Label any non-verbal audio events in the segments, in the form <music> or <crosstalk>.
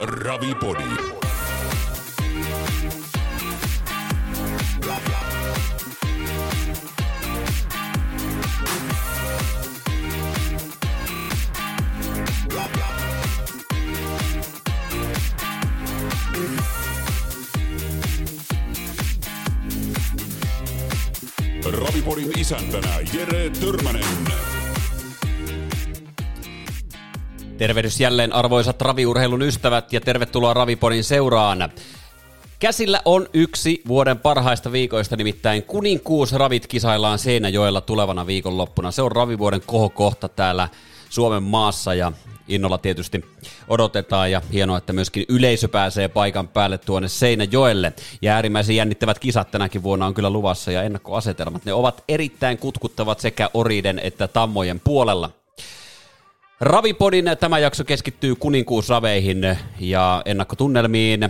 Ravipodi. Ravipodin isäntänä Jere Törmänen. Tervehdys jälleen arvoisat raviurheilun ystävät ja tervetuloa Ravipodin seuraan. Käsillä on yksi vuoden parhaista viikoista, nimittäin Kuninkuus Ravit kisaillaan Seinäjoella tulevana viikonloppuna. Se on ravivuoden kohokohta täällä Suomen maassa ja innolla tietysti odotetaan ja hienoa, että myöskin yleisö pääsee paikan päälle tuonne Seinäjoelle. Ja äärimmäisen jännittävät kisat tänäkin vuonna on kyllä luvassa ja ennakkoasetelmat. Ne ovat erittäin kutkuttavat sekä Oriden että Tammojen puolella. Ravipodin tämä jakso keskittyy kuninkuusraveihin ja ennakkotunnelmiin.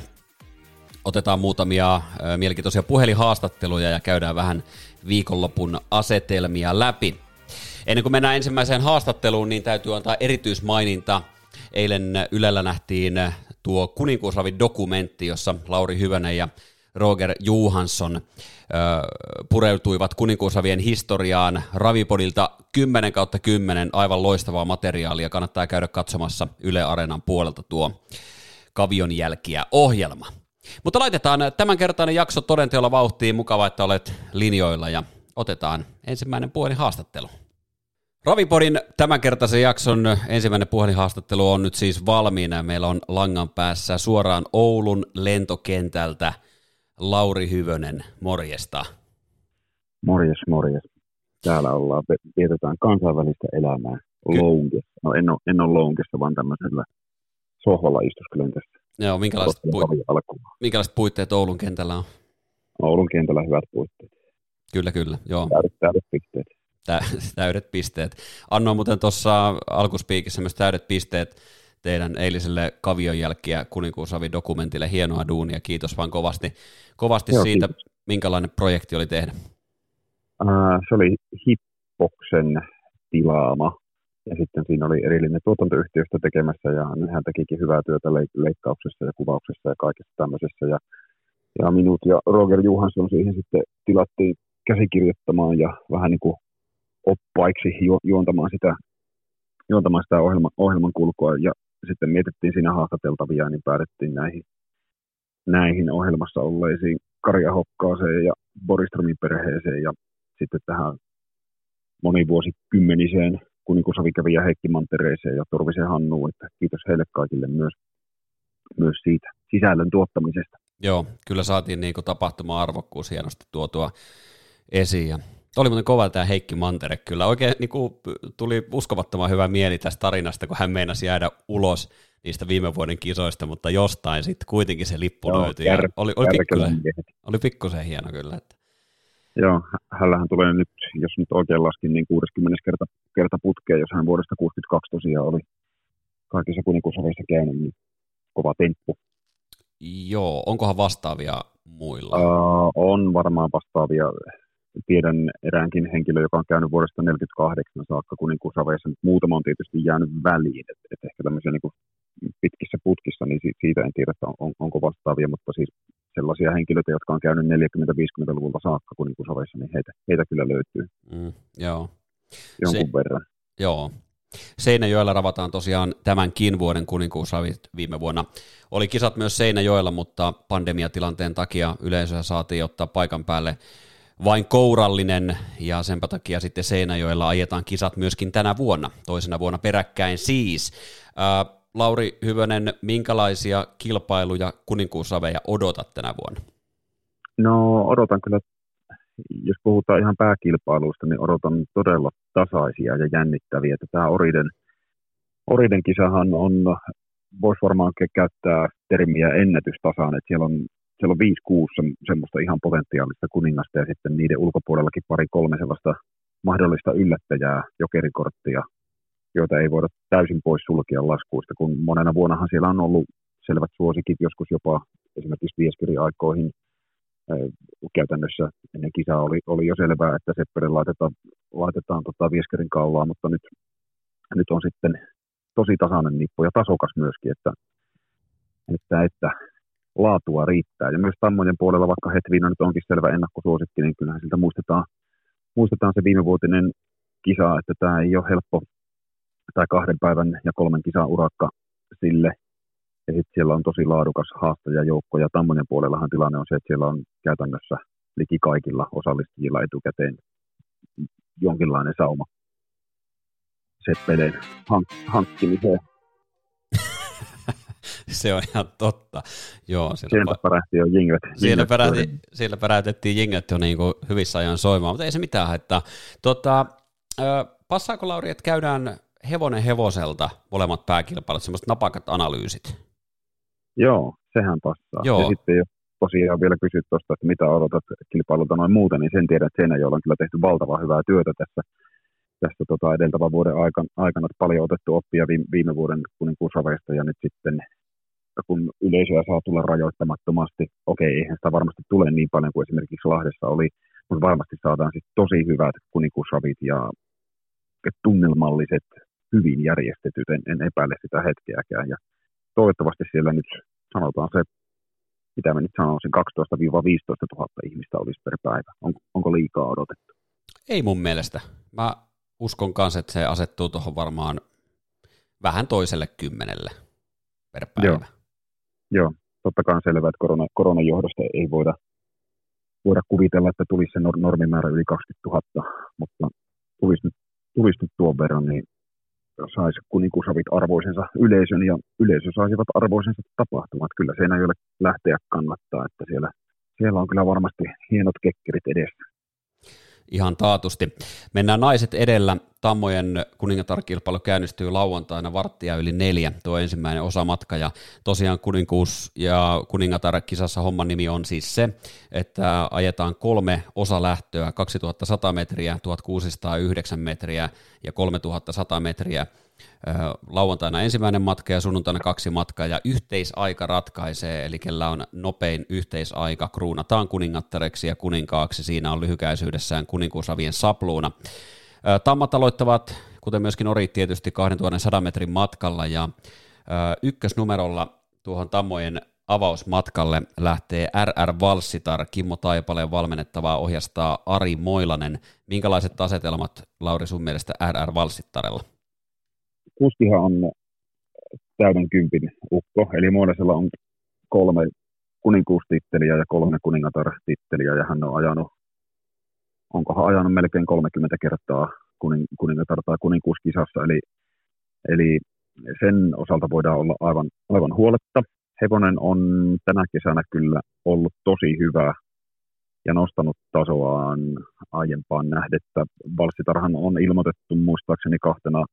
Otetaan muutamia mielenkiintoisia puhelinhaastatteluja ja käydään vähän viikonlopun asetelmia läpi. Ennen kuin mennään ensimmäiseen haastatteluun, niin täytyy antaa erityismaininta. Eilen Ylellä nähtiin tuo Kuninkuusravin dokumentti, jossa Lauri Hyvönen ja Roger Johansson pureutuivat kuninkuusravien historiaan Ravipodilta 10 kautta 10 aivan loistavaa materiaalia. Kannattaa käydä katsomassa Yle Areenan puolelta tuo Kavion jälkiä ohjelma. Mutta laitetaan tämänkertainen jakso todenteolla vauhtiin. Mukava, että olet linjoilla ja otetaan ensimmäinen puhelin haastattelu. Ravipodin tämänkertaisen jakson ensimmäinen puhelinhaastattelu on nyt siis valmiina. Meillä on langan päässä suoraan Oulun lentokentältä Lauri Hyvönen. Morjesta. Morjes, morjes. Täällä ollaan, vietetään kansainvälistä elämää Loungessa. No en ole, en ole Loungessa, vaan tämmöisellä sohvalla istuskelen tässä. Joo, minkälaiset, pui- minkälaiset puitteet Oulun kentällä on? Oulun kentällä hyvät puitteet. Kyllä, kyllä, joo. Täydet, täydet pisteet. <laughs> täydet pisteet. Annoin muuten tuossa alkuspiikissä myös täydet pisteet teidän eiliselle kavion jälkiä Kuninkuusavi dokumentille. Hienoa duunia, kiitos vaan kovasti, kovasti Joo, siitä, kiitos. minkälainen projekti oli tehdä. Uh, se oli Hippoksen tilaama ja sitten siinä oli erillinen tuotantoyhtiöstä tekemässä ja hän tekikin hyvää työtä leikkauksessa ja kuvauksessa ja kaikessa tämmöisessä ja, ja minut ja Roger Johansson siihen sitten tilattiin käsikirjoittamaan ja vähän niin kuin oppaiksi ju, juontamaan sitä, juontamaan sitä ohjelma, ohjelman kulkua ja sitten mietittiin siinä haastateltavia, niin päädyttiin näihin, näihin ohjelmassa olleisiin Karja Hokkaaseen ja Boristromin perheeseen ja sitten tähän monivuosikymmeniseen kävi ja Heikki Mantereeseen ja Torvisen Hannuun, että kiitos heille kaikille myös, myös siitä sisällön tuottamisesta. Joo, kyllä saatiin niin tapahtuma-arvokkuus hienosti tuotua esiin ja oli muuten kova tämä Heikki Mantere kyllä. Oikein niin kuin, tuli uskomattoman hyvä mieli tästä tarinasta, kun hän meinasi jäädä ulos niistä viime vuoden kisoista, mutta jostain sitten kuitenkin se lippu Joo, löytyi. Jär, oli, oli, pikkusen, oli pikkusen hieno kyllä. Että. Joo, hänellähän tulee nyt, jos nyt oikein laskin, niin 60 kerta, kerta putkeen, jos hän vuodesta 62 tosiaan oli kaikissa kuninkuusavissa käynyt, niin kova temppu. Joo, onkohan vastaavia muilla? Uh, on varmaan vastaavia tiedän eräänkin henkilö, joka on käynyt vuodesta 1948 saakka kuninkuusaveissa, mutta muutama on tietysti jäänyt väliin, että et ehkä tämmöisiä niin pitkissä putkissa, niin siitä en tiedä, että on, onko vastaavia, mutta siis sellaisia henkilöitä, jotka on käynyt 40-50-luvulta saakka kuninkuusaveissa, niin heitä, heitä kyllä löytyy. Mm, joo. Jonkun Se, verran. Joo. Seinäjoella ravataan tosiaan tämänkin vuoden kuninkuusravit viime vuonna. Oli kisat myös Seinäjoella, mutta pandemiatilanteen takia yleisöä saatiin ottaa paikan päälle vain kourallinen ja sen takia sitten Seinäjoella ajetaan kisat myöskin tänä vuonna, toisena vuonna peräkkäin siis. Ää, Lauri Hyvönen, minkälaisia kilpailuja kuninkuusaveja odotat tänä vuonna? No odotan kyllä, jos puhutaan ihan pääkilpailuista, niin odotan todella tasaisia ja jännittäviä. Tämä Oriden, Oriden kisahan on, voisi varmaan käyttää termiä ennätystasan, että siellä on siellä on 5-6 semmoista ihan potentiaalista kuningasta ja sitten niiden ulkopuolellakin pari-kolme sellaista mahdollista yllättäjää, jokerikorttia, joita ei voida täysin pois sulkea laskuista, kun monena vuonnahan siellä on ollut selvät suosikit, joskus jopa esimerkiksi Vieskiri aikoihin käytännössä ennen kisaa oli, oli jo selvää, että Seppere laitetaan, laitetaan tota Vieskerin kaulaa, mutta nyt, nyt on sitten tosi tasainen nippu ja tasokas myöskin, että että, että laatua riittää. Ja myös Tammojen puolella, vaikka Hetviina nyt onkin selvä ennakkosuosikki, niin kyllähän siltä muistetaan, muistetaan se viimevuotinen kisa, että tämä ei ole helppo tai kahden päivän ja kolmen kisan urakka sille. Ja sitten siellä on tosi laadukas haastajajoukko, ja Tammojen puolellahan tilanne on se, että siellä on käytännössä liki kaikilla osallistujilla etukäteen jonkinlainen sauma setpeleen hank- hankkimiseen. <laughs> se on ihan totta. Joo, siellä pa- pärähti jo jinglet. Siellä, pärähti, siellä päräytettiin jinglet jo niin kuin hyvissä ajan soimaan, mutta ei se mitään haittaa. Tota, passaako Lauri, että käydään hevonen hevoselta molemmat pääkilpailut, semmoiset napakat analyysit? Joo, sehän passaa. Joo. Ja sitten jos tosiaan vielä kysyt tuosta, että mitä odotat kilpailulta noin muuten, niin sen tiedän, että Seinäjoella on kyllä tehty valtavan hyvää työtä tässä, tässä tota edeltävän vuoden aikana, aikana paljon otettu oppia viime, viime vuoden kuninkuusaveista ja nyt sitten kun yleisöä saa tulla rajoittamattomasti, okei, eihän sitä varmasti tule niin paljon kuin esimerkiksi Lahdessa oli, mutta varmasti saadaan sitten tosi hyvät kuninkuusravit ja tunnelmalliset, hyvin järjestetyt, en, en epäile sitä hetkeäkään. Ja toivottavasti siellä nyt sanotaan se mitä mä nyt sanoisin, 12 15 000 ihmistä olisi per päivä. On, onko liikaa odotettu? Ei mun mielestä. Mä uskon kanssa, että se asettuu tuohon varmaan vähän toiselle kymmenelle per päivä. Joo, Joo. totta kai on selvää, että korona, koronan johdosta ei voida, voida kuvitella, että tulisi se normimäärä yli 20 000, mutta tulisi nyt, tulisi nyt tuon verran, niin saisi kuninkuusavit arvoisensa yleisön ja yleisö saisivat arvoisensa tapahtumat. Kyllä siinä ei ole lähteä kannattaa, että siellä, siellä on kyllä varmasti hienot kekkerit edessä ihan taatusti. Mennään naiset edellä. Tammojen kuningatarkilpailu käynnistyy lauantaina varttia yli neljä, tuo ensimmäinen osamatka. Ja tosiaan kuninkuus ja kuningatar kisassa homman nimi on siis se, että ajetaan kolme osalähtöä, 2100 metriä, 1609 metriä ja 3100 metriä lauantaina ensimmäinen matka ja sunnuntaina kaksi matkaa ja yhteisaika ratkaisee, eli kellä on nopein yhteisaika, kruunataan kuningattareksi ja kuninkaaksi, siinä on lyhykäisyydessään kuninkuusavien sapluuna. Tammat aloittavat, kuten myöskin Ori tietysti 2100 metrin matkalla ja ykkösnumerolla tuohon Tammojen avausmatkalle lähtee RR Valssitar, Kimmo Taipaleen valmennettavaa ohjastaa Ari Moilanen. Minkälaiset asetelmat, Lauri, sun mielestä RR Valssittarella? kuskihan on täyden kympin ukko, eli Muodesella on kolme kuninkuustitteliä ja kolme kuningatar-titteliä, ja hän on ajanut, onkohan ajanut melkein 30 kertaa kuning, kuningatar- tai kuninkuuskisassa, eli, eli sen osalta voidaan olla aivan, aivan huoletta. Hevonen on tänä kesänä kyllä ollut tosi hyvä ja nostanut tasoaan aiempaan nähdettä. Valssitarhan on ilmoitettu muistaakseni kahtena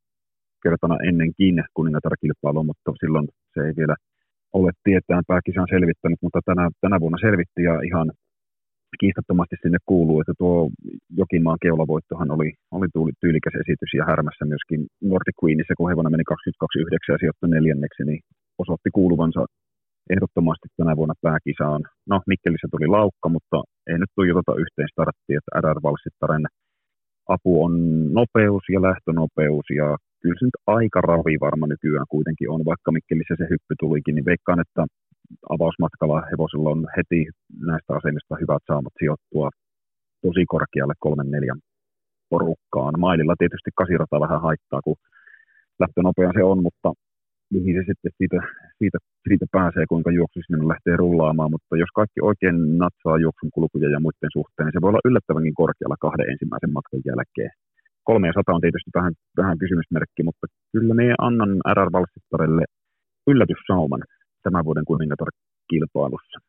kertana ennenkin kuningatarkilpailua, mutta silloin se ei vielä ole tietään pääkisan selvittänyt, mutta tänä, tänä vuonna selvitti ja ihan kiistattomasti sinne kuuluu, että tuo Jokimaan keulavoittohan oli, oli tyylikäs esitys ja härmässä myöskin Nordic Queenissa, kun hevonen meni 22.9 ja sijoittui neljänneksi, niin osoitti kuuluvansa ehdottomasti tänä vuonna pääkisaan. No, Mikkelissä tuli laukka, mutta ei nyt tuijoteta yhteen starttiin, että RR Valsittaren apu on nopeus ja lähtönopeus ja kyllä se nyt aika ravivarma nykyään kuitenkin on, vaikka Mikkelissä se hyppy tulikin, niin veikkaan, että avausmatkalla hevosella on heti näistä asemista hyvät saamat sijoittua tosi korkealle kolmen neljän porukkaan. Maililla tietysti kasirata vähän haittaa, kun lähtönopean se on, mutta mihin se sitten siitä, siitä, siitä pääsee, kuinka juoksu sinne lähtee rullaamaan, mutta jos kaikki oikein natsaa juoksun kulkuja ja muiden suhteen, niin se voi olla yllättävänkin korkealla kahden ensimmäisen matkan jälkeen. 300 on tietysti vähän, vähän kysymysmerkki, mutta kyllä me annan RR Valsittarelle yllätyssauman tämän vuoden kuningatar-kilpailussa.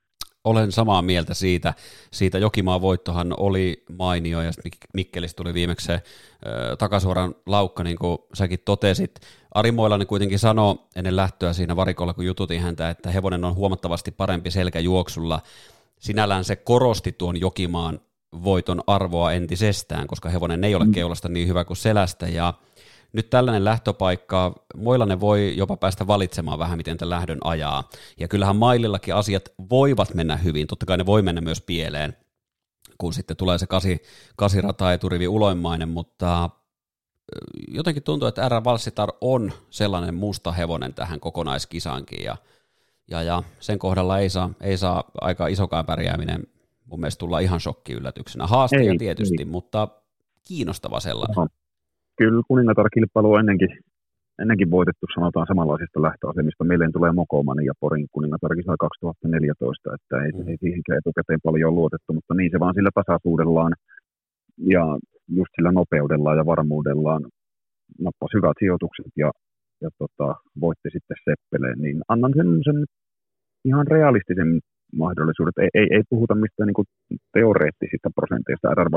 Olen samaa mieltä siitä. Siitä Jokimaa voittohan oli mainio ja Mikkelistä tuli viimeksi se ö, takasuoran laukka, niin kuin säkin totesit. Ari Moilanen kuitenkin sanoi ennen lähtöä siinä varikolla, kun jututin häntä, että hevonen on huomattavasti parempi selkäjuoksulla. Sinällään se korosti tuon Jokimaan voiton arvoa entisestään, koska hevonen ei ole mm. keulasta niin hyvä kuin selästä, ja nyt tällainen lähtöpaikka, Moilanen voi jopa päästä valitsemaan vähän, miten tämän lähdön ajaa, ja kyllähän mailillakin asiat voivat mennä hyvin, totta kai ne voi mennä myös pieleen, kun sitten tulee se kasi, kasirata eturivi uloimmainen, mutta jotenkin tuntuu, että R. Valsitar on sellainen musta hevonen tähän kokonaiskisaankin, ja Ja, ja sen kohdalla ei saa, ei saa aika isokaan pärjääminen mun mielestä tulla ihan shokki yllätyksenä. Haasteja tietysti, ei. mutta kiinnostava sellainen. No. Kyllä kuningatar-kilpailu on ennenkin, ennenkin voitettu, sanotaan samanlaisista lähtöasemista. Meille tulee Mokomani ja Porin kuningatarkisa 2014, että ei, mm. ei siihenkään etukäteen paljon luotettu, mutta niin se vaan sillä tasaisuudellaan ja just sillä nopeudellaan ja varmuudellaan nappasi hyvät sijoitukset ja, ja tota, voitti sitten Seppeleen, niin annan sen, sen ihan realistisen mahdollisuudet. Ei, ei, ei puhuta mistään niin teoreettisista prosenteista RR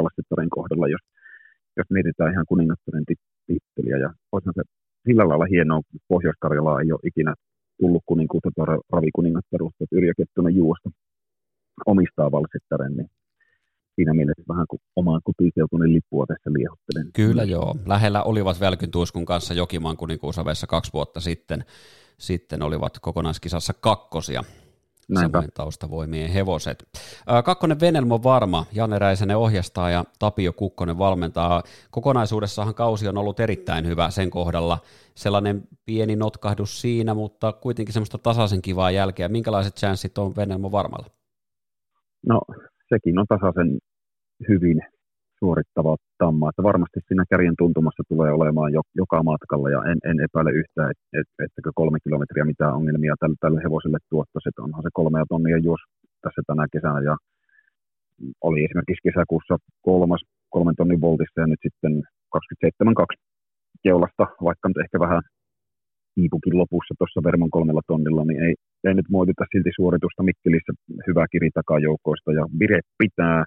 kohdalla, jos, jos mietitään ihan kuningattaren titteliä. Ja olisihan se sillä lailla hienoa, että Pohjois-Karjalaa ei ole ikinä tullut kuninkuutta tai ravikuningattaruutta, että Yrjö Kettunen juosta omistaa Valsittaren, niin siinä mielessä vähän kuin omaan kotiseutunen lippua tässä liehottelen. Kyllä joo. Lähellä olivat Välkyn Tuiskun kanssa Jokimaan kuninkuusavessa kaksi vuotta sitten. Sitten olivat kokonaiskisassa kakkosia. Samoin taustavoimien hevoset. Kakkonen Venelmo varma, Janne Räisänen ohjastaa ja Tapio Kukkonen valmentaa. Kokonaisuudessahan kausi on ollut erittäin hyvä sen kohdalla. Sellainen pieni notkahdus siinä, mutta kuitenkin semmoista tasaisen kivaa jälkeä. Minkälaiset chanssit on Venelmo varmalla? No sekin on tasaisen hyvin suorittava tamma, että varmasti siinä kärjen tuntumassa tulee olemaan jo, joka matkalla ja en, en epäile yhtään, että et, ettäkö kolme kilometriä mitään ongelmia tälle, tälle hevoselle tuottaisi, että onhan se kolme tonnia juos tässä tänä kesänä ja oli esimerkiksi kesäkuussa kolmas kolmen tonnin voltissa ja nyt sitten 27.2 keulasta, vaikka nyt ehkä vähän hiipukin lopussa tuossa Vermon kolmella tonnilla, niin ei, ei nyt moitita silti suoritusta Mikkelissä hyvä kiri takajoukoista ja vire pitää.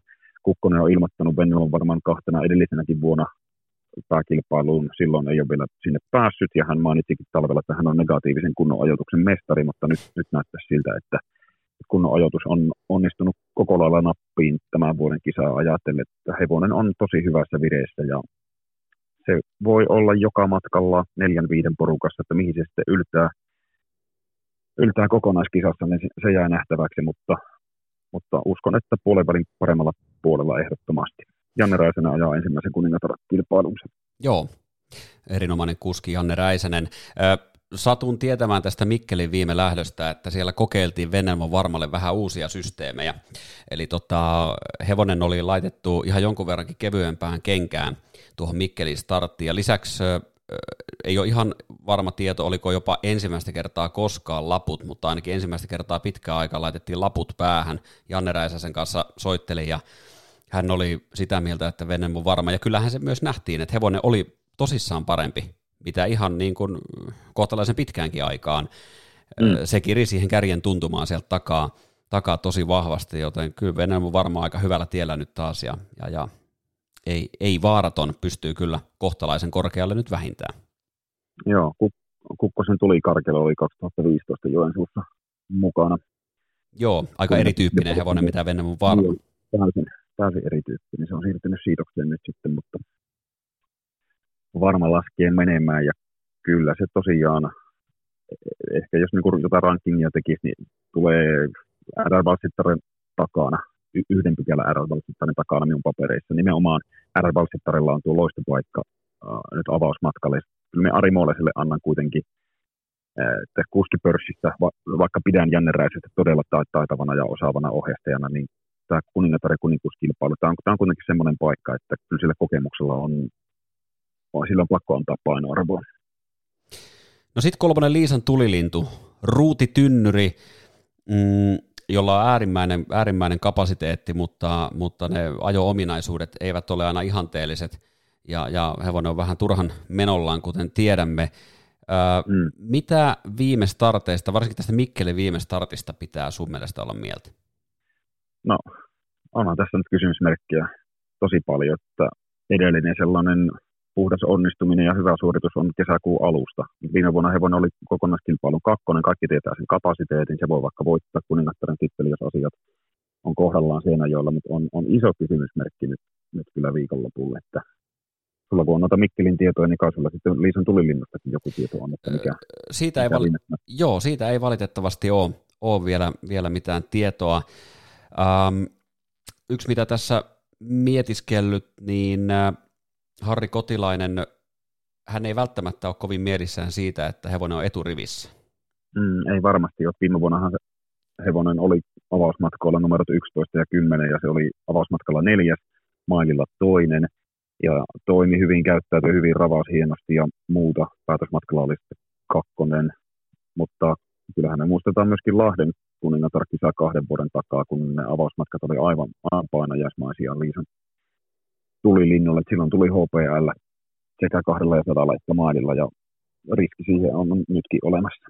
Kukkonen on ilmoittanut Vennon varmaan kahtena edellisenäkin vuonna pääkilpailuun. Silloin ei ole vielä sinne päässyt ja hän mainitsikin talvella, että hän on negatiivisen kunnon ajoituksen mestari, mutta nyt, nyt näyttää siltä, että kunnon ajoitus on onnistunut koko lailla nappiin tämän vuoden kisaa ajatellen, että hevonen on tosi hyvässä vireessä ja se voi olla joka matkalla neljän viiden porukassa, että mihin se sitten yltää, yltää kokonaiskisassa, niin se jää nähtäväksi, mutta, mutta uskon, että puolen paremmalla puolella ehdottomasti. Janne Räisänen ajaa ensimmäisen kuningatar-kilpailunsa. Joo, erinomainen kuski Janne Räisänen. Satun tietämään tästä Mikkelin viime lähdöstä, että siellä kokeiltiin Venelmon varmalle vähän uusia systeemejä. Eli tota, hevonen oli laitettu ihan jonkun verrankin kevyempään kenkään tuohon Mikkelin starttiin. Ja lisäksi ei ole ihan varma tieto, oliko jopa ensimmäistä kertaa koskaan laput, mutta ainakin ensimmäistä kertaa pitkään aikaa laitettiin laput päähän. Janne Räisäsen kanssa soitteli ja hän oli sitä mieltä, että Venelmon varma. Ja kyllähän se myös nähtiin, että hevonen oli tosissaan parempi mitä ihan niin kuin kohtalaisen pitkäänkin aikaan. Mm. Se kiri siihen kärjen tuntumaan sieltä takaa, takaa tosi vahvasti, joten kyllä Venäjä on varmaan aika hyvällä tiellä nyt taas, ja, ja, ja ei, ei vaaraton pystyy kyllä kohtalaisen korkealle nyt vähintään. Joo, Kukkosen tuli Karkelo oli 2015 Joensuussa mukana. Joo, aika erityyppinen hevonen, mitä Venäjä on varma. Täysin, täysin erityyppinen. Se on siirtynyt siitokseen nyt sitten, mutta varma laskien menemään ja kyllä se tosiaan, ehkä jos niinku jotain rankingia tekisi, niin tulee RR takana, yhden pykälän RR takana minun papereissa. Nimenomaan RR Valsittarella on tuo loistopaikka äh, nyt avausmatkalle. Kyllä me Ari Mooleselle annan kuitenkin että kuskipörssissä, vaikka pidän Janne Räisestä todella taitavana ja osaavana ohjastajana, niin tämä kuningatar ja kuninkuuskilpailu, tämä on, tämä on kuitenkin semmoinen paikka, että kyllä sillä kokemuksella on sillä on pakko antaa painoarvoa. No sitten kolmonen Liisan tulilintu, Ruuti Tynnyri, mm, jolla on äärimmäinen, äärimmäinen kapasiteetti, mutta, mutta ne ajo-ominaisuudet eivät ole aina ihanteelliset, ja, ja hevonen on vähän turhan menollaan, kuten tiedämme. Öö, mm. Mitä viime starteista, varsinkin tästä Mikkelin viime startista, pitää sun mielestä olla mieltä? No, onhan tässä nyt kysymysmerkkiä tosi paljon, että edellinen sellainen puhdas onnistuminen ja hyvä suoritus on kesäkuun alusta. Viime vuonna hevonen oli kokonaiskilpailun kakkonen, kaikki tietää sen kapasiteetin, se voi vaikka voittaa kuningattaren titteli, jos asiat on kohdallaan joilla, mutta on, on iso kysymysmerkki nyt, nyt kyllä viikonlopulle, että sulla kun on noita Mikkelin tietoja, niin kai sulla sitten Liisan tulilinnastakin joku tieto on, että mikä, siitä mikä ei vali- Joo, siitä ei valitettavasti ole, ole vielä, vielä mitään tietoa. Um, yksi, mitä tässä mietiskellyt, niin Harri Kotilainen, hän ei välttämättä ole kovin mielissään siitä, että hevonen on eturivissä. Mm, ei varmasti ole. Viime vuonnahan hevonen oli avausmatkoilla numerot 11 ja 10 ja se oli avausmatkalla neljäs, maililla toinen ja toimi hyvin, käyttäytyi hyvin, ravas hienosti ja muuta. Päätösmatkalla oli kakkonen, mutta kyllähän me muistetaan myöskin Lahden kuningatar kisaa kahden vuoden takaa, kun ne avausmatkat oli aivan, aivan painajäsmaisia Liisan tulilinnulle. Silloin tuli HPL sekä kahdella ja sadalla että maililla ja riski siihen on nytkin olemassa.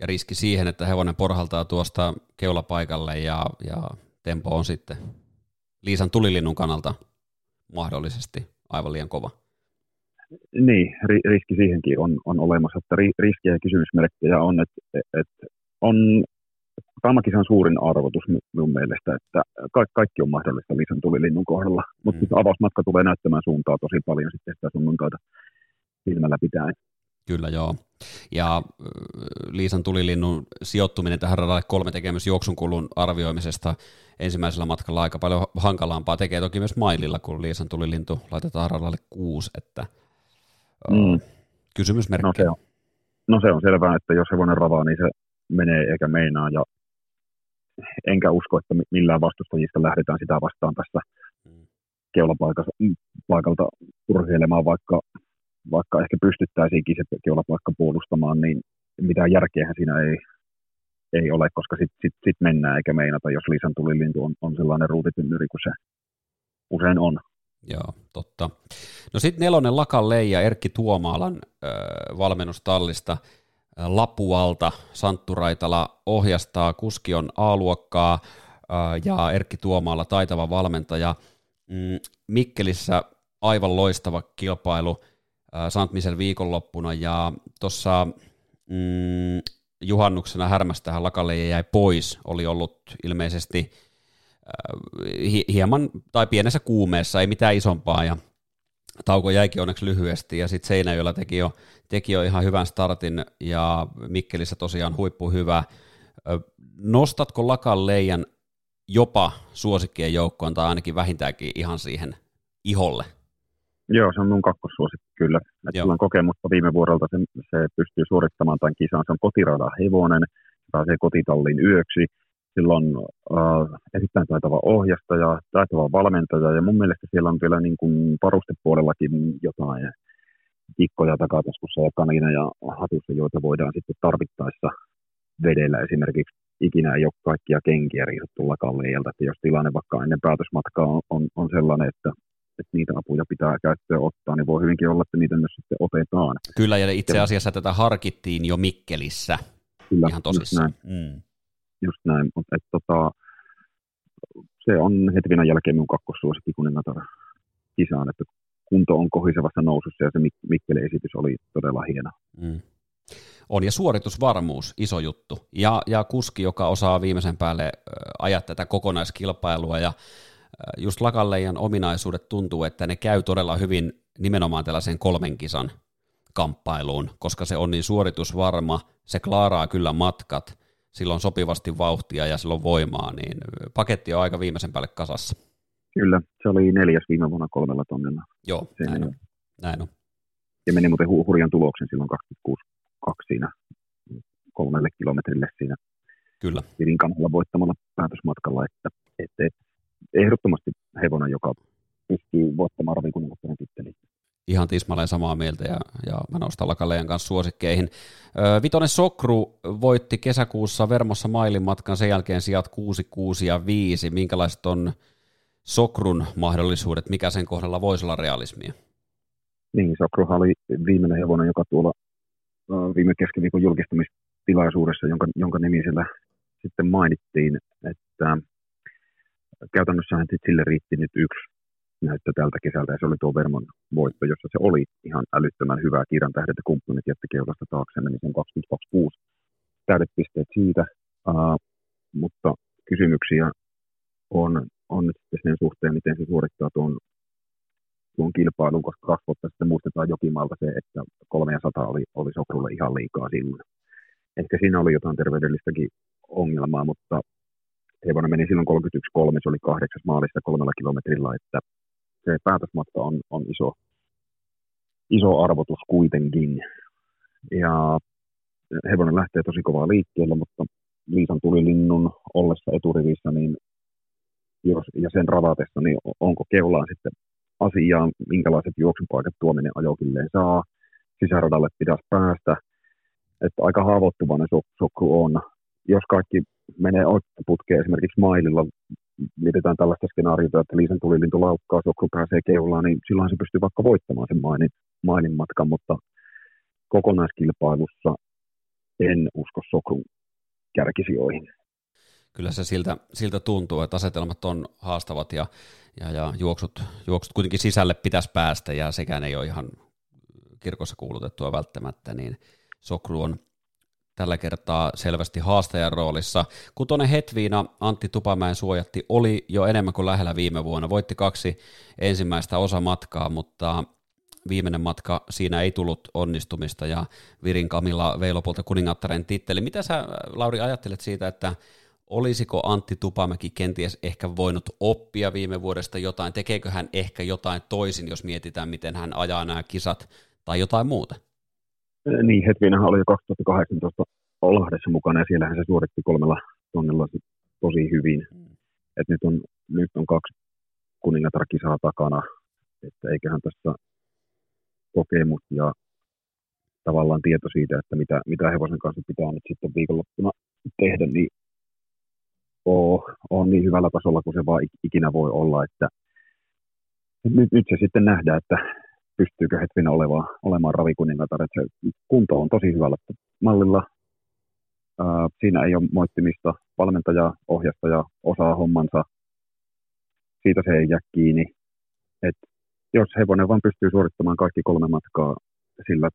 Ja riski siihen, että hevonen porhaltaa tuosta keulapaikalle ja, ja tempo on sitten Liisan tulilinnun kannalta mahdollisesti aivan liian kova. Niin, ri- riski siihenkin on, on olemassa, että ri- riskejä ja kysymysmerkkejä on, että et, on Tammakisan suurin arvotus minun mielestä, että ka- kaikki on mahdollista Liisan tulilinnun kohdalla, mutta mm. avausmatka tulee näyttämään suuntaa tosi paljon sitten sitä sunnuntaita silmällä pitäen. Kyllä joo. Ja Liisan tulilinnun sijoittuminen tähän radalle kolme tekemys juoksun kulun arvioimisesta ensimmäisellä matkalla aika paljon hankalampaa. Tekee toki myös maililla, kun Liisan tulilintu laitetaan radalle kuusi, että mm. kysymysmerkki. No se, on, no se on selvää, että jos hevonen ravaa, niin se menee eikä meinaa. Ja enkä usko, että millään vastustajista lähdetään sitä vastaan tässä mm. keulapaikalta urheilemaan, vaikka vaikka ehkä pystyttäisiinkin se keulapaikka puolustamaan, niin mitään järkeä siinä ei, ei ole, koska sitten sit, sit mennään eikä meinata, jos Liisan tulilintu on, on sellainen ruutitynnyri kuin se usein on. Joo, totta. No sitten nelonen Lakan Leija Erkki Tuomaalan äh, valmennustallista Lapualta Santtu Raitala ohjastaa, kuski on A-luokkaa äh, ja Erkki Tuomaala taitava valmentaja. Mm, Mikkelissä aivan loistava kilpailu – Santmisen viikonloppuna ja tuossa mm, juhannuksena härmästähän Lakalle jäi pois, oli ollut ilmeisesti äh, hieman tai pienessä kuumeessa, ei mitään isompaa ja tauko jäikin onneksi lyhyesti ja sitten Seinäjöllä teki jo, teki jo ihan hyvän startin ja Mikkelissä tosiaan huippu hyvä. Nostatko Lakan leijan jopa suosikkien joukkoon tai ainakin vähintäänkin ihan siihen iholle? Joo, se on mun kakkossuosikki kyllä. Että on kokemusta viime vuodelta, se, se pystyy suorittamaan tämän kisan. Se on kotirada hevonen, pääsee kotitallin yöksi. Silloin äh, erittäin taitava ohjastaja, taitava valmentaja ja mun mielestä siellä on vielä niin kuin varustepuolellakin jotain kikkoja takataskussa ja kanina ja hatussa, joita voidaan sitten tarvittaessa vedellä esimerkiksi ikinä ei ole kaikkia kenkiä riisuttu lakalleijalta, että jos tilanne vaikka ennen päätösmatkaa on, on, on sellainen, että että niitä apuja pitää käyttöön ottaa, niin voi hyvinkin olla, että niitä myös sitten otetaan. Kyllä, ja itse asiassa tätä harkittiin jo Mikkelissä Kyllä, ihan tosissaan. Mm. Just näin. mutta tota, se on Hetvinan jälkeen minun kakkossuosikki kuningatar kisaan, että kunto on kohisevassa nousussa ja se Mikkelin esitys oli todella hieno. Mm. On, ja suoritusvarmuus, iso juttu. Ja, ja kuski, joka osaa viimeisen päälle ajaa tätä kokonaiskilpailua ja just Lakalleijan ominaisuudet tuntuu, että ne käy todella hyvin nimenomaan tällaisen kolmen kisan kamppailuun, koska se on niin suoritusvarma, se klaaraa kyllä matkat, silloin sopivasti vauhtia ja silloin voimaa, niin paketti on aika viimeisen päälle kasassa. Kyllä, se oli neljäs viime vuonna kolmella tonnilla. Joo, näin on. näin on. Ja meni muuten hu- hurjan tuloksen silloin 26.2 siinä kolmelle kilometrille siinä Kyllä. Virinkanalla voittamalla päätösmatkalla, että, että, että ehdottomasti hevonen, joka pystyy voittamaan ravikuningattajan titteliin. Ihan tismalleen samaa mieltä ja, ja mä nostan Lakaleen kanssa suosikkeihin. Vitonen Sokru voitti kesäkuussa Vermossa mailin matkan, sen jälkeen sijat 6, 6 ja 5. Minkälaiset on Sokrun mahdollisuudet, mikä sen kohdalla voisi olla realismia? Niin, Sokruhan oli viimeinen hevonen, joka tuolla viime keskiviikon julkistamistilaisuudessa, jonka, jonka nimi siellä sitten mainittiin, että käytännössähän sille riitti nyt yksi näyttö tältä kesältä, ja se oli tuo Vermon voitto, jossa se oli ihan älyttömän hyvää. Kiiran tähdet ja kumppanit jätti keulasta taakse, meni sen 22 täydet pisteet siitä, uh, mutta kysymyksiä on, on sitten sen suhteen, miten se suorittaa tuon, tuon kilpailun, koska kaksi vuotta sitten muistetaan Jokimaalta se, että 300 oli, oli Sokrulle ihan liikaa silloin. Ehkä siinä oli jotain terveydellistäkin ongelmaa, mutta hevonen meni silloin 31.3, se oli kahdeksas maalissa kolmella kilometrillä, että se päätösmatka on, on iso, iso arvotus kuitenkin. Ja hevonen lähtee tosi kovaa liikkeelle, mutta Liisan tuli linnun ollessa eturivissä, niin jos, ja sen ravatessa, niin onko keulaan sitten asiaa, minkälaiset juoksupaikat tuominen ajokilleen saa, sisäradalle pitäisi päästä, että aika haavoittuvainen sokku on. Jos kaikki menee putkeen esimerkiksi maililla, mietitään tällaista skenaariota, että Liisan tulilintu laukkaa, sokku pääsee keulaan, niin silloin se pystyy vaikka voittamaan sen mainin, mainin matkan, mutta kokonaiskilpailussa en usko sokun kärkisijoihin. Kyllä se siltä, siltä tuntuu, että asetelmat on haastavat ja, ja, ja juoksut, juoksut kuitenkin sisälle pitäisi päästä ja sekään ei ole ihan kirkossa kuulutettua välttämättä, niin Sokru on tällä kertaa selvästi haastajan roolissa. Kun tuonne Hetviina Antti Tupamäen suojatti oli jo enemmän kuin lähellä viime vuonna. Voitti kaksi ensimmäistä osamatkaa, mutta viimeinen matka, siinä ei tullut onnistumista ja Virin Kamilla vei lopulta kuningattaren titteli. Mitä sä, Lauri, ajattelet siitä, että olisiko Antti Tupamäki kenties ehkä voinut oppia viime vuodesta jotain, tekeekö hän ehkä jotain toisin, jos mietitään, miten hän ajaa nämä kisat tai jotain muuta? Niin, Hetvinähän oli jo 2018 Lahdessa mukana ja siellähän se suoritti kolmella tonnilla tosi hyvin. Mm. Et nyt, on, nyt on kaksi kuningatarkisaa takana, että eiköhän tässä kokemus ja tavallaan tieto siitä, että mitä, mitä hevosen kanssa pitää nyt sitten viikonloppuna tehdä, niin on, on niin hyvällä tasolla kuin se vaan ikinä voi olla, että nyt, nyt se sitten nähdään, että pystyykö Hetvinä olemaan, olemaan ravikuningatar. Että se kunto on tosi hyvällä mallilla. Ää, siinä ei ole moittimista. Valmentaja, ohjastaja osaa hommansa. Siitä se ei jää kiinni. Et jos hevonen vaan pystyy suorittamaan kaikki kolme matkaa sillä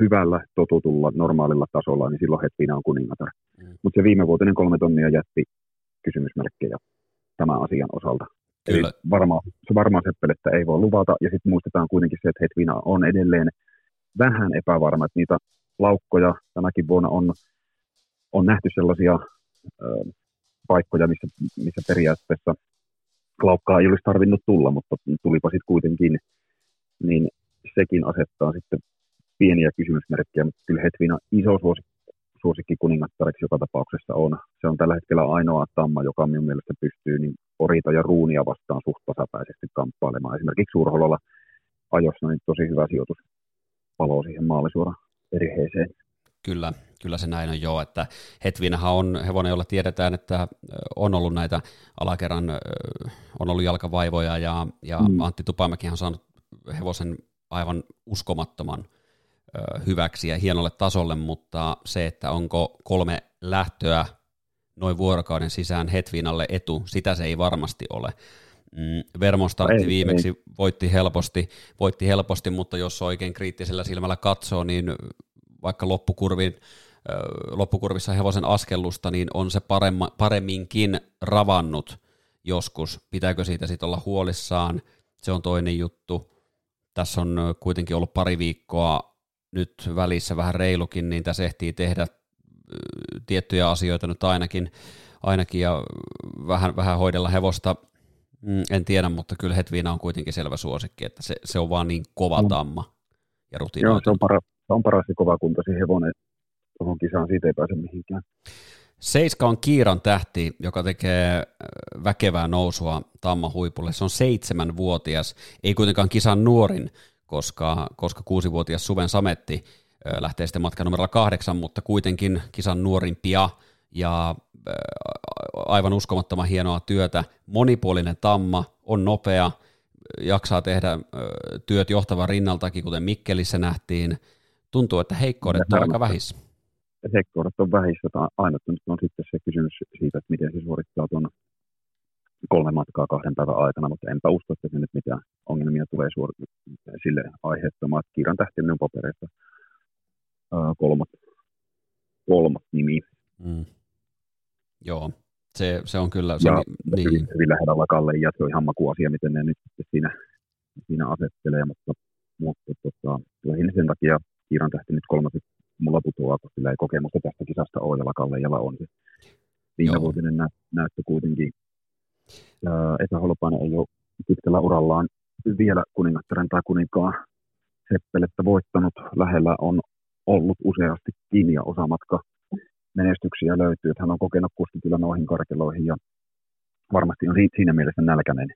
hyvällä, totutulla, normaalilla tasolla, niin silloin Hetvinä on kuningatar. Mm. Mutta se viime vuotinen kolme tonnia jätti kysymysmerkkejä tämän asian osalta. Kyllä. Eli varmaan, se varmaan seppelettä ei voi luvata, ja sitten muistetaan kuitenkin se, että Hetvina on edelleen vähän epävarma, että niitä laukkoja tänäkin vuonna on, on nähty sellaisia ö, paikkoja, missä, missä periaatteessa laukkaa ei olisi tarvinnut tulla, mutta tulipa sitten kuitenkin, niin sekin asettaa sitten pieniä kysymysmerkkejä, mutta kyllä Hetvina iso suosikki suosikki kuningattareksi joka tapauksessa on. Se on tällä hetkellä ainoa tamma, joka minun mielestä pystyy niin Orita ja Ruunia vastaan suht tasapäisesti kamppailemaan. Esimerkiksi Suurhololla ajossa niin tosi hyvä sijoitus paloo siihen maalisuora perheeseen. Kyllä, kyllä se näin on jo, että Hetvinähän on hevonen, jolla tiedetään, että on ollut näitä alakerran, on ollut jalkavaivoja ja, ja mm. Antti Tupamäki on saanut hevosen aivan uskomattoman hyväksi ja hienolle tasolle, mutta se, että onko kolme lähtöä noin vuorokauden sisään Hetvinalle etu, sitä se ei varmasti ole. Mm, Vermon startti ei, viimeksi ei. voitti helposti, voitti helposti, mutta jos oikein kriittisellä silmällä katsoo, niin vaikka loppukurvin, loppukurvissa hevosen askellusta, niin on se paremma, paremminkin ravannut joskus. Pitääkö siitä sitten olla huolissaan? Se on toinen juttu. Tässä on kuitenkin ollut pari viikkoa nyt välissä vähän reilukin, niin tässä ehtii tehdä tiettyjä asioita nyt ainakin, ainakin ja vähän, vähän hoidella hevosta, mm, en tiedä, mutta kyllä Hetviina on kuitenkin selvä suosikki, että se, se on vaan niin kova tamma ja rutiinoitu. Joo, se on, para, se on paras ja kovakuntoisin hevonen tuohon kisaan, siitä ei pääse mihinkään. Seiska on Kiiran tähti, joka tekee väkevää nousua Tamma huipulle. Se on seitsemänvuotias, ei kuitenkaan kisan nuorin, koska, koska kuusivuotias Suven Sametti lähtee sitten matkan numerolla kahdeksan, mutta kuitenkin kisan nuorimpia ja aivan uskomattoman hienoa työtä. Monipuolinen tamma, on nopea, jaksaa tehdä työt johtavan rinnaltakin, kuten Mikkelissä nähtiin. Tuntuu, että heikkoudet on aika vähissä. Heikkoudet on vähissä. Aina on sitten se kysymys siitä, että miten se suorittaa tuon kolme matkaa kahden päivän aikana, mutta enpä usko, että se nyt mitään ongelmia tulee suor- sille aiheuttamaan. Kiiran tähti on papereissa kolmat, kolmat nimi. Mm. Joo, se, se on kyllä... Se ja on, niin. hyvin, hyvin lähellä Kalle ja se on ihan makuasia, miten ne nyt siinä, siinä asettelee, mutta, mutta tota, lähinnä sen takia Kiiran tähti nyt kolmaset mulla putoaa, koska sillä ei kokemusta tästä kisasta ole, ja Kalle on se viimevuotinen nä- näyttö kuitenkin Esa Holopainen ei ole pitkällä urallaan vielä kuningattaren tai kuninkaan seppelettä voittanut. Lähellä on ollut useastikin ja osamatka menestyksiä löytyy, että hän on kokenut kuski kyllä noihin karkeloihin ja varmasti on siinä mielessä nälkäinen,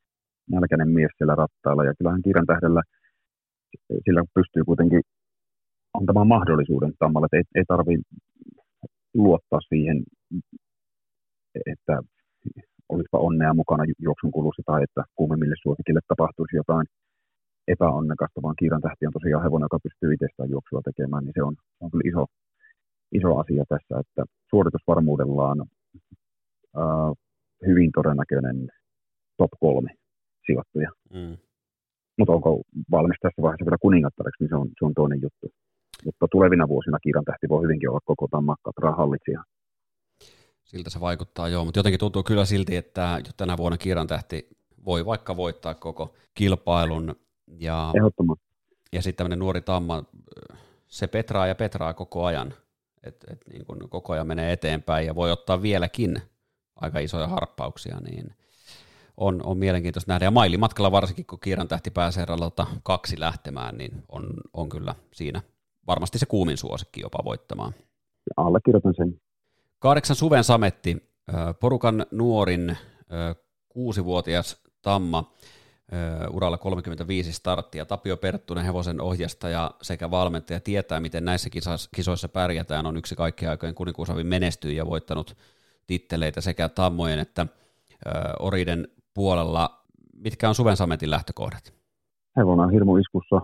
nälkäinen mies siellä rattailla. Ja kyllähän Kiiran tähdellä sillä pystyy kuitenkin antamaan mahdollisuuden Tammalle, että ei, ei tarvitse luottaa siihen, että olisipa onnea mukana juoksun kulussa tai että kuumemmille suosikille tapahtuisi jotain epäonnekasta, vaan Kiiran tähti on tosiaan hevonen, joka pystyy itsestään juoksua tekemään, niin se on, on kyllä iso, iso asia tässä, että suoritusvarmuudellaan ää, hyvin todennäköinen top kolme sijoittuja. Mm. Mutta onko valmis tässä vaiheessa vielä kuningattareksi, niin se on, se on toinen juttu. Mutta tulevina vuosina Kiiran tähti voi hyvinkin olla koko tämän hallitsija. Siltä se vaikuttaa, joo, mutta jotenkin tuntuu kyllä silti, että jo tänä vuonna Kiiran tähti voi vaikka voittaa koko kilpailun. Ja, Ehdottomasti. Ja sitten tämmöinen nuori tamma, se petraa ja petraa koko ajan. Et, et niin kun koko ajan menee eteenpäin ja voi ottaa vieläkin aika isoja harppauksia, niin on, on mielenkiintoista nähdä. Ja mailimatkalla varsinkin, kun Kiiran tähti pääsee radalta kaksi lähtemään, niin on, on kyllä siinä varmasti se kuumin suosikki jopa voittamaan. Allekirjoitan sen. Kahdeksan Suven Sametti, porukan nuorin kuusivuotias Tamma, uralla 35 starttia. Tapio Perttunen, hevosen ohjastaja sekä valmentaja, tietää, miten näissä kisoissa pärjätään. On yksi kaikkien aikojen kuninkuusavin menestyjä ja voittanut titteleitä sekä Tammojen että Oriden puolella. Mitkä on Suven Sametin lähtökohdat? Hevonen on hirmu iskussa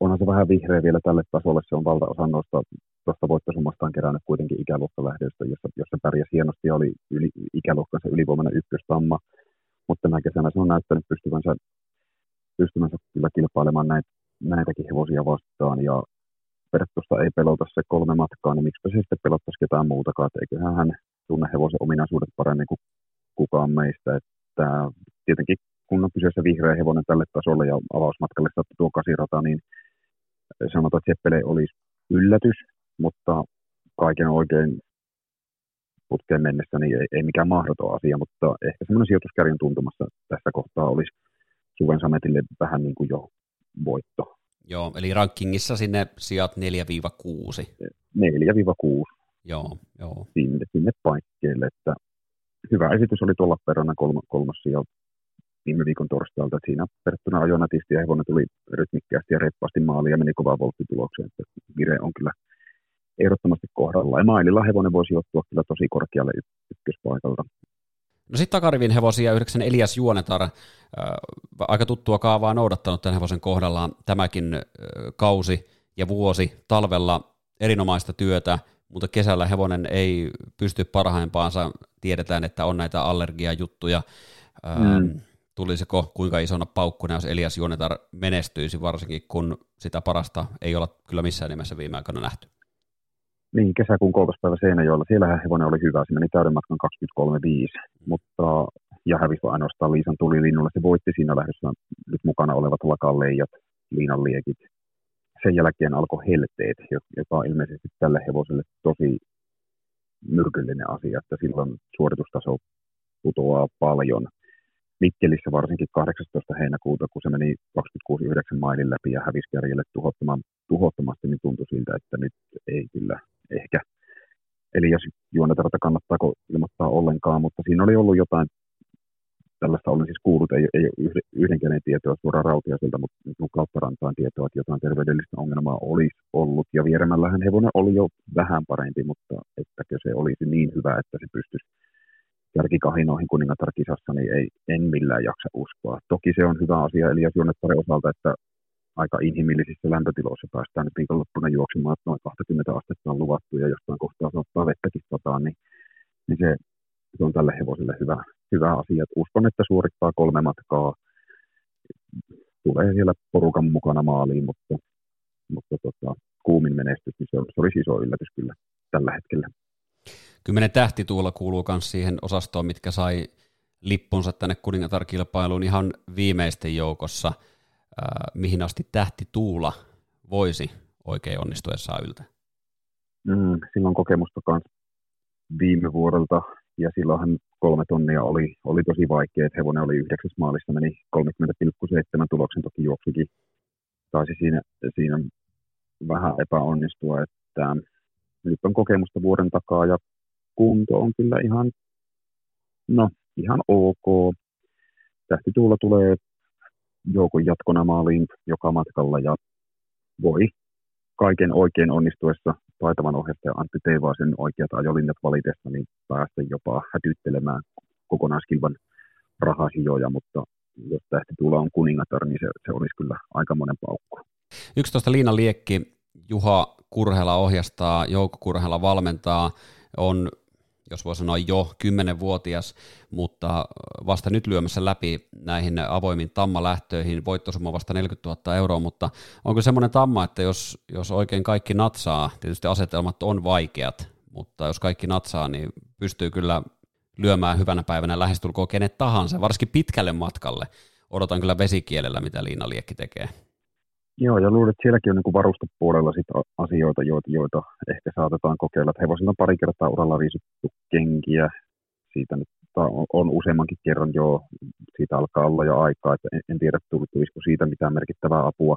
onhan se vähän vihreä vielä tälle tasolle. Se on valtaosa noista tuosta voittosumastaan kerännyt kuitenkin ikäluokkalähdöstä, jossa, jossa pärjäsi hienosti ja oli yli, ikäluokkansa ylivoimainen ykköstamma. Mutta tänä kesänä se on näyttänyt pystyvänsä, pystyvänsä kyllä kilpailemaan näitä, näitäkin hevosia vastaan. Ja periaatteessa ei pelota se kolme matkaa, niin miksi se sitten pelottaisi ketään muutakaan. Että eiköhän hän tunne hevosen ominaisuudet paremmin kuin kukaan meistä. Että tietenkin kun on kyseessä vihreä hevonen tälle tasolle ja avausmatkalle sattui tuo kasirata, niin sanotaan, että Seppele olisi yllätys, mutta kaiken oikein putkeen mennessä niin ei, ei mikään mahdoton asia, mutta ehkä semmoinen sijoituskärjen tuntumassa tässä kohtaa olisi Suven Sametille vähän niin kuin jo voitto. Joo, eli rankingissa sinne sijat 4-6. 4-6. Joo, joo. Sinne, sinne paikkeille, että hyvä esitys oli tuolla peränä kolmas, kolmas sija viime viikon torstailta, että siinä verrattuna ajoi nätisti ja hevonen tuli rytmikkäästi ja reippaasti maaliin ja meni kovaa volttitulokseen. Että vire on kyllä ehdottomasti kohdalla. Ja maililla hevonen voisi ottaa kyllä tosi korkealle ykköspaikalta. No sitten takarivin hevosia yhdeksän Elias Juonetar, äh, aika tuttua kaavaa noudattanut tämän hevosen kohdalla tämäkin äh, kausi ja vuosi talvella erinomaista työtä, mutta kesällä hevonen ei pysty parhaimpaansa. Tiedetään, että on näitä allergiajuttuja. Mm tulisiko kuinka isona paukkuna, jos Elias Juonetar menestyisi, varsinkin kun sitä parasta ei olla kyllä missään nimessä viime aikoina nähty. Niin, kesäkuun kolkospäivä Seinäjoella. Siellähän hevonen oli hyvä, se meni täyden matkan 23.5, mutta ja hävisi ainoastaan Liisan tuli linnulle. Se voitti siinä lähdössä nyt mukana olevat lakalleijat, liinan liekit. Sen jälkeen alkoi helteet, joka on ilmeisesti tälle hevoselle tosi myrkyllinen asia, että silloin suoritustaso putoaa paljon – Mikkelissä varsinkin 18. heinäkuuta, kun se meni 26.9 mailin läpi ja hävisi kärjelle tuhottomasti, niin tuntui siltä, että nyt ei kyllä ehkä. Eli jos juonetarta kannattaako ilmoittaa ollenkaan, mutta siinä oli ollut jotain, tällaista olen siis kuullut, ei, ei ole yhdenkään tietoa suoraan rautiaiselta, mutta nyt kautta rantaan tietoa, että jotain terveydellistä ongelmaa olisi ollut. Ja vieremällähän hevonen oli jo vähän parempi, mutta ettäkö se olisi niin hyvä, että se pystyisi jälkikahinoihin kuningatarkisassa, niin ei, en millään jaksa uskoa. Toki se on hyvä asia Elias Juonettaren osalta, että aika inhimillisissä lämpötiloissa päästään nyt viikonloppuna juoksemaan, että noin 20 astetta on luvattu ja jostain kohtaa saattaa vettäkin sataan, niin, niin se, se, on tälle hevoselle hyvä, hyvä asia. Et uskon, että suorittaa kolme matkaa, tulee siellä porukan mukana maaliin, mutta, mutta tota, kuumin menestys, niin se, se olisi iso yllätys kyllä tällä hetkellä. Kymmenen tähtituulla kuuluu myös siihen osastoon, mitkä sai lippunsa tänne kuningatarkilpailuun ihan viimeisten joukossa. Äh, mihin asti tähtituula voisi oikein onnistuessaan yltä? Mm, silloin kokemusta myös viime vuodelta, ja silloinhan kolme tonnia oli, oli tosi vaikea, että hevonen oli yhdeksäs maalissa, meni 30,7 tuloksen, toki juoksikin taisi siinä, siinä vähän epäonnistua, että nyt on kokemusta vuoden takaa ja kunto on kyllä ihan, no, ihan ok. Tähtituulla tulee joukon jatkona maaliin joka matkalla ja voi kaiken oikein onnistuessa taitavan ohjastaja Antti Teivaasen oikeat ajolinjat valitessa, niin päästä jopa hätyttelemään kokonaiskilvan rahasijoja, mutta jos tähtituula on kuningatar, niin se, se olisi kyllä aikamoinen paukku. 11 Liina Liekki, Juha Kurhela ohjastaa, Jouko Kurhela valmentaa, on jos voi sanoa jo kymmenenvuotias, mutta vasta nyt lyömässä läpi näihin avoimiin tammalähtöihin, voittosumma vasta 40 000 euroa, mutta onko semmoinen tamma, että jos, jos oikein kaikki natsaa, tietysti asetelmat on vaikeat, mutta jos kaikki natsaa, niin pystyy kyllä lyömään hyvänä päivänä lähestulkoon kenet tahansa, varsinkin pitkälle matkalle. Odotan kyllä vesikielellä, mitä Liina Liekki tekee. Joo, ja luulen, että sielläkin on niin varustepuolella sit asioita, joita, joita ehkä saatetaan kokeilla. Että hevosilla on pari kertaa uralla riisuttu kenkiä. Siitä nyt on, on useammankin kerran jo, siitä alkaa olla jo aikaa, että en, en tiedä tulisiko siitä mitään merkittävää apua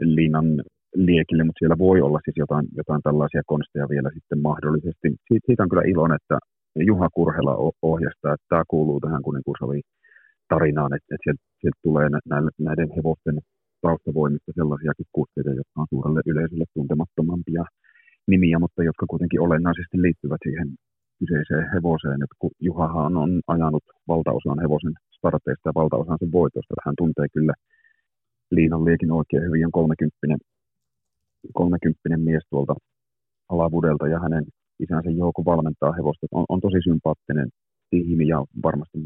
Liinan liekille, mutta siellä voi olla siis jotain, jotain tällaisia konsteja vielä sitten mahdollisesti. Siit, siitä on kyllä ilon, että Juha Kurhela ohjastaa, että tämä kuuluu tähän kuninkuusaviin tarinaan, että, että sieltä, sieltä tulee näiden hevosten taustavoimista sellaisiakin kursseja, jotka on suurelle yleisölle tuntemattomampia nimiä, mutta jotka kuitenkin olennaisesti liittyvät siihen kyseiseen hevoseen. että kun Juhahan on ajanut valtaosan hevosen starteista ja valtaosan sen voitosta. Hän tuntee kyllä Liinan liekin oikein hyvin, on 30, 30 mies tuolta alavudelta ja hänen isänsä Jouko valmentaa hevosta. On, on tosi sympaattinen tiimi ja varmasti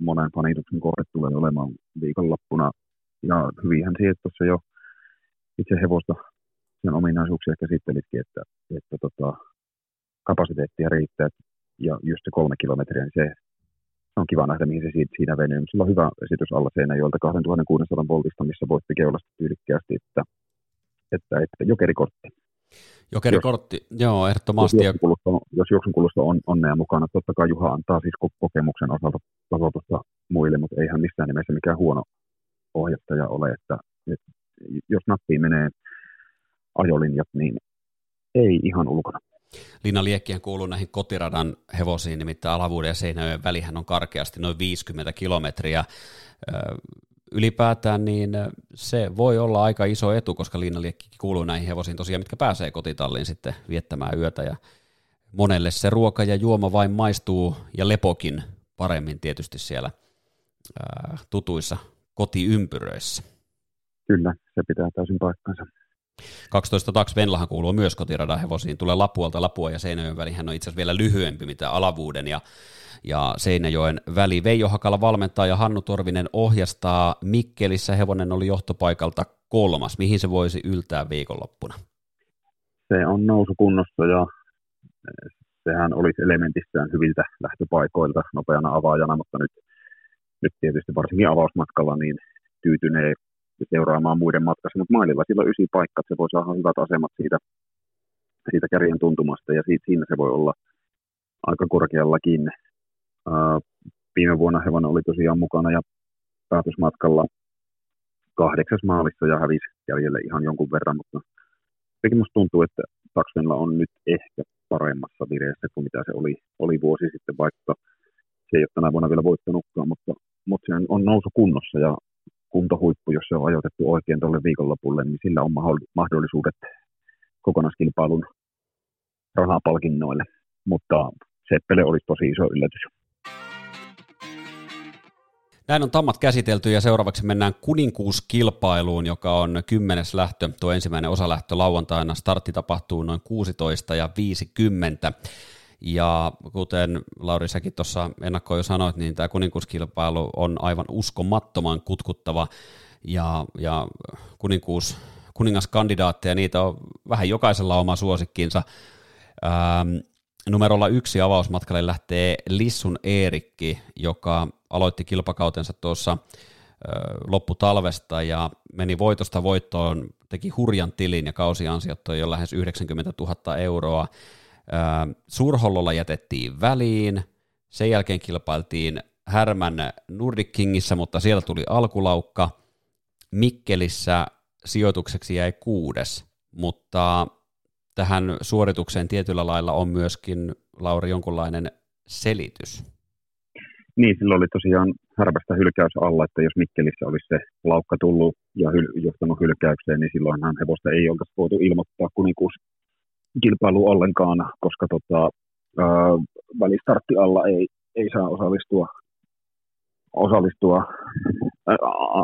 monen fanituksen kohde tulee olemaan viikonloppuna ja hyvinhän siihen tuossa jo itse hevosta sen ominaisuuksia käsittelitkin, että, että tota, kapasiteettia riittää ja just se kolme kilometriä, niin se, se on kiva nähdä, mihin se siitä, siinä venyy. Sillä on hyvä esitys alla Seinäjoelta 2600 voltista, missä voitti keulasta tyylikkäästi, että, että, että jokerikortti. Jokerikortti, jos, joo, ehdottomasti. Jos jos juoksun kulusta on onnea mukana, totta kai Juha antaa siis kokemuksen osalta tasoitusta muille, mutta eihän missään nimessä mikään huono ohjattaja ole, että, että jos nappiin menee ajolinjat, niin ei ihan ulkona. Liina Liekkihän kuuluu näihin kotiradan hevosiin, nimittäin Alavuuden ja Seinäjoen välihän on karkeasti noin 50 kilometriä. Ylipäätään niin se voi olla aika iso etu, koska Liina Liekki kuuluu näihin hevosiin tosiaan, mitkä pääsee kotitalliin sitten viettämään yötä ja monelle se ruoka ja juoma vain maistuu ja lepokin paremmin tietysti siellä tutuissa kotiympyröissä. Kyllä, se pitää täysin paikkansa. 12 Tax Venlahan kuuluu myös kotiradan hevosiin. Tulee Lapualta Lapua ja Seinäjoen väli. Hän on itse asiassa vielä lyhyempi mitä Alavuuden ja, ja Seinäjoen väli. Veijo Hakala valmentaa ja Hannu Torvinen ohjastaa. Mikkelissä hevonen oli johtopaikalta kolmas. Mihin se voisi yltää viikonloppuna? Se on nousukunnossa ja sehän olisi elementissään hyviltä lähtöpaikoilta nopeana avaajana, mutta nyt nyt tietysti varsinkin avausmatkalla niin tyytynee seuraamaan muiden matkassa, mutta maililla sillä on ysi paikka, että se voi saada hyvät asemat siitä, siitä kärjen tuntumasta ja siitä, siinä se voi olla aika korkeallakin. Uh, viime vuonna hevonen oli tosiaan mukana ja päätösmatkalla kahdeksas maalissa ja hävisi jäljelle ihan jonkun verran, mutta jotenkin musta tuntuu, että Taksvenla on nyt ehkä paremmassa vireessä kuin mitä se oli, oli vuosi sitten, vaikka se ei ole tänä vuonna vielä voittanutkaan, mutta mutta se on nousu kunnossa ja kuntohuippu, jos se on ajoitettu oikein tuolle viikonlopulle, niin sillä on mahdollisuudet kokonaiskilpailun rahapalkinnoille. Mutta Seppele olisi tosi iso yllätys. Näin on tammat käsitelty ja seuraavaksi mennään kuninkuuskilpailuun, joka on kymmenes lähtö. Tuo ensimmäinen osalähtö lauantaina. Startti tapahtuu noin 16 ja 50. Ja kuten Lauri säkin tuossa ennakkoon jo sanoit, niin tämä kuninkuuskilpailu on aivan uskomattoman kutkuttava ja, ja kuninkuus, kuningaskandidaatteja, niitä on vähän jokaisella oma suosikkinsa. Ähm, numerolla yksi avausmatkalle lähtee Lissun Eerikki, joka aloitti kilpakautensa tuossa äh, lopputalvesta ja meni voitosta voittoon, teki hurjan tilin ja kausiansiot toi jo lähes 90 000 euroa. Surhollolla jätettiin väliin, sen jälkeen kilpailtiin Härmän Nordic Kingissä, mutta siellä tuli alkulaukka. Mikkelissä sijoitukseksi jäi kuudes. mutta tähän suoritukseen tietyllä lailla on myöskin, Lauri, jonkunlainen selitys. Niin, sillä oli tosiaan härpästä hylkäys alla, että jos Mikkelissä olisi se laukka tullut ja hyl- johtanut hylkäykseen, niin silloinhan hevosta ei oltaisi voitu ilmoittaa kuninkuuskilpailu ollenkaan, koska tota, ää, välistartti alla ei, ei saa osallistua osallistua, ää,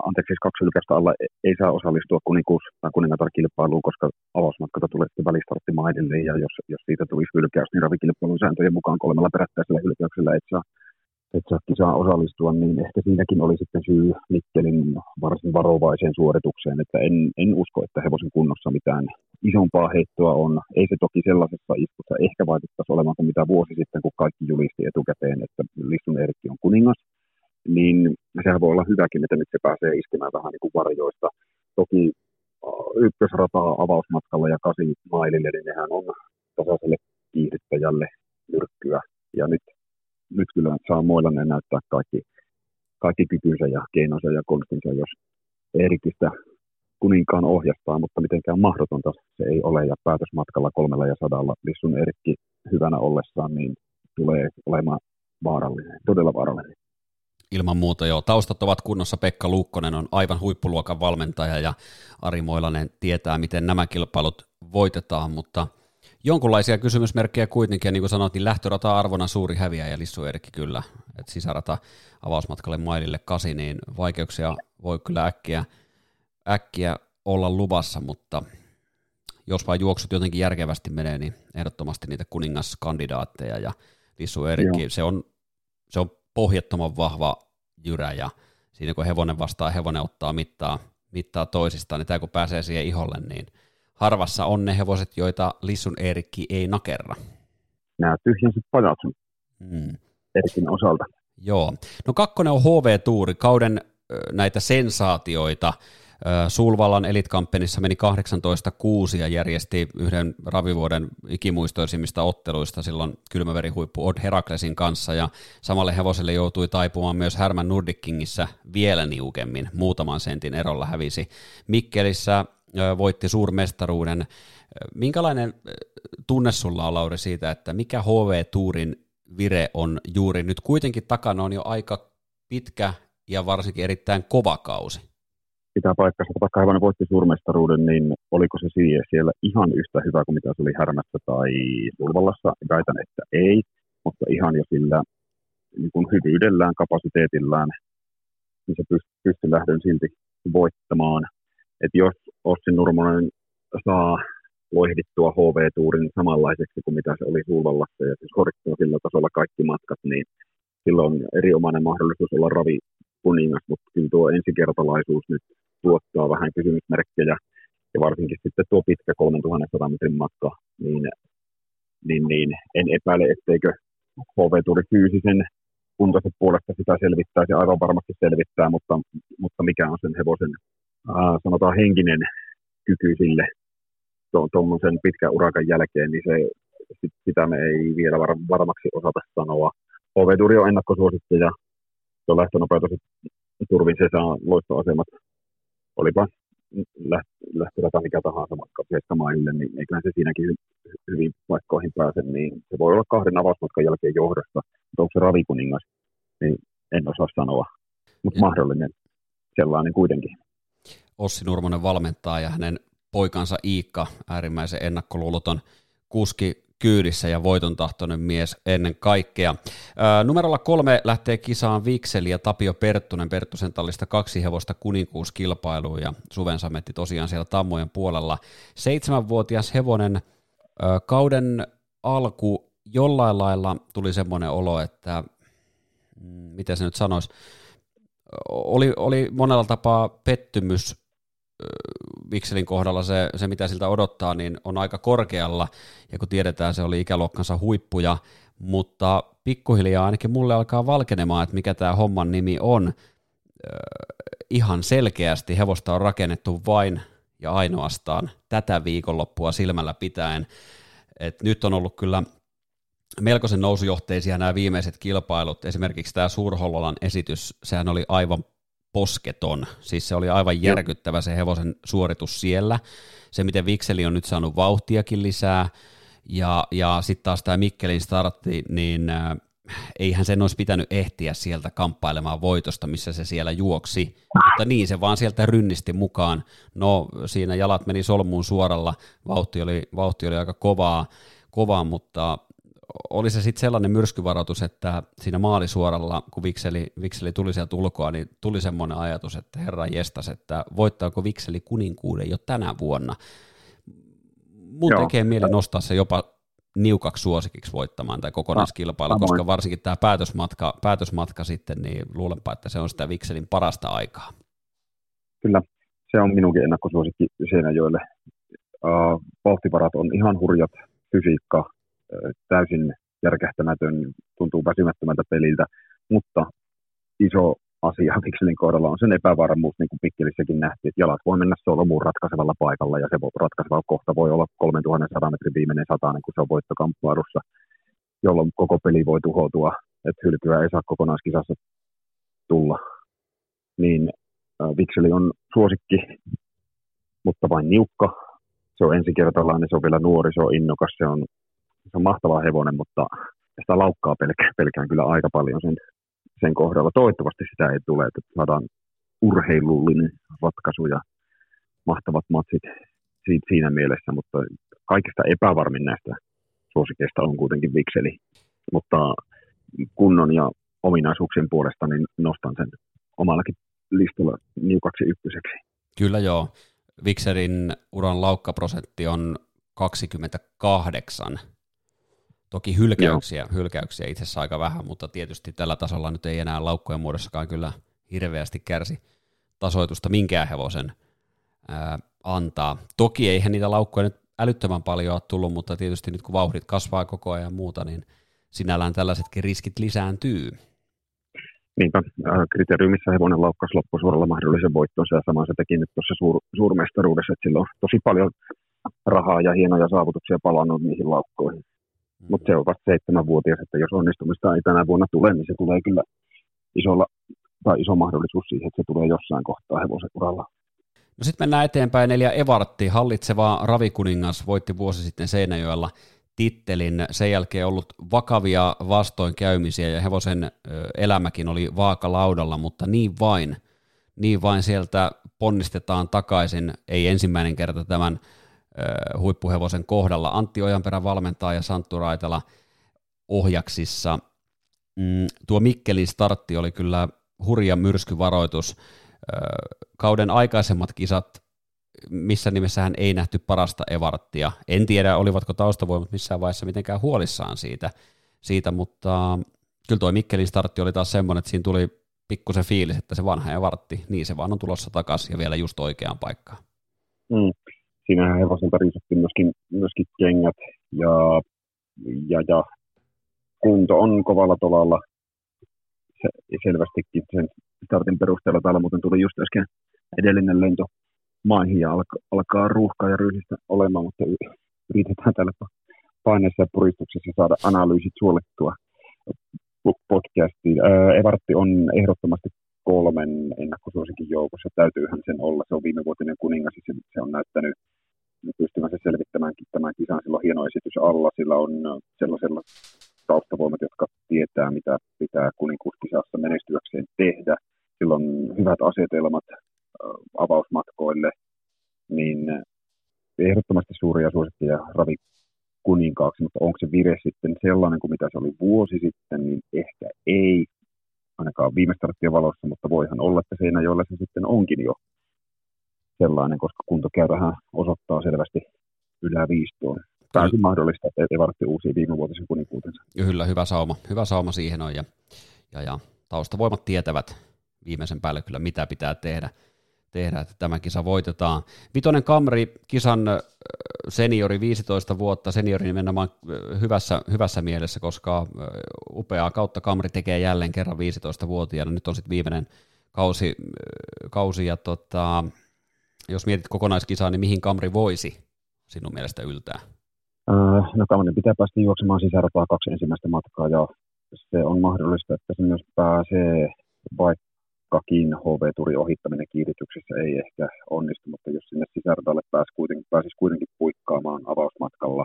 anteeksi siis kaksi hylkäystä alla ei saa osallistua kuninkuus- tai kuningatar-kilpailuun, koska avausmatkata tulee sitten välistarttimaidille, ja jos, jos siitä tulisi hylkäys, niin ravikilpailun sääntöjen mukaan kolmella perättäisellä hylkäyksellä et saa että saa osallistua, niin ehkä siinäkin oli sitten syy Mikkelin varsin varovaiseen suoritukseen, että en, en usko, että hevosen kunnossa mitään isompaa heittoa on. Ei se toki sellaisessa iskussa ehkä vaikuttaisi olemaan kuin mitä vuosi sitten, kun kaikki julisti etukäteen, että Lissun Erkki on kuningas, niin sehän voi olla hyväkin, että nyt se pääsee iskemään vähän niin kuin varjoista. Toki ykkösrataa avausmatkalla ja kasi mailille, niin nehän on tasaiselle kiihdyttäjälle myrkkyä. Ja nyt nyt kyllä saa Moilanen näyttää kaikki, kaikki kykynsä ja keinonsa ja konstinsa, jos Erikistä kuninkaan ohjastaa, mutta mitenkään mahdotonta se ei ole. Ja päätösmatkalla kolmella ja sadalla Lissun Erikki hyvänä ollessaan, niin tulee olemaan vaarallinen, todella vaarallinen. Ilman muuta joo. Taustat ovat kunnossa. Pekka Luukkonen on aivan huippuluokan valmentaja ja Ari Moilanen tietää, miten nämä kilpailut voitetaan, mutta – jonkunlaisia kysymysmerkkejä kuitenkin, ja niin kuin sanoit, niin lähtörata arvona suuri häviäjä ja Lissu Erkki kyllä, että sisärata avausmatkalle mailille kasi, niin vaikeuksia voi kyllä äkkiä, äkkiä olla luvassa, mutta jos vain juoksut jotenkin järkevästi menee, niin ehdottomasti niitä kuningaskandidaatteja ja Lissu Erkki, se on, se on pohjattoman vahva jyrä ja siinä kun hevonen vastaa, hevonen ottaa mittaa, mittaa toisistaan, niin tämä kun pääsee siihen iholle, niin – harvassa on ne hevoset, joita Lissun Eerikki ei nakerra. Nämä tyhjensi pajatsun hmm. Erikin osalta. Joo. No kakkonen on HV-tuuri, kauden näitä sensaatioita. Sulvallan elitkamppenissa meni 18-6 ja järjesti yhden ravivuoden ikimuistoisimmista otteluista silloin kylmäverihuippu Odd Heraklesin kanssa ja samalle hevoselle joutui taipumaan myös Herman Nordic Kingissä vielä niukemmin, muutaman sentin erolla hävisi Mikkelissä voitti suurmestaruuden. Minkälainen tunne sulla on, Lauri, siitä, että mikä HV-tuurin vire on juuri nyt? Kuitenkin takana on jo aika pitkä ja varsinkin erittäin kova kausi. Pitää paikkansa, vaikka Hevonen voitti suurmestaruuden, niin oliko se siellä ihan yhtä hyvä kuin mitä se oli Härmässä tai Sulvallassa? Väitän, että ei, mutta ihan jo sillä niin kuin hyvyydellään, kapasiteetillään, niin se pystyi pysty lähdön silti voittamaan että jos Ossi Nurmonen saa loihdittua HV-tuurin samanlaiseksi kuin mitä se oli Sulvallassa ja se suorittaa sillä tasolla kaikki matkat, niin silloin on erinomainen mahdollisuus olla ravi kuningas, mutta kyllä tuo ensikertalaisuus nyt tuottaa vähän kysymysmerkkejä. Ja varsinkin sitten tuo pitkä 3100 metrin matka, niin, niin, niin en epäile, etteikö HV-tuuri fyysisen kuntoisen puolesta sitä selvittää, se aivan varmasti selvittää, mutta, mutta mikä on sen hevosen äh, sanotaan henkinen kyky sille tuommoisen pitkän urakan jälkeen, niin se, sit, sitä me ei vielä var, varmaksi osata sanoa. Oveturi on ennakkosuosikki ja se on lähtönopeutus turvin se saa loistoasemat. Olipa lähtörata mikä tahansa matka maille, niin eiköhän se siinäkin hy- hyvin paikkoihin pääse, niin se voi olla kahden avausmatkan jälkeen johdosta, mutta onko se ravikuningas, niin en osaa sanoa, mutta mahdollinen sellainen kuitenkin. Ossi Nurmonen valmentaa ja hänen poikansa Iikka, äärimmäisen ennakkoluuloton kuski kyydissä ja voiton tahtoinen mies ennen kaikkea. Ää, numerolla kolme lähtee kisaan Vikseli ja Tapio Perttunen. Perttusen tallista kaksi hevosta kuninkuuskilpailuun ja Suvensametti tosiaan siellä tammojen puolella. Seitsemänvuotias hevonen ää, kauden alku jollain lailla tuli semmoinen olo, että mm, miten se nyt sanoisi, oli, oli monella tapaa pettymys Vikselin kohdalla se, se, mitä siltä odottaa, niin on aika korkealla, ja kun tiedetään, se oli ikäluokkansa huippuja, mutta pikkuhiljaa ainakin mulle alkaa valkenemaan, että mikä tämä homman nimi on. Ihan selkeästi hevosta on rakennettu vain ja ainoastaan tätä viikonloppua silmällä pitäen. Et nyt on ollut kyllä melkoisen nousujohteisia nämä viimeiset kilpailut. Esimerkiksi tämä Suurhollolan esitys, sehän oli aivan posketon. Siis se oli aivan järkyttävä se hevosen suoritus siellä. Se, miten Vikseli on nyt saanut vauhtiakin lisää, ja, ja sitten taas tämä Mikkelin startti, niin äh, eihän sen olisi pitänyt ehtiä sieltä kamppailemaan voitosta, missä se siellä juoksi, mutta niin se vaan sieltä rynnisti mukaan. No siinä jalat meni solmuun suoralla, vauhti oli, vauhti oli aika kovaa, kovaa mutta oli se sitten sellainen myrskyvaroitus, että siinä maalisuoralla, kun Vikseli, Vikseli tuli sieltä ulkoa, niin tuli semmoinen ajatus, että herra jestas, että voittaako Vikseli kuninkuuden jo tänä vuonna. Mun Joo. tekee mieli nostaa se jopa niukaksi suosikiksi voittamaan tai kokonaiskilpailu, koska varsinkin tämä päätösmatka, päätösmatka sitten, niin luulenpa, että se on sitä Vikselin parasta aikaa. Kyllä, se on minunkin ennakkosuosikki Seinäjoelle. Uh, vauhtivarat on ihan hurjat, fysiikka täysin järkähtämätön, tuntuu väsymättömältä peliltä, mutta iso asia Pixelin kohdalla on sen epävarmuus, niin kuin Pikkelissäkin nähtiin, että jalat voi mennä solmuun ratkaisevalla paikalla ja se ratkaiseva kohta voi olla 3100 metrin viimeinen satainen, kun se on voittokamppailussa, jolloin koko peli voi tuhoutua, että hylkyä ei saa kokonaiskisassa tulla. Niin äh, Vixeli on suosikki, mutta vain niukka. Se on ensikertalainen, se on vielä nuori, se on innokas, se on, se on mahtava hevonen, mutta sitä laukkaa pelkään, pelkään kyllä aika paljon sen sen kohdalla. Toivottavasti sitä ei tule, että saadaan urheilullinen ratkaisu ja mahtavat matsit siinä mielessä, mutta kaikista epävarmin näistä suosikeista on kuitenkin Vikseli. Mutta kunnon ja ominaisuuksien puolesta niin nostan sen omallakin listalla niukaksi ykköseksi. Kyllä joo. Vikserin uran laukkaprosentti on 28 Toki hylkäyksiä, Joo. hylkäyksiä itse asiassa aika vähän, mutta tietysti tällä tasolla nyt ei enää laukkojen muodossakaan kyllä hirveästi kärsi tasoitusta minkään hevosen ää, antaa. Toki eihän niitä laukkoja nyt älyttömän paljon ole tullut, mutta tietysti nyt kun vauhdit kasvaa koko ajan ja muuta, niin sinällään tällaisetkin riskit lisääntyy. Niinpä, kriteeri, missä hevonen laukkas loppusuoralla mahdollisen voittonsa ja sama se teki nyt tuossa suur, suurmestaruudessa, että sillä on tosi paljon rahaa ja hienoja saavutuksia palannut niihin laukkoihin. Mutta se on vasta seitsemänvuotias, että jos onnistumista ei tänä vuonna tule, niin se tulee kyllä isolla, tai iso mahdollisuus siihen, että se tulee jossain kohtaa hevosen uralla. No sitten mennään eteenpäin. Neljä Evartti, hallitseva ravikuningas, voitti vuosi sitten Seinäjoella tittelin. Sen jälkeen ollut vakavia vastoinkäymisiä ja hevosen elämäkin oli vaakalaudalla, mutta niin vain, niin vain sieltä ponnistetaan takaisin. Ei ensimmäinen kerta tämän huippuhevosen kohdalla. Antti Ojanperä valmentaa ja Santtu Raitala ohjaksissa. Mm, tuo Mikkelin startti oli kyllä hurja myrskyvaroitus. Kauden aikaisemmat kisat, missä nimessä hän ei nähty parasta Evarttia. En tiedä, olivatko taustavoimat missään vaiheessa mitenkään huolissaan siitä, siitä mutta kyllä tuo Mikkelin startti oli taas semmoinen, että siinä tuli pikkusen fiilis, että se vanha Evartti, niin se vaan on tulossa takaisin ja vielä just oikeaan paikkaan. Mm siinähän hevoselta riisuttiin myöskin, myöskin kengät ja, ja, ja kunto on kovalla tolalla se, selvästikin sen startin perusteella. Täällä muuten tuli just äsken edellinen lento maihin ja alka, alkaa ruuhkaa ja ryhdistä olemaan, mutta yritetään täällä paineessa ja puristuksessa saada analyysit suolittua podcastiin. Evartti on ehdottomasti kolmen ennakkosuosikin joukossa. Täytyyhän sen olla. Se on viimevuotinen kuningas ja se, on näyttänyt pystymänsä selvittämään tämän kisan. Sillä on hieno esitys alla. Sillä on sellaisella taustavoimat, jotka tietää, mitä pitää kuninkuuskisassa menestyäkseen tehdä. Sillä on hyvät asetelmat avausmatkoille, niin ehdottomasti suuria suosikkeja ravi kuninkaaksi, mutta onko se vire sitten sellainen kuin mitä se oli vuosi sitten, niin ehkä ei, ainakaan viime starttien valossa, mutta voihan olla, että Seinäjoella se sitten onkin jo sellainen, koska kuntokäyrähän osoittaa selvästi yläviistoon. Täysin mahdollista, että ei vartti uusia viimevuotisen kuninkuutensa. Kyllä, hyvä sauma. Hyvä sauma siihen on, ja, ja, ja taustavoimat tietävät viimeisen päälle kyllä, mitä pitää tehdä, tehdä että tämä kisa voitetaan. Vitonen Kamri, kisan seniori 15 vuotta, seniori nimenomaan hyvässä, hyvässä mielessä, koska upeaa kautta Kamri tekee jälleen kerran 15-vuotiaana. Nyt on sitten viimeinen kausi, kausi ja tota, jos mietit kokonaiskisaa, niin mihin Kamri voisi sinun mielestä yltää? No Kamrin pitää päästä juoksemaan sisärataa kaksi ensimmäistä matkaa ja se on mahdollista, että se myös pääsee vaikka vaikkakin HV-turin ohittaminen kiirityksessä ei ehkä onnistu, mutta jos sinne sisärdalle pääsi kuitenkin, pääsisi kuitenkin puikkaamaan avausmatkalla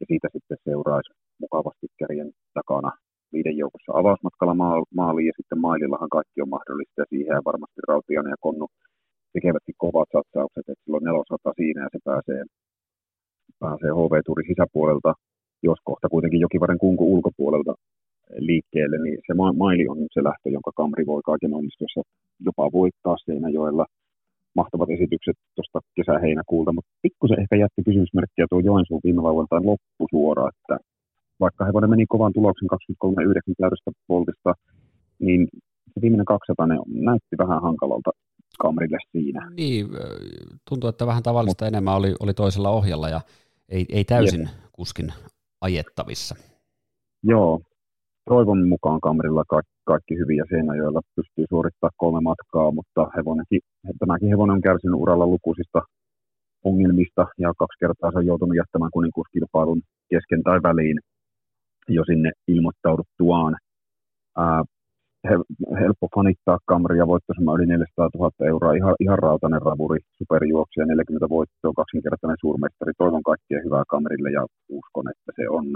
ja siitä sitten seuraisi mukavasti kärjen takana viiden joukossa avausmatkalla maaliin ja sitten mailillahan kaikki on mahdollista ja siihen varmasti Rautianen ja Konnu tekevätkin kovat satsaukset, että silloin nelosata siinä ja se pääsee, pääsee HV-turin sisäpuolelta, jos kohta kuitenkin Jokivarren kunku ulkopuolelta liikkeelle, niin se maili on se lähtö, jonka Kamri voi kaiken onnistuessa jopa voittaa Seinäjoella. Mahtavat esitykset tuosta kesä-heinäkuulta, mutta pikkusen ehkä jätti kysymysmerkkiä tuo Joensuun viime lauantain loppusuora, että vaikka hevonen meni kovan tuloksen 23.9 täydestä poltista, niin se viimeinen 200 näytti vähän hankalalta Kamrille siinä. Niin, tuntuu, että vähän tavallista Mut, enemmän oli, oli toisella ohjalla ja ei, ei täysin jep. kuskin ajettavissa. Joo, toivon mukaan kamerilla kaikki, kaikki hyvin ja Seinäjoella pystyy suorittamaan kolme matkaa, mutta hevonenkin, tämäkin hevonen on kärsinyt uralla lukuisista ongelmista ja kaksi kertaa se on joutunut jättämään kuninkuuskilpailun kesken tai väliin jo sinne ilmoittauduttuaan. Ää, he, helppo fanittaa kameria, voittosuma yli 400 000 euroa, ihan, ihan rautainen ravuri, superjuoksija, 40 voittoa, kaksinkertainen suurmestari. Toivon kaikkea hyvää kamerille ja uskon, että se on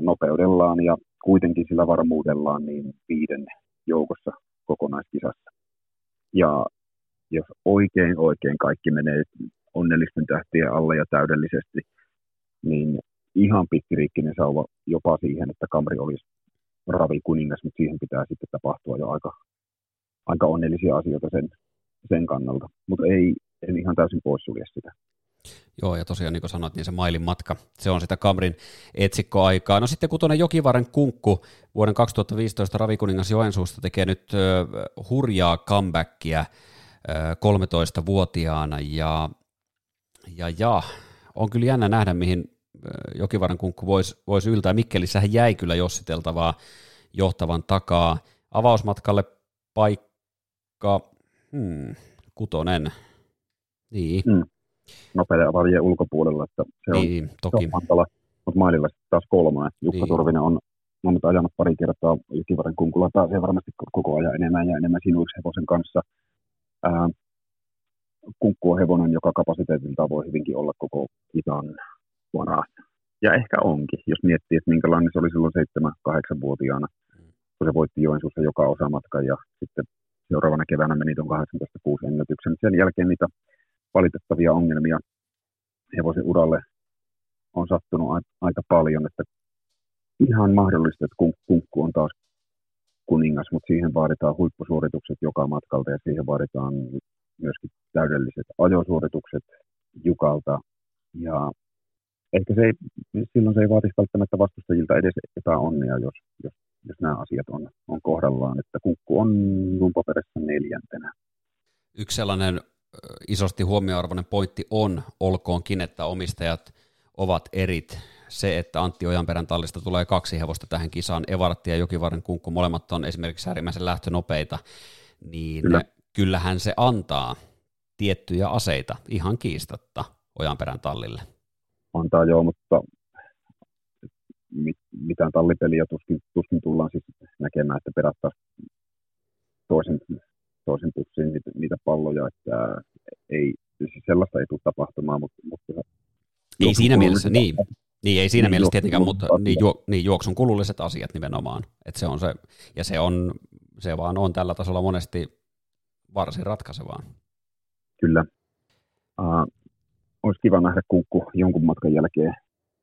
nopeudellaan ja kuitenkin sillä varmuudellaan niin viiden joukossa kokonaiskisassa. Ja jos oikein oikein kaikki menee onnellisten tähtien alle ja täydellisesti, niin ihan pikkiriikkinen sauva jopa siihen, että Kamri olisi ravi kuningas, mutta siihen pitää sitten tapahtua jo aika, aika onnellisia asioita sen, sen kannalta. Mutta ei, en ihan täysin poissulje sitä. Joo, ja tosiaan niin kuin sanoit, niin se mailin matka, se on sitä Kamrin etsikkoaikaa. No sitten kutonen Jokivaren kunkku vuoden 2015 Ravikuningas Joensuusta tekee nyt ö, hurjaa comebackia ö, 13-vuotiaana, ja, ja, ja on kyllä jännä nähdä, mihin Jokivaren kunkku voisi vois yltää. Mikkelissähän jäi kyllä jossiteltavaa johtavan takaa. Avausmatkalle paikka, hmm, kutonen, niin. Mm nopeiden avaajien ulkopuolella, että se on, niin, toki. Se on hankala, mutta maililla taas kolmonen. Jukka niin. Turvinen on, on nyt ajanut pari kertaa Jokivaren kunkulla, pääsee varmasti koko ajan enemmän ja enemmän sinuiksi hevosen kanssa. Ää, kunkku on hevonen, joka kapasiteetilta voi hyvinkin olla koko kitan varas. Ja ehkä onkin, jos miettii, että minkälainen se oli silloin 7-8-vuotiaana, kun se voitti Joensuussa joka osa matka ja sitten seuraavana keväänä meni tuon 18-6 ennätyksen. Sen jälkeen niitä valitettavia ongelmia hevosen uralle on sattunut aika paljon, että ihan mahdollista, että kunkku on taas kuningas, mutta siihen vaaditaan huippusuoritukset joka matkalta ja siihen vaaditaan myöskin täydelliset ajosuoritukset Jukalta. Ja ehkä se ei, silloin se ei vaatisi välttämättä vastustajilta edes epäonnia, jos, jos, jos nämä asiat on, on kohdallaan, että kunkku on Jumbo neljäntenä. Yksi sellainen isosti huomioarvoinen pointti on, olkoonkin, että omistajat ovat erit. Se, että Antti Ojanperän tallista tulee kaksi hevosta tähän kisaan, Evartti ja Jokivarren kunkku, molemmat on esimerkiksi äärimmäisen lähtönopeita, niin Kyllä. kyllähän se antaa tiettyjä aseita ihan kiistatta Ojanperän tallille. Antaa joo, mutta mitään tallipeliä tuskin, tuskin tullaan siis näkemään, että perattaisiin toisen toisen pussiin niitä, niitä palloja, että ei, sellaista ei tule tapahtumaan, mutta, mutta ei siinä mielessä, niin, niin, ei siinä niin, mielessä tietenkään, mutta niin, juo, niin, juoksun kululliset asiat nimenomaan, että se on se, ja se on, se vaan on tällä tasolla monesti varsin ratkaisevaa. Kyllä. Uh, olisi kiva nähdä kuukku jonkun matkan jälkeen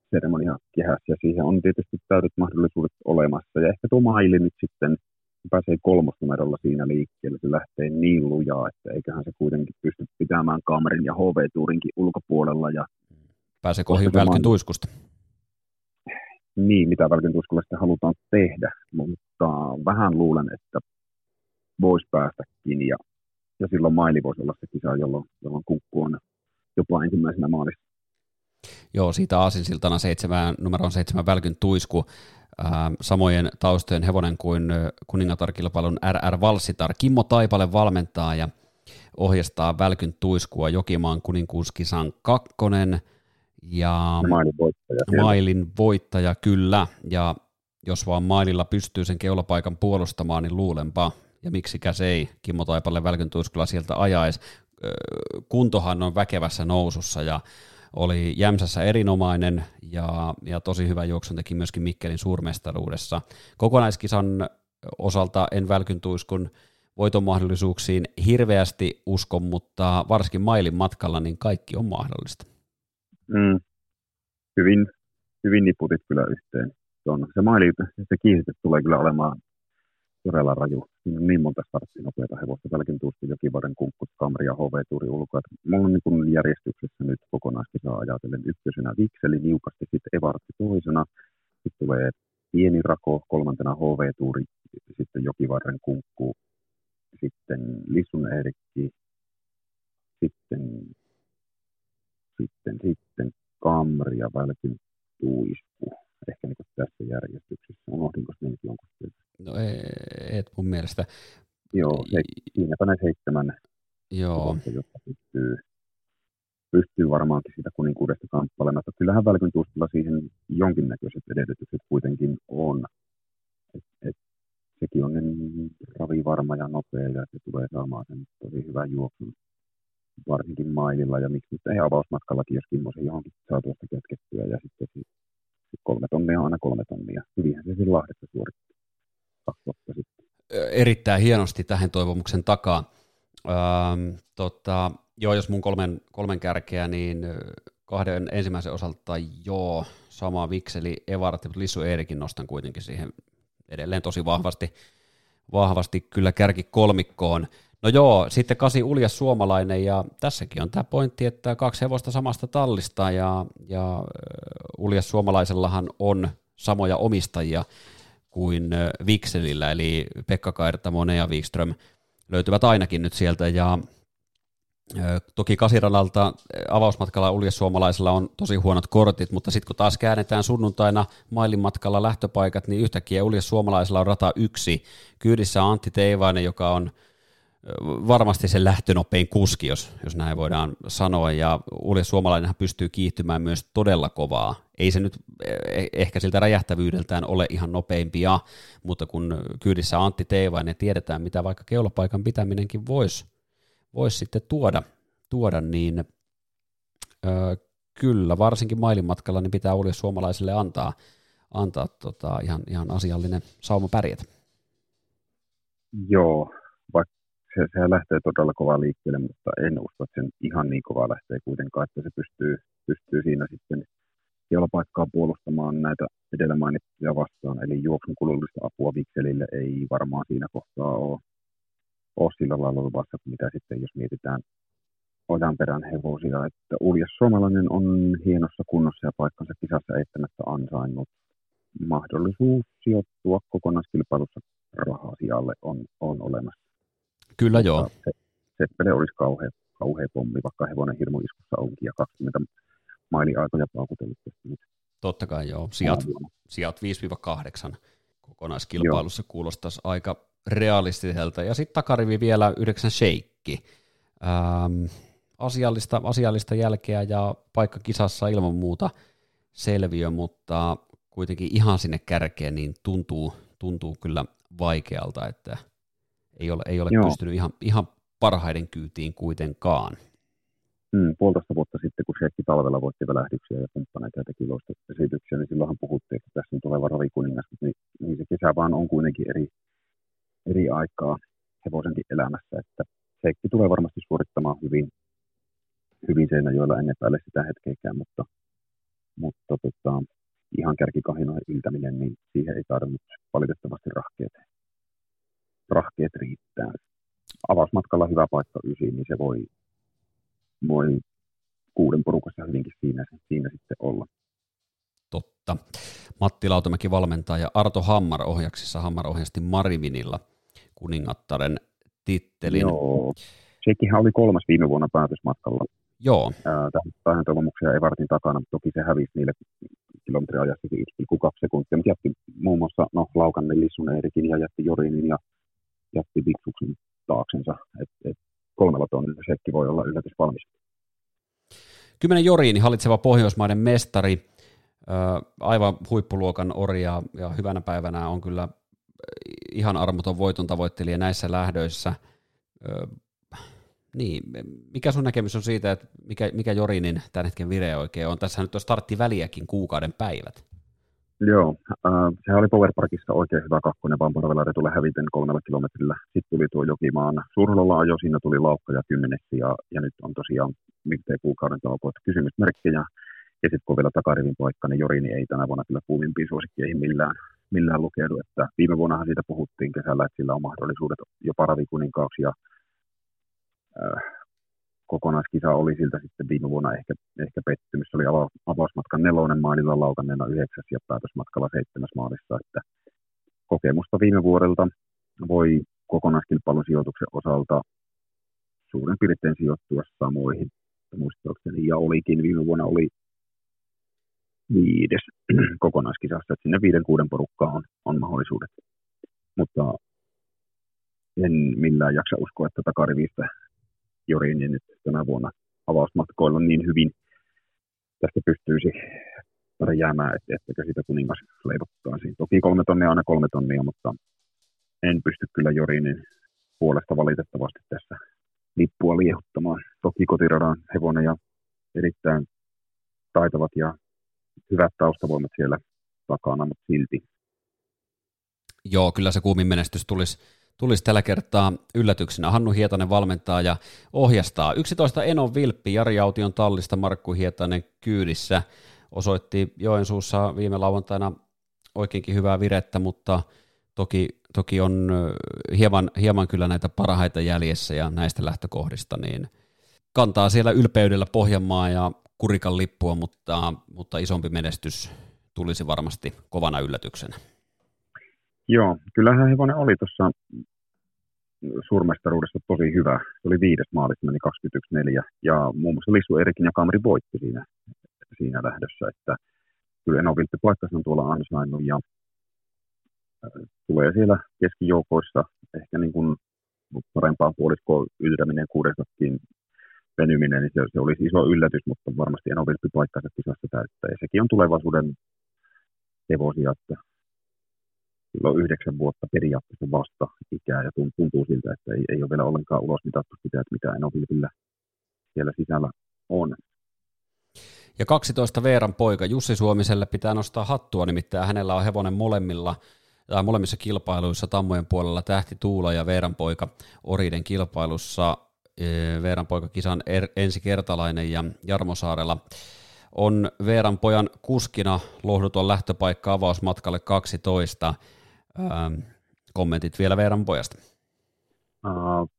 seremonia kehässä, ja siihen on tietysti täydet mahdollisuudet olemassa, ja ehkä tuo maili nyt sitten – pääsee kolmosnumerolla siinä liikkeelle, se lähtee niin lujaa, että eiköhän se kuitenkin pysty pitämään kamerin ja HV-tuurinkin ulkopuolella. Ja pääsee ohi välkin tuiskusta. Niin, mitä välkin tuiskulla sitten halutaan tehdä, mutta vähän luulen, että voisi päästäkin ja, ja silloin maili voisi olla se kisa, jolloin, jolloin kunkku on jopa ensimmäisenä maalissa. Joo, siitä aasinsiltana seitsemän, numeron seitsemän välkyn tuisku samojen taustojen hevonen kuin kuningatarkilpailun RR Valsitar. Kimmo Taipale valmentaa ja ohjastaa Välkyn tuiskua Jokimaan kuninkuuskisan kakkonen. Ja Mailin voittaja. Mailin voittaja, kyllä. Ja jos vaan Maililla pystyy sen keulapaikan puolustamaan, niin luulenpa, ja miksikäs ei Kimmo Taipalle Välkyn tuiskula sieltä ajaisi. Kuntohan on väkevässä nousussa ja oli Jämsässä erinomainen ja, ja tosi hyvä juoksun teki myöskin Mikkelin suurmestaruudessa. Kokonaiskisan osalta en Välkyn tuiskun voiton mahdollisuuksiin hirveästi usko, mutta varsinkin mailin matkalla niin kaikki on mahdollista. Mm. Hyvin, hyvin niputit kyllä yhteen. Se, on, se maili, se kiihdytys tulee kyllä olemaan todella raju. Siinä on niin monta starttinopeita hevosta, Välkin tuusti Jokivarren kunkkus, Kamri ja HV-tuuri ulkoa. Mulla on niin järjestyksessä nyt kokonaiskisaa ajatellen ykkösenä Vikseli niukasti, sitten Evartti toisena, sitten tulee pieni rako, kolmantena HV-tuuri, sitten Jokivarren kunkku, sitten Lissun Erkki, sitten, sitten, sitten Kamri ja Välkin tuisku. Ehkä niin tässä järjestyksessä. Unohdinko sen jonkun sieltä? No et mun mielestä. Joo, se, siinäpä ne seitsemän Joo. jotka pystyy, pystyy varmaankin siitä kuninkuudesta kamppailemaan. Kyllähän Välkyn tuustilla siihen jonkinnäköiset edellytykset kuitenkin on. Et, et, sekin on niin ravivarma ja nopea ja se tulee saamaan sen tosi hyvän juoksun varsinkin maililla ja miksi nyt ei avausmatkallakin, jos Kimmo se johonkin saa tuosta kätkettyä ja sitten kolme tonnia on aina kolme tonnia. Hyvinhän se siinä Lahdessa suoritti kaksi vuotta sitten. Erittäin hienosti tähän toivomuksen takaa. Ähm, tota, joo, jos mun kolmen, kolmen kärkeä, niin kahden ensimmäisen osalta joo, sama Vikseli, Evart, mutta Lissu Eerikin nostan kuitenkin siihen edelleen tosi vahvasti, vahvasti kyllä kärki kolmikkoon. No joo, sitten kasi uljas suomalainen ja tässäkin on tämä pointti, että kaksi hevosta samasta tallista ja, ja uljas suomalaisellahan on samoja omistajia kuin Vikselillä, eli Pekka Kairtamo, ja Wikström löytyvät ainakin nyt sieltä ja Toki Kasiradalta avausmatkalla uljas suomalaisella on tosi huonot kortit, mutta sitten kun taas käännetään sunnuntaina mailin matkalla lähtöpaikat, niin yhtäkkiä uljas suomalaisella on rata yksi. Kyydissä on Antti Teivainen, joka on varmasti se lähtönopein kuski, jos, jos näin voidaan sanoa, ja Ulja Suomalainenhan pystyy kiihtymään myös todella kovaa. Ei se nyt e, ehkä siltä räjähtävyydeltään ole ihan nopeimpia, mutta kun kyydissä Antti Teivainen tiedetään, mitä vaikka keulapaikan pitäminenkin voisi vois sitten tuoda, tuoda niin ö, kyllä, varsinkin mailin matkalla, niin pitää Ulja Suomalaiselle antaa, antaa tota, ihan, ihan asiallinen sauma pärjätä. Joo, vaikka se, sehän lähtee todella kovaa liikkeelle, mutta en usko, että sen ihan niin kovaa lähtee kuitenkaan, että se pystyy, pystyy siinä sitten paikkaa puolustamaan näitä edellä mainittuja vastaan, eli juoksun kulullista apua Vikselille ei varmaan siinä kohtaa ole, ole sillä lailla luvassa, mitä sitten jos mietitään ojan perän hevosia, että Uljas Suomalainen on hienossa kunnossa ja paikkansa kisassa eittämättä ansainnut. Mahdollisuus sijoittua kokonaiskilpailussa rahasijalle on, on olemassa. Kyllä joo. Se, Seppele olisi kauhea, kauhea pommi, vaikka hevonen hirmuiskussa onkin ja 20 mailiaikoja paukutellut. Totta kai joo. Sijat, sijat 5-8 kokonaiskilpailussa joo. kuulostaisi aika realistiselta. Ja sitten takarivi vielä 9 sheikki. Ähm, asiallista, asiallista jälkeä ja paikka kisassa ilman muuta selviö, mutta kuitenkin ihan sinne kärkeen niin tuntuu, tuntuu kyllä vaikealta, että – ei ole, ei ole pystynyt ihan, ihan parhaiden kyytiin kuitenkaan. Mm, puolitoista vuotta sitten, kun Sheikki talvella voitti välähdyksiä ja kumppaneita ja teki esityksiä, niin silloinhan puhuttiin, että tässä on tuleva ravikuningas, niin, niin se kesä vaan on kuitenkin eri, eri aikaa hevosenkin elämässä, että Sheikki tulee varmasti suorittamaan hyvin, hyvin joilla en epäile sitä hetkeäkään, mutta, mutta tota, ihan kärkikahinojen yltäminen, niin siihen ei tarvinnut valitettavasti rahkeet rahkeet riittää. Avausmatkalla hyvä paikka ysi, niin se voi, voi kuuden porukassa hyvinkin siinä, siinä sitten olla. Totta. Matti Lautamäki valmentaa ja Arto Hammar ohjaksissa. Hammar ohjasti Marivinilla kuningattaren tittelin. Joo. Sekin oli kolmas viime vuonna päätösmatkalla. Joo. Tähän toivomuksia Evartin takana, mutta toki se hävisi niille kilometriajassa 1,2 sekuntia, mutta jätti muun muassa no, Laukannen Lissun Eerikin ja jätti Jorinin ja jätti Bigfuksin taaksensa. Et, et kolmella tonnilla sekki voi olla yllätys valmis. Kymmenen Joriini, hallitseva Pohjoismaiden mestari, aivan huippuluokan orja ja hyvänä päivänä on kyllä ihan armoton voiton tavoittelija näissä lähdöissä. Niin, mikä sun näkemys on siitä, että mikä, mikä Jorinin tämän hetken vire oikein on? Tässä nyt on starttiväliäkin kuukauden päivät. Joo, äh, sehän oli Powerparkissa oikein hyvä kakkonen, vaan Parvelari tuli häviten kolmella kilometrillä. Sitten tuli tuo Jokimaan Surlolla ajo, siinä tuli laukka ja kymmeneksi ja, ja nyt on tosiaan miltei kuukauden tauko, kysymysmerkkejä. Ja sitten kun vielä takarivin paikka, niin Jorini ei tänä vuonna kyllä kuumimpiin suosikkeihin millään, millään lukeudu. Että viime vuonnahan siitä puhuttiin kesällä, että sillä on mahdollisuudet jopa ravikuninkaaksi ja äh, kokonaiskisa oli siltä sitten viime vuonna ehkä, ehkä pettymys. Se oli avausmatkan nelonen maalilla laukanneena yhdeksäs ja päätösmatkalla seitsemäs maalissa. Että kokemusta viime vuodelta voi kokonaiskilpailun sijoituksen osalta suurin piirtein sijoittua samoihin muistaakseni. Ja olikin, viime vuonna oli viides <clears throat> kokonaiskisassa, että sinne viiden kuuden porukkaa on, on mahdollisuudet. Mutta en millään jaksa uskoa, että takarivistä Jori, niin nyt tänä vuonna avausmatkoilla niin hyvin tästä pystyisi jäämään, että etteikö siitä kuningas leivottaisiin. Toki kolme tonnia on aina kolme tonnia, mutta en pysty kyllä Jorinin puolesta valitettavasti tässä lippua liehuttamaan. Toki kotiradan hevonen ja erittäin taitavat ja hyvät taustavoimat siellä takana, mutta silti. Joo, kyllä se kuumin menestys tulisi tulisi tällä kertaa yllätyksenä. Hannu Hietanen valmentaa ja ohjastaa. 11 Enon Vilppi, Jari Aution tallista, Markku Hietanen kyydissä. Osoitti Joensuussa viime lauantaina oikeinkin hyvää virettä, mutta toki, toki on hieman, hieman kyllä näitä parhaita jäljessä ja näistä lähtökohdista, niin kantaa siellä ylpeydellä Pohjanmaa ja Kurikan lippua, mutta, mutta isompi menestys tulisi varmasti kovana yllätyksenä. Joo, kyllähän hevonen oli tuossa suurmestaruudessa tosi hyvä. Se oli viides maali, meni 21-4. Ja muun muassa Lissu Erikin ja Kamri voitti siinä, siinä lähdössä. Että kyllä Eno Viltti paikkansa on tuolla ansainnut ja tulee siellä keskijoukoissa ehkä niin kuin parempaan puoliskoon yltäminen kuudestakin venyminen, niin se, se olisi iso yllätys, mutta varmasti Eno Viltti paikkansa kisassa täyttää. Ja sekin on tulevaisuuden hevosia, että sillä on yhdeksän vuotta periaatteessa vasta ikää ja tuntuu siltä, että ei, ei ole vielä ollenkaan ulos mitattu sitä, että mitä Enovilvillä siellä sisällä on. Ja 12 Veeran poika Jussi Suomiselle pitää nostaa hattua, nimittäin hänellä on hevonen molemmilla tai molemmissa kilpailuissa Tammojen puolella Tähti Tuula ja Veeran poika Oriden kilpailussa. Veeran poika kisan er, ensikertalainen ja Jarmo Saarella on Veeran pojan kuskina lohduton lähtöpaikka avausmatkalle 12 ähm, kommentit vielä Veeran pojasta. Uh,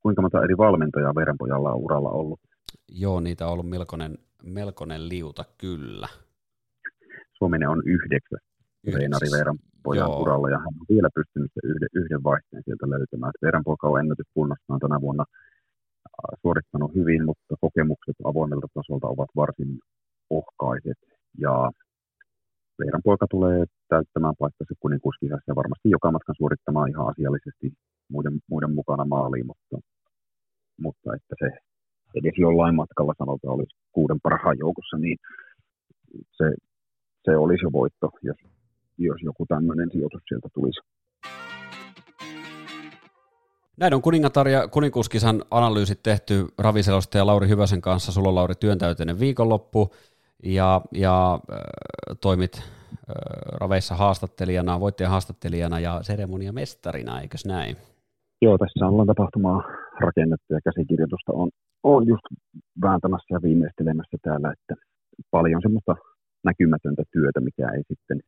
kuinka monta eri valmentajaa Veeran pojalla on uralla ollut? Joo, niitä on ollut melkoinen, melkoinen liuta kyllä. Suominen on yhdeksän treenari Veeran pojan Joo. uralla ja hän on vielä pystynyt yhden, yhden vaihteen sieltä löytämään. Veeran poika on ennätyskunnossaan tänä vuonna suorittanut hyvin, mutta kokemukset avoimelta tasolta ovat varsin ohkaiset ja Veiran poika tulee täyttämään paikkansa kuninkuuskisassa ja varmasti joka matkan suorittamaan ihan asiallisesti muiden, muiden mukana maaliin, mutta, mutta että se edes jollain matkalla sanotaan olisi kuuden parhaan joukossa, niin se, se olisi jo voitto, jos, jos joku tämmöinen sijoitus sieltä tulisi. Näin on kuningatar ja kuninkuuskisan analyysit tehty Raviselosta ja Lauri Hyväsen kanssa. Sulla on Lauri työntäyteinen viikonloppu ja, ja äh, toimit Raveissa haastattelijana, voittajan haastattelijana ja seremoniamestarina, eikös näin? Joo, tässä ollaan tapahtumaa rakennettu ja käsikirjoitusta on, on just vääntämässä ja viimeistelemässä täällä, että paljon semmoista näkymätöntä työtä, mikä ei sitten,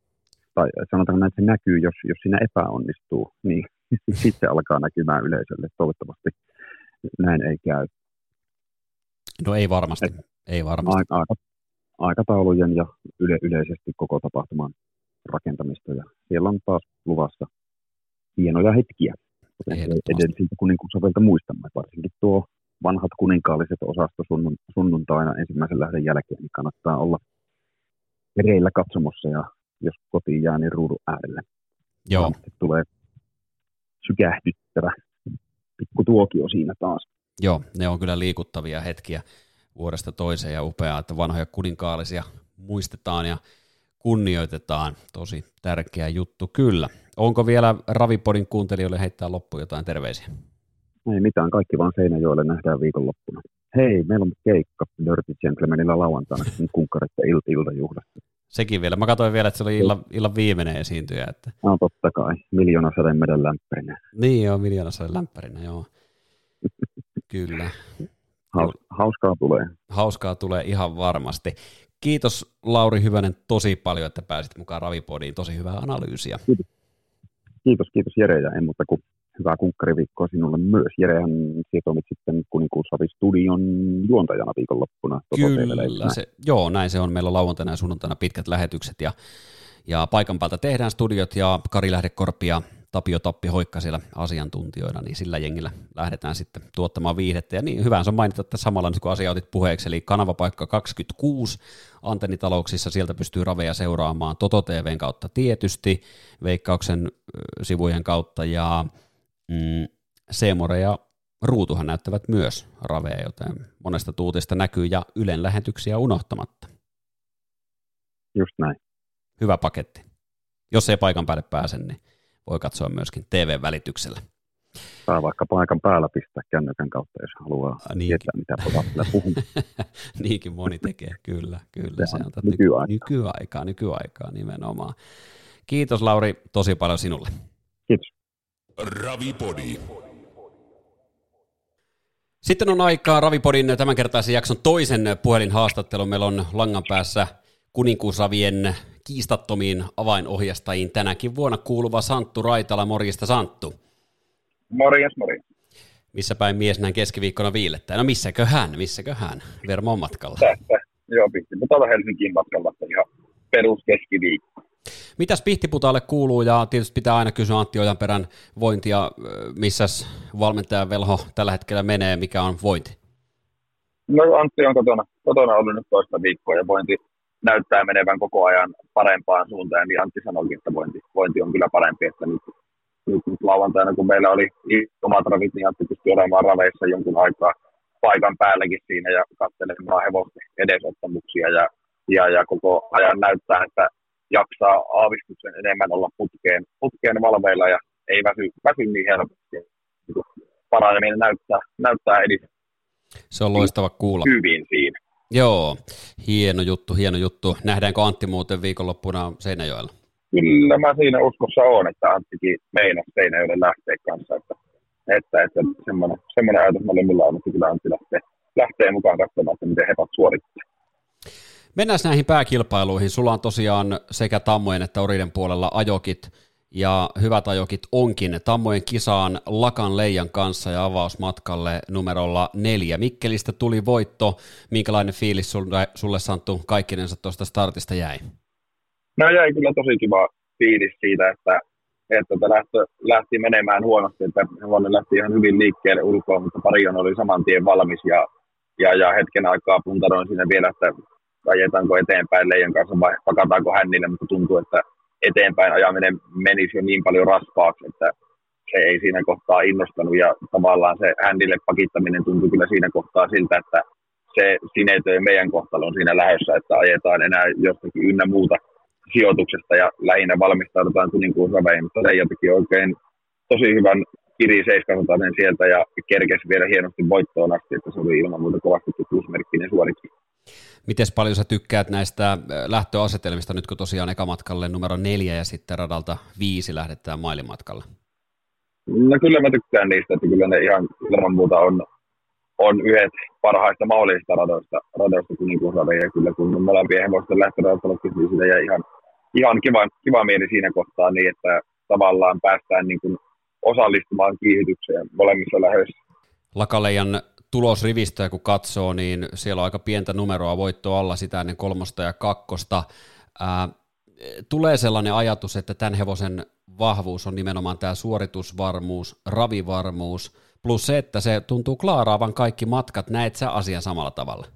tai sanotaan näin, että se näkyy, jos, jos siinä epäonnistuu, niin <laughs> sitten alkaa näkymään yleisölle. Toivottavasti näin ei käy. No ei varmasti, Et, ei varmasti. Aika, aikataulujen ja yle, yleisesti koko tapahtuman rakentamista. Ja siellä on taas luvassa hienoja hetkiä, kuten edellisiltä kuninkuusovelta muistamme. Varsinkin tuo vanhat kuninkaalliset osasto sunnun, sunnuntaina ensimmäisen lähden jälkeen, niin kannattaa olla pereillä katsomossa ja jos kotiin jää, niin ruudun äärelle. Joo. tulee sykähdyttävä pikku tuokio siinä taas. Joo, ne on kyllä liikuttavia hetkiä vuodesta toiseen ja upeaa, että vanhoja kuninkaallisia muistetaan ja kunnioitetaan. Tosi tärkeä juttu kyllä. Onko vielä Ravipodin kuuntelijoille heittää loppuun jotain terveisiä? Ei mitään, kaikki vaan Seinäjoelle nähdään viikonloppuna. Hei, meillä on keikka Dirty Gentlemanilla lauantaina <laughs> kunkkaritten il- iltajuhlassa. Sekin vielä. Mä katsoin vielä, että se oli illan, illan viimeinen esiintyjä. Että... No totta kai, miljoona sademeden lämpärinä. Niin joo, miljoona saden lämpärinä, joo. <laughs> Kyllä. Haus, hauskaa tulee. Hauskaa tulee ihan varmasti. Kiitos Lauri Hyvänen tosi paljon, että pääsit mukaan Ravipodiin. Tosi hyvää analyysiä. Kiitos, kiitos, kiitos Jere ja en muuta kuin hyvää kunkkariviikkoa sinulle myös. Jerehän sitomit sitten Kuninkuusravi Studion juontajana viikonloppuna. Kyllä, se, joo, näin se on. Meillä on lauantaina ja sunnuntaina pitkät lähetykset ja, ja paikan päältä tehdään studiot ja Kari Lähdekorpi ja Tapio Tappi Hoikka siellä asiantuntijoina, niin sillä jengillä lähdetään sitten tuottamaan viihdettä. Ja niin, hyvä on mainita, että samalla kun asia otit puheeksi, eli kanavapaikka 26 antennitalouksissa, sieltä pystyy raveja seuraamaan Toto TVn kautta tietysti, Veikkauksen sivujen kautta ja mm, Seemore ja Ruutuhan näyttävät myös raveja, joten monesta tuutista näkyy ja Ylen lähetyksiä unohtamatta. Just näin. Hyvä paketti. Jos ei paikan päälle pääse, niin voi katsoa myöskin TV-välityksellä. Saa vaikka paikan päällä pistää kännykän kautta, jos haluaa niin. tietää, mitä potaatilla puhuu. <laughs> Niinkin moni tekee, kyllä. kyllä se on nykyaikaa. nykyaikaa, nykyaikaa nimenomaan. Kiitos Lauri tosi paljon sinulle. Kiitos. Ravipodi. Sitten on aikaa Ravipodin tämänkertaisen jakson toisen puhelinhaastattelun. Meillä on langan päässä kuninkuusravien kiistattomiin avainohjastajiin tänäkin vuonna kuuluva Santtu Raitala. Morjesta Santtu. Morjes, morjes. Missä päin mies näin keskiviikkona viilettää? No missäkö hän, missäkö hän? Vermon matkalla. Tässä, joo, Pihtiputaalla Helsinkiin matkalla ihan perus keskiviikko. Mitäs Pihtiputaalle kuuluu ja tietysti pitää aina kysyä Antti Ojanperän vointia, missä valmentajan velho tällä hetkellä menee, mikä on vointi? No Antti on kotona, kotona ollut nyt toista viikkoa ja vointi näyttää menevän koko ajan parempaan suuntaan, niin Antti sanoikin, että vointi, vointi on kyllä parempi, että nyt, nyt, nyt lauantaina, kun meillä oli omat ravit, niin Antti pystyi olemaan raveissa jonkun aikaa paikan päälläkin siinä ja katselemaan hevosten edesottamuksia ja, ja, ja koko ajan näyttää, että jaksaa aavistuksen enemmän olla putkeen, putkeen valveilla ja ei väsy, väsy niin helposti. Paraneminen näyttää, näyttää edistää. Se on loistava kuulla. Hyvin siinä. Joo, hieno juttu, hieno juttu. Nähdäänkö Antti muuten viikonloppuna Seinäjoella? Kyllä mä siinä uskossa on, että Anttikin meinaa Seinäjoelle lähteä kanssa. Että, että, että semmoinen, semmoinen ajatus molemmilla on, että kyllä Antti lähtee, lähtee mukaan katsomaan, että miten hepat suorittaa. Mennään näihin pääkilpailuihin. Sulla on tosiaan sekä Tammojen että Oriden puolella ajokit ja hyvät ajokit onkin Tammojen kisaan Lakan Leijan kanssa ja avausmatkalle numerolla neljä. Mikkelistä tuli voitto. Minkälainen fiilis sulle, sulle Santtu kaikkinensa tuosta startista jäi? No jäi kyllä tosi kiva fiilis siitä, että, että lähtö, lähti menemään huonosti, että hevonen lähti ihan hyvin liikkeelle ulkoa, mutta parion oli saman tien valmis ja, ja, ja hetken aikaa puntaroin siinä vielä, että ajetaanko eteenpäin Leijan kanssa vai pakataanko hännille, mutta tuntuu, että eteenpäin ajaminen menisi jo niin paljon raskaaksi, että se ei siinä kohtaa innostanut. Ja tavallaan se händille pakittaminen tuntui kyllä siinä kohtaa siltä, että se sinetöi meidän kohtalon siinä lähdössä, että ajetaan enää jostakin ynnä muuta sijoituksesta ja lähinnä valmistaudutaan kuninkuusraveihin, mutta se teki oikein tosi hyvän kiri 700 sieltä ja kerkesi vielä hienosti voittoon asti, että se oli ilman muuta kovasti plusmerkkinen suoritus. Miten paljon sä tykkäät näistä äh, lähtöasetelmista nyt, kun tosiaan ekamatkalle numero neljä ja sitten radalta viisi lähdetään mailimatkalle? No kyllä mä tykkään niistä, että kyllä ne ihan ilman muuta on, on yhdet parhaista mahdollisista radoista, radoista kuninkuusradeja. Ja kyllä kun molempien hevosten lähtöradalta niin sitä jäi ihan, ihan kiva, kiva mieli siinä kohtaa niin, että tavallaan päästään niin kuin osallistumaan kiihitykseen molemmissa lähdöissä. Lakaleijan tulosrivistöä kun katsoo, niin siellä on aika pientä numeroa voittoa alla sitä ennen kolmosta ja kakkosta. Ää, tulee sellainen ajatus, että tämän hevosen vahvuus on nimenomaan tämä suoritusvarmuus, ravivarmuus, plus se, että se tuntuu klaaraavan kaikki matkat. Näet sä asian samalla tavalla?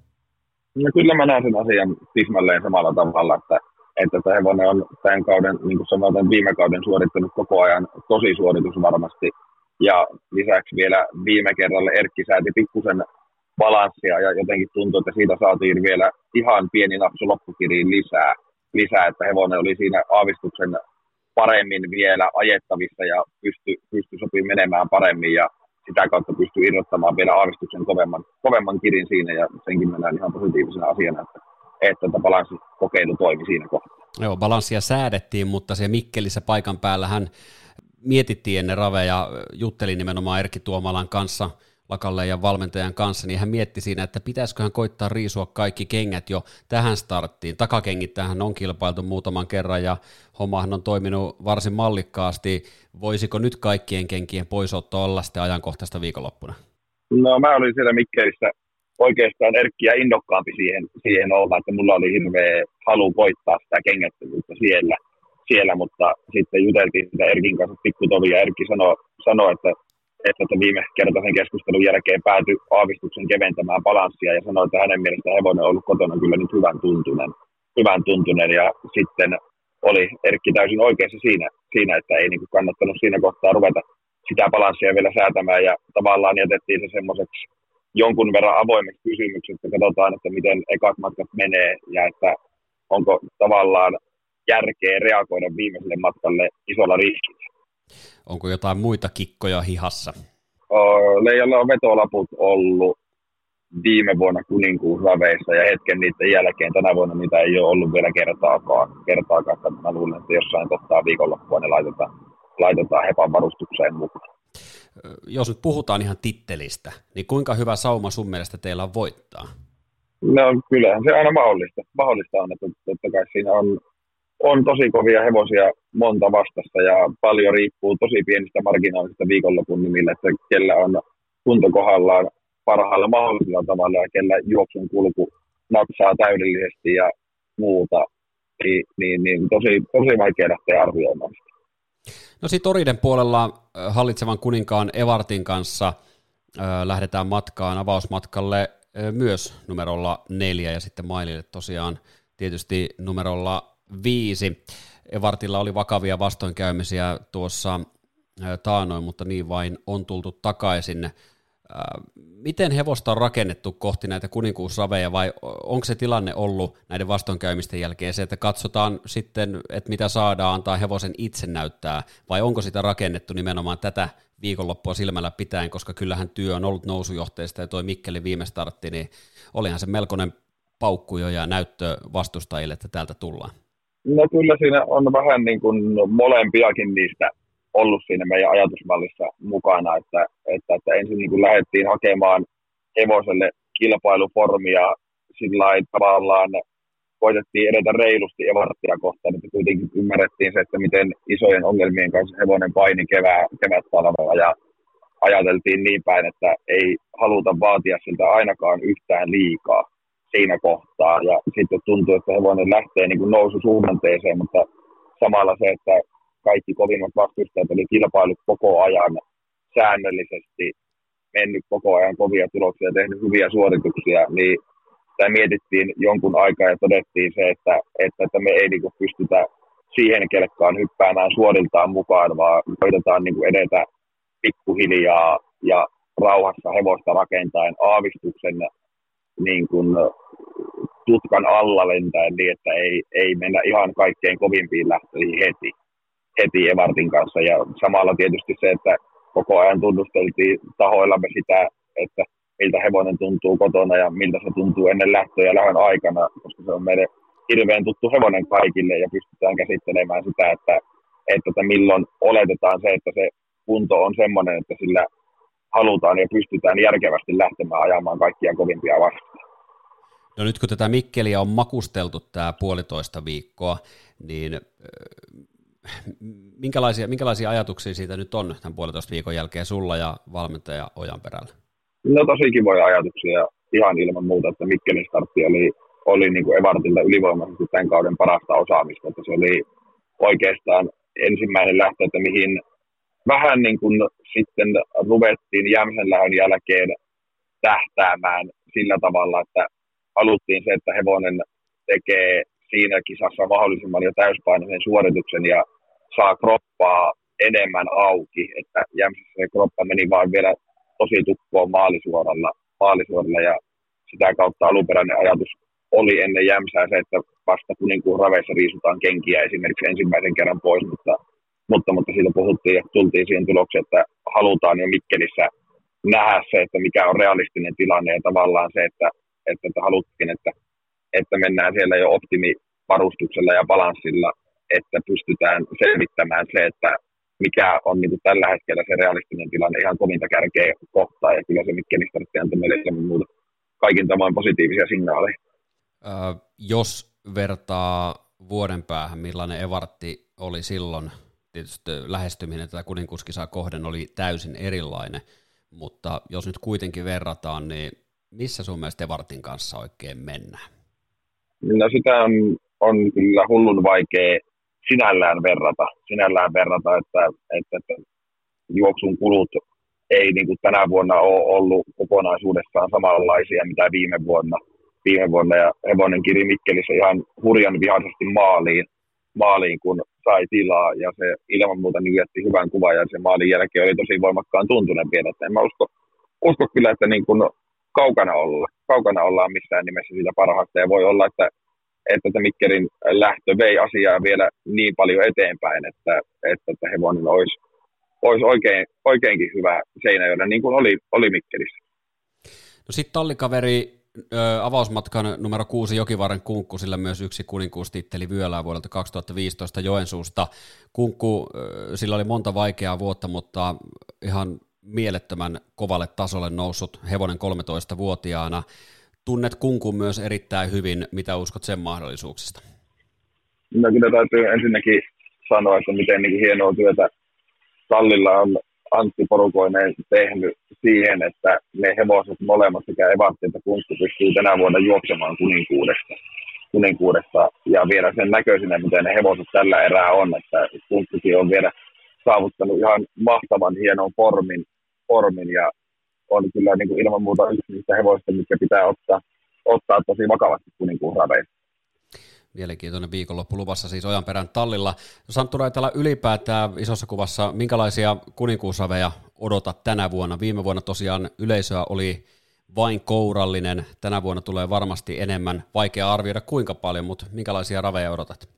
No kyllä mä näen sen asian tismalleen samalla tavalla, että, että hevonen on tämän kauden, niin kuin sanotaan, viime kauden suorittanut koko ajan tosi suoritusvarmasti ja lisäksi vielä viime kerralla Erkki sääti pikkusen balanssia ja jotenkin tuntui, että siitä saatiin vielä ihan pieni napsu loppukiriin lisää, lisää että hevonen oli siinä aavistuksen paremmin vielä ajettavissa ja pysty, pysty sopimaan menemään paremmin ja sitä kautta pystyy irrottamaan vielä aavistuksen kovemman, kovemman kirin siinä ja senkin mennään ihan positiivisena asiana, että että balanssikokeilu toimi siinä kohtaa. Joo, balanssia säädettiin, mutta se Mikkelissä paikan päällä hän mietittiin ennen raveja, juttelin nimenomaan Erkki Tuomalan kanssa – Lakalle ja valmentajan kanssa, niin hän mietti siinä, että pitäisikö hän koittaa riisua kaikki kengät jo tähän starttiin. Takakengit tähän on kilpailtu muutaman kerran ja hommahan on toiminut varsin mallikkaasti. Voisiko nyt kaikkien kenkien poisotto olla sitten ajankohtaista viikonloppuna? No mä olin siellä Mikkelissä oikeastaan Erkkiä innokkaampi siihen, siihen olla, että mulla oli hirveä halu voittaa sitä kengättävyyttä siellä, siellä, mutta sitten juteltiin sitä Erkin kanssa pikkutovi ja Erkki sanoi, sanoi että että viime kertaisen keskustelun jälkeen päätyi aavistuksen keventämään balanssia ja sanoi, että hänen mielestään hevonen on ollut kotona kyllä nyt hyvän tuntunen, hyvän tuntunen. Ja sitten oli Erkki täysin oikeassa siinä, siinä että ei niin kannattanut siinä kohtaa ruveta sitä balanssia vielä säätämään. Ja tavallaan jätettiin se semmoiseksi jonkun verran avoimeksi kysymykseksi, että katsotaan, että miten ekat matkat menee ja että onko tavallaan järkeä reagoida viimeiselle matkalle isolla riskillä. Onko jotain muita kikkoja hihassa? Leijalla on vetolaput ollut viime vuonna kuninkuusraveissa ja hetken niiden jälkeen tänä vuonna niitä ei ole ollut vielä kertaakaan. kertaakaan että mä luulen, että jossain totta viikonloppua ne laitetaan, laitetaan hepan varustukseen mukaan. Jos nyt puhutaan ihan tittelistä, niin kuinka hyvä sauma sun mielestä teillä on voittaa? No kyllähän se aina mahdollista. Mahdollista on, että totta kai siinä on on tosi kovia hevosia monta vastassa ja paljon riippuu tosi pienistä marginaalista viikonlopun nimillä, että kellä on kunto kohdallaan parhaalla mahdollisella tavalla ja kellä juoksun kulku natsaa täydellisesti ja muuta, niin, niin, niin tosi, tosi vaikea lähteä arvioimaan sitä. No sitten Toriden puolella hallitsevan kuninkaan Evartin kanssa äh, lähdetään matkaan avausmatkalle myös numerolla neljä ja sitten Mailille tosiaan tietysti numerolla viisi. Evartilla oli vakavia vastoinkäymisiä tuossa taanoin, mutta niin vain on tultu takaisin. Miten hevosta on rakennettu kohti näitä kuninkuusraveja vai onko se tilanne ollut näiden vastoinkäymisten jälkeen se, että katsotaan sitten, että mitä saadaan antaa hevosen itse näyttää vai onko sitä rakennettu nimenomaan tätä viikonloppua silmällä pitäen, koska kyllähän työ on ollut nousujohteista ja toi Mikkeli viime startti, niin olihan se melkoinen paukku jo ja näyttö vastustajille, että täältä tullaan. No kyllä siinä on vähän niin kuin molempiakin niistä ollut siinä meidän ajatusmallissa mukana, että, että, että ensin niin kuin lähdettiin hakemaan hevoselle kilpailuformia sillä tavallaan koitettiin edetä reilusti evarttia kohtaan, että kuitenkin ymmärrettiin se, että miten isojen ongelmien kanssa hevonen paini kevää, kevät talvella ja ajateltiin niin päin, että ei haluta vaatia siltä ainakaan yhtään liikaa siinä kohtaa. Ja sitten tuntuu, että hevonen lähtee niin kuin noususuhdanteeseen, mutta samalla se, että kaikki kovimmat vastustajat oli kilpailut koko ajan säännöllisesti, mennyt koko ajan kovia tuloksia tehnyt hyviä suorituksia, niin sitä mietittiin jonkun aikaa ja todettiin se, että, että, että me ei niin kuin pystytä siihen kelkkaan hyppäämään suoriltaan mukaan, vaan koitetaan niin kuin edetä pikkuhiljaa ja rauhassa hevosta rakentaen aavistuksen niin kuin tutkan alla lentäen niin, että ei, ei mennä ihan kaikkein kovimpiin lähtöihin heti, heti Evartin kanssa. Ja samalla tietysti se, että koko ajan tunnusteltiin tahoillamme sitä, että miltä hevonen tuntuu kotona ja miltä se tuntuu ennen lähtöä ja lähön aikana, koska se on meille hirveän tuttu hevonen kaikille ja pystytään käsittelemään sitä, että, että, että milloin oletetaan se, että se kunto on semmoinen, että sillä halutaan ja pystytään järkevästi lähtemään ajamaan kaikkia kovimpia vastaan. No nyt kun tätä Mikkeliä on makusteltu tämä puolitoista viikkoa, niin minkälaisia, minkälaisia ajatuksia siitä nyt on tämän puolitoista viikon jälkeen sulla ja valmentaja Ojan perällä? No tosi kivoja ajatuksia ihan ilman muuta, että Mikkelin startti oli, oli niin kuin Evartilta ylivoimaisesti tämän kauden parasta osaamista, että se oli oikeastaan ensimmäinen lähtö, että mihin vähän niin kuin sitten ruvettiin Jämsen lähön jälkeen tähtäämään sillä tavalla, että haluttiin se, että hevonen tekee siinä kisassa mahdollisimman jo täyspainoisen suorituksen ja saa kroppaa enemmän auki, että Jämsässä se kroppa meni vain vielä tosi tukkoon maalisuoralla, maalisuoralla ja sitä kautta alunperäinen ajatus oli ennen Jämsää se, että vasta kuninkuun raveissa riisutaan kenkiä esimerkiksi ensimmäisen kerran pois, mutta, mutta, mutta siitä puhuttiin ja tultiin siihen tulokseen, että halutaan jo Mikkelissä nähdä se, että mikä on realistinen tilanne ja tavallaan se, että, että, että haluttiin, että, että mennään siellä jo optimivarustuksella ja balanssilla, että pystytään selvittämään se, että mikä on niin kuin tällä hetkellä se realistinen tilanne ihan kovinta kärkeä kohtaa, ja kyllä se Mikkelin startti antoi meille ilman muuta kaikin tavoin positiivisia signaaleja. Öö, jos vertaa vuoden päähän, millainen Evartti oli silloin, tietysti lähestyminen tätä kuninkuskisaa kohden oli täysin erilainen, mutta jos nyt kuitenkin verrataan, niin missä sun mielestä Evartin kanssa oikein mennään? No sitä on, on kyllä hullun vaikea sinällään verrata, sinällään verrata että, että, että juoksun kulut ei niin kuin tänä vuonna ole ollut kokonaisuudessaan samanlaisia mitä viime vuonna. Viime vuonna ja hevonen kiri Mikkelissä ihan hurjan vihaisesti maaliin, maaliin, kun sai tilaa. Ja se ilman muuta niin jätti hyvän kuvan ja se maalin jälkeen oli tosi voimakkaan tuntunen vielä, että en mä usko, usko kyllä, että niin kuin kaukana, olla, kaukana ollaan missään nimessä siitä parhaasta. Ja voi olla, että että Mikkelin lähtö vei asiaa vielä niin paljon eteenpäin, että, että, että hevonen olisi, olisi oikein, oikeinkin hyvä Seinäjoella, niin kuin oli, oli Mikkelissä. No sitten tallikaveri ö, avausmatkan numero kuusi Jokivarren Kunkku, sillä myös yksi kuninkuustitteli Vyölää vuodelta 2015 Joensuusta. Kunkku, ö, sillä oli monta vaikeaa vuotta, mutta ihan mielettömän kovalle tasolle noussut hevonen 13-vuotiaana. Tunnet Kunkun myös erittäin hyvin. Mitä uskot sen mahdollisuuksista? No kyllä täytyy ensinnäkin sanoa, että miten niin hienoa työtä Tallilla on Antti Porukoinen tehnyt siihen, että ne hevoset molemmat sekä Evatti että Kunkku pystyy tänä vuonna juoksemaan kuninkuudesta. kuninkuudesta. Ja vielä sen näköisenä, miten ne hevoset tällä erää on, että Kunkkukin on vielä saavuttanut ihan mahtavan hienon formin, formin ja on kyllä niin kuin ilman muuta yksi niistä hevoista, mitkä pitää ottaa, ottaa tosi vakavasti kuninkuun raveissa. Mielenkiintoinen viikonloppu luvassa siis Ojanperän tallilla. Santtu Raitala ylipäätään isossa kuvassa, minkälaisia kuninkuusaveja odotat tänä vuonna? Viime vuonna tosiaan yleisöä oli vain kourallinen. Tänä vuonna tulee varmasti enemmän. Vaikea arvioida kuinka paljon, mutta minkälaisia raveja odotat?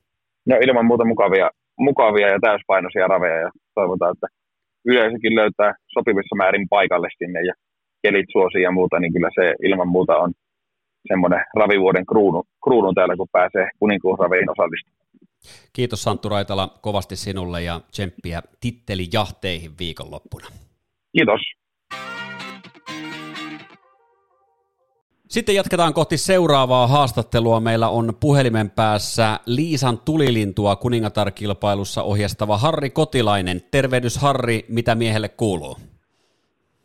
No ilman muuta mukavia, mukavia ja täyspainoisia raveja ja toivotaan, että yleisökin löytää sopivissa määrin paikalle sinne ja kelit suosii ja muuta, niin kyllä se ilman muuta on semmoinen ravivuoden kruunu, kruunu täällä, kun pääsee kuninkuusraveihin osallistumaan. Kiitos Santtu Raitala kovasti sinulle ja tsemppiä tittelijahteihin viikonloppuna. Kiitos. Sitten jatketaan kohti seuraavaa haastattelua. Meillä on puhelimen päässä Liisan tulilintua kuningatarkilpailussa ohjastava Harri Kotilainen. Tervehdys Harri, mitä miehelle kuuluu?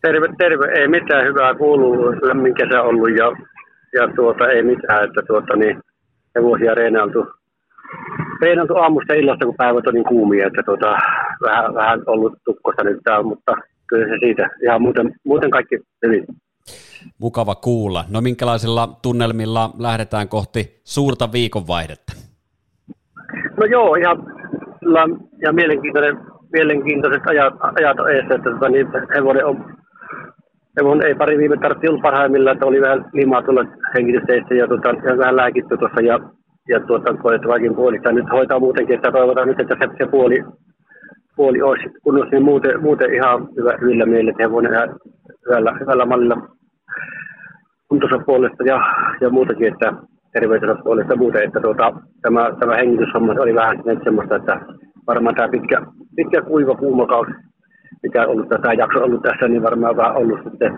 Terve, terve. Ei mitään hyvää kuuluu. Lämmin kesä ollut ja, ja tuota, ei mitään, että tuota, niin, vuosia reenailtu, reenailtu aamusta illasta, kun päivät on niin kuumia, että tuota, vähän, vähän ollut tukkosta nyt täällä, mutta kyllä se siitä. Ihan muuten, muuten kaikki hyvin. Mukava kuulla. No minkälaisilla tunnelmilla lähdetään kohti suurta viikonvaihdetta? No joo, ja, ja mielenkiintoinen, mielenkiintoiset ajat, ajat edessä, että tota, niin, hevonen on Hevonen ei pari viime tarvitsi olla parhaimmillaan, että oli vähän limaa tulla hengitysteissä ja, tota, ja vähän lääkitty tuossa ja, ja tuota, koettu kaikin puolista. Nyt hoitaa muutenkin, että toivotaan nyt, että se, se puoli, puoli olisi kunnossa, niin muuten, muuten ihan hyvä, hyvillä mielellä, että hevonen hyvällä, hyvällä mallilla kuntonsa puolesta ja, ja muutakin, että terveytensä puolesta muuten, että tuota, tämä, tämä hengityshomma oli vähän semmoista, että varmaan tämä pitkä, pitkä kuiva kuumakausi, mikä on ollut tämä jakso ollut tässä, niin varmaan vähän ollut sitten,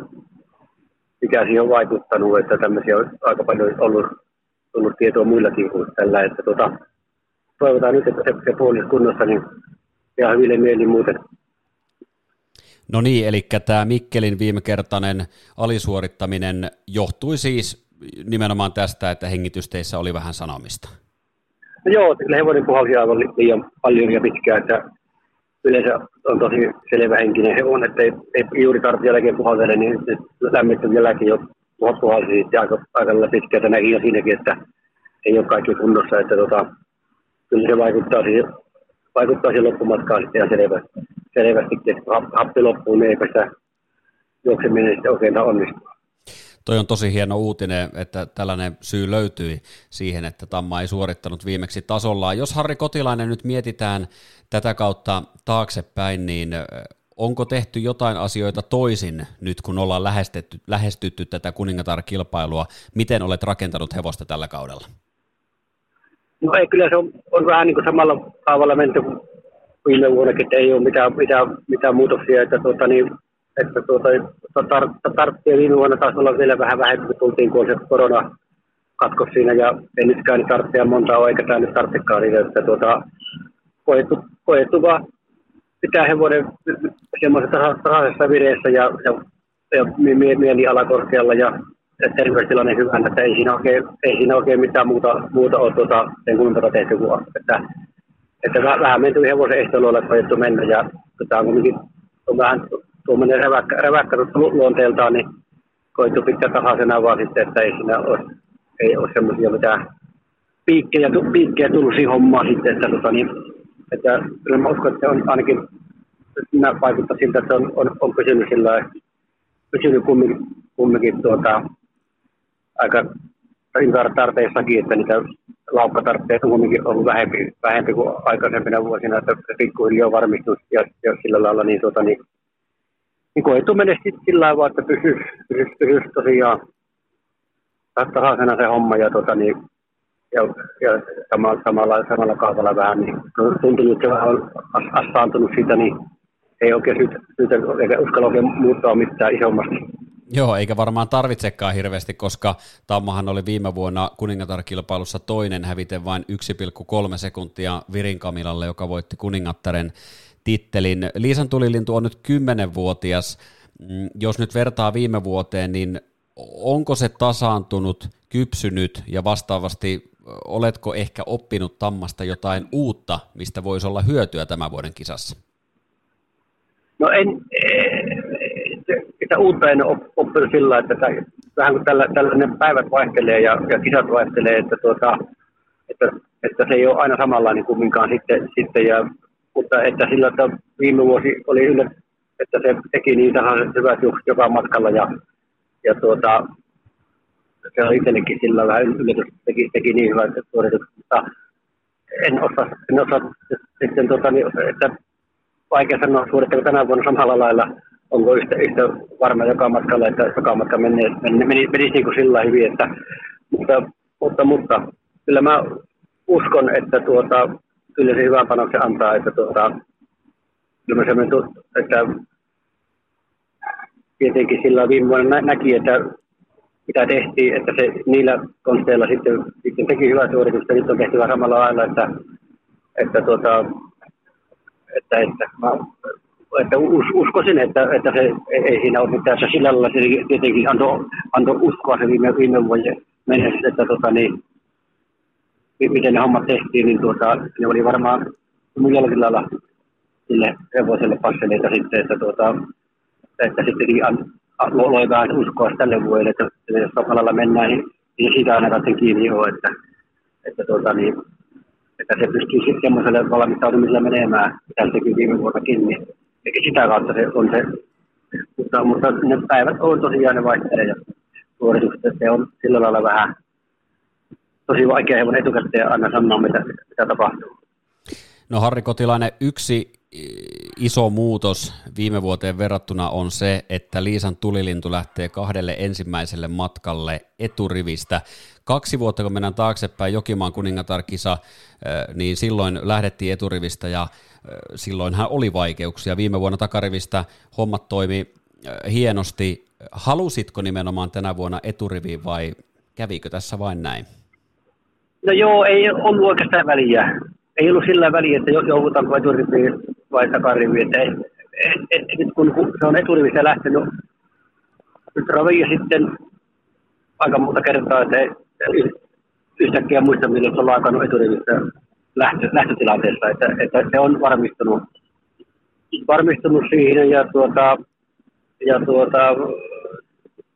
mikä siihen on vaikuttanut, että tämmöisiä on aika paljon ollut, ollut tietoa muillakin kuin tällä, että tuota, toivotaan nyt, että se, se puoli kunnossa, niin ihan hyville mieli muuten No niin, eli tämä Mikkelin viimekertainen alisuorittaminen johtui siis nimenomaan tästä, että hengitysteissä oli vähän sanomista. No joo, kyllä hevonen puhalsi aivan liian paljon ja pitkään, että yleensä on tosi selvä henkinen hevonen, että ei, ei juuri tarvitse jälkeen puhaltele, niin lämmittävän jälkeen jo puhalsi sitten aika, aika pitkään, että näki jo siinäkin, että ei ole kaikki kunnossa, että tota, kyllä se vaikuttaa siihen, vaikuttaa siihen loppumatkaan ihan selvästi selvästi, happi loppuu, niin eipä sitä juokseminen sitten oikein onnistua. Toi on tosi hieno uutinen, että tällainen syy löytyi siihen, että Tamma ei suorittanut viimeksi tasollaan. Jos Harri Kotilainen nyt mietitään tätä kautta taaksepäin, niin onko tehty jotain asioita toisin nyt, kun ollaan lähestytty, lähestytty tätä kuningatar-kilpailua? Miten olet rakentanut hevosta tällä kaudella? No ei, kyllä se on, on vähän niin kuin samalla kaavalla menty kuin viime vuonnakin, että ei ole mitään, mitään, mitään muutoksia, että, tuota, niin, että tuota, tar, tarttia viime vuonna taas olla vielä vähän vähemmän, kun tultiin, kun se korona katkos siinä, ja ei nytkään niin tarttia montaa ole, eikä tämä nyt tarttikaan niitä, että tuota, koettu, koettu vaan pitää hevonen semmoisessa tasaisessa vireessä ja, ja, ja mieli alakorkealla ja terveystilanne hyvänä, että ei siinä oikein, ei siinä oikein mitään muuta, muuta ole tuota, sen kunnalta tehty kuin, että, että vähän menty hevosen ehtoiluilla koettu mennä ja tota, on kuitenkin on vähän tuommoinen räväkkä, räväkkä luonteeltaan, niin koettu pitää tasaisena vaan sitten, että ei siinä ole, ei ole semmoisia mitään piikkejä, piikkejä tullut siihen hommaan sitten, että, tota, niin, että kyllä mä uskon, että on ainakin minä vaikuttaa siltä, että on, on, on pysynyt sillä pysynyt kumminkin, kumminkin tuota, aika tarpeissakin, että niitä laukkatarpeita on kuitenkin ollut vähempi, vähempi kuin aikaisempina vuosina, että pikkuhiljaa on varmistunut ja, ja sillä lailla niin, tuota, niin, niin koettu menesti sillä lailla, että pysyisi, pysyisi, pysyisi tosiaan tasaisena se homma ja, tuota, niin, ja, ja samalla, samalla, samalla kaavalla vähän niin tuntunut, että se on assaantunut siitä, niin ei oikein syytä, syytä eikä uskalla oikein muuttaa mitään isommasti. Joo, eikä varmaan tarvitsekaan hirveästi, koska Tammahan oli viime vuonna kuningatarkilpailussa toinen häviten vain 1,3 sekuntia Virin Kamilalle, joka voitti kuningattaren tittelin. Liisan tulilintu on nyt 10-vuotias. Mm, jos nyt vertaa viime vuoteen, niin onko se tasaantunut, kypsynyt ja vastaavasti oletko ehkä oppinut Tammasta jotain uutta, mistä voisi olla hyötyä tämän vuoden kisassa? No en, sitä uutta en ole sillä, että vähän kuin tällä, tällainen päivät vaihtelee ja, ja kisat vaihtelee, että, tuota, että, että, se ei ole aina samanlainen kumminkaan sitten, sitten ja, mutta että sillä, että viime vuosi oli yllä, että se teki niin tahansa hyvät joka matkalla ja, ja tuota, se on itsellekin sillä vähän yllätys, teki, teki niin hyvät suoritukset, mutta en osaa, en osaa sitten, tuota, niin, että vaikea sanoa, suorittako tänä vuonna samalla lailla, onko yhtä, yhtä varma joka matkalla, että joka matka menee, meni, meni, menisi niin kuin sillä hyvin, että, mutta, mutta, mutta, kyllä mä uskon, että tuota, kyllä se hyvän panoksen antaa, että tuota, kyllä mä että tietenkin sillä viime vuonna näki, että mitä tehtiin, että se niillä konsteilla sitten, sitten teki hyvää suoritusta, nyt on tehty samalla lailla, että, että tuota, että, että, mä, että us, uskoisin, että, että se ei siinä ole mitään. Se sillä lailla se tietenkin antoi, antoi uskoa se viime, viime vuoden mennessä, että tota, niin, miten ne hommat tehtiin, niin tuota, ne oli varmaan jollakin lailla sille hevoselle passeleita sitten, että, tuota, että sitten an, loi vähän uskoa tälle vuodelle, että jos samalla mennään, niin, niin siitä aina sen kiinni ole, että, että tuota, niin, että se pystyy sitten semmoiselle valmistautumiselle menemään, mitä viime vuonnakin, niin sitä kautta se on se, mutta, mutta ne päivät on tosiaan ne vaihtelee ja suoritukset, se on sillä lailla vähän tosi vaikea hevonen etukäteen aina sanoa, mitä, mitä tapahtuu. No Harri Kotilainen, yksi iso muutos viime vuoteen verrattuna on se, että Liisan tulilintu lähtee kahdelle ensimmäiselle matkalle eturivistä. Kaksi vuotta, kun mennään taaksepäin Jokimaan kuningatarkisa, niin silloin lähdettiin eturivistä ja silloinhan oli vaikeuksia. Viime vuonna takarivistä hommat toimi hienosti. Halusitko nimenomaan tänä vuonna eturiviin vai kävikö tässä vain näin? No joo, ei ollut oikeastaan väliä. Ei ollut sillä väliä, että joudutaanko eturiviin vai takariviin. Että et, et, et, kun se on eturivistä lähtenyt nyt ravia sitten aika monta kertaa, että yhtäkkiä muista, milloin se on laakannut eturivistä lähtö, lähtötilanteessa, että, että, se on varmistunut, varmistunut siihen ja, tuota, ja tuota,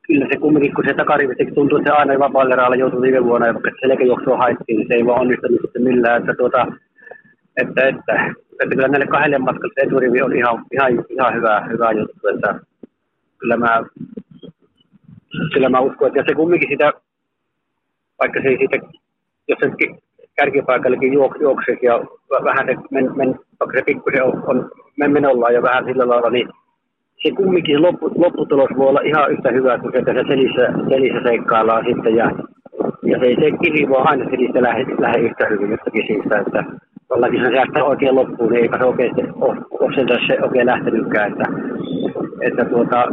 kyllä se kumminkin, kun se takarivisti tuntuu, että se aina vapaalle joutui viime vuonna, ja vaikka selkäjuoksua haettiin, niin se ei vaan onnistunut sitten millään, että, tuota, että, että, että kyllä näille kahdelle matkalle se eturivi on ihan, ihan, ihan hyvä, hyvä juttu, että kyllä mä kyllä mä uskon, että se kumminkin sitä, vaikka se ei siitä, jos se kärkipaikallekin juok, juoksisi ja vähän se, men, men, vaikka se pikkusen on, on men, menollaan ja vähän sillä lailla, niin se kumminkin loppu, lopputulos voi olla ihan yhtä hyvä kuin se tässä selissä, selissä seikkaillaan sitten ja, ja se se kiri voi aina selistä lähde, lähde yhtä hyvin jostakin siitä, että jollakin se säästää oikein loppuun, niin eipä se oikeasti ole, ole sen se oikein lähtenytkään, että, että tuota,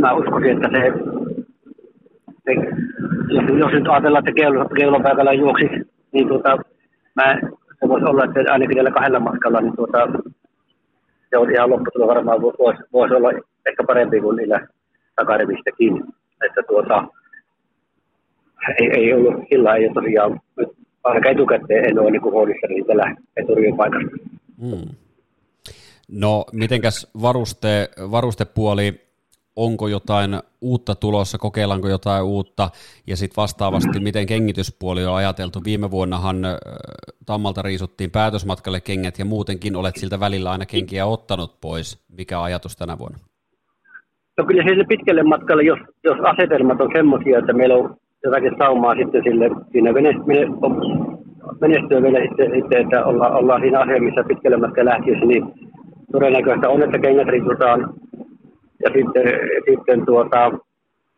mä uskoisin, että se, se jos, jos, nyt ajatellaan, että keulon päivällä juoksisi, niin tuota, mä, se voisi olla, että ainakin tällä kahdella matkalla, niin tuota, se on ihan lopputulo varmaan voisi, voisi olla ehkä parempi kuin niillä takarivistäkin. Että tuota, ei, ei ollut, sillä ei ole tosiaan, ainakaan etukäteen en ole niin huolissani siitä eturien paikasta. Hmm. No, mitenkäs varuste, varustepuoli, onko jotain uutta tulossa, kokeillaanko jotain uutta, ja sitten vastaavasti, miten kengityspuoli on ajateltu. Viime vuonnahan Tammalta riisuttiin päätösmatkalle kengät, ja muutenkin olet siltä välillä aina kenkiä ottanut pois. Mikä ajatus tänä vuonna? No kyllä sille pitkälle matkalle, jos, jos asetelmat on semmoisia, että meillä on jotakin saumaa sitten sille, siinä menestyä vielä sitten, sitten että olla, ollaan siinä asemissa pitkälle matkalle lähtiössä, niin todennäköistä on, että kengät riisutaan. Ja sitten, sitten tuota,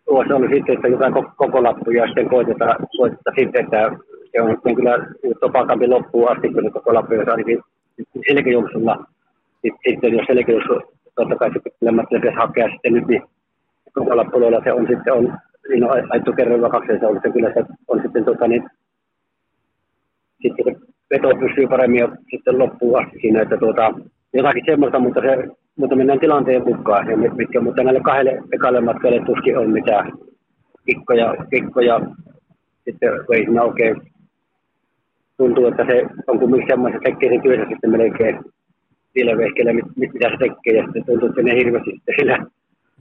tuossa oli sitten, että jotain koko lappuja sitten koitetaan, koitetaan sitten, että se on sitten kyllä topakampi loppuun asti, kun koko lappu, jos ainakin selkäjuoksulla. Sitten jos selkäjuoksu, totta kai pitää pitäisi hakea sitten nyt, niin koko lappuilla se on sitten on, niin on ajettu kerran kaksi, se on, se kyllä se on sitten tota, niin, sitten se veto pysyy paremmin jo sitten loppuun asti siinä, että tuota, jotakin semmoista, mutta, se, mutta mennään tilanteen mukaan. Ja mitkä, mutta näille kahdelle ekalle matkalle tuskin on mitään kikkoja, kikkoja sitten ei siinä oikein tuntuu, että se on kumminkin semmoinen, että tekee sen työssä sitten melkein sillä vehkeellä, mit, mitä se tekee, ja sitten tuntuu, että ne hirveästi sitten sillä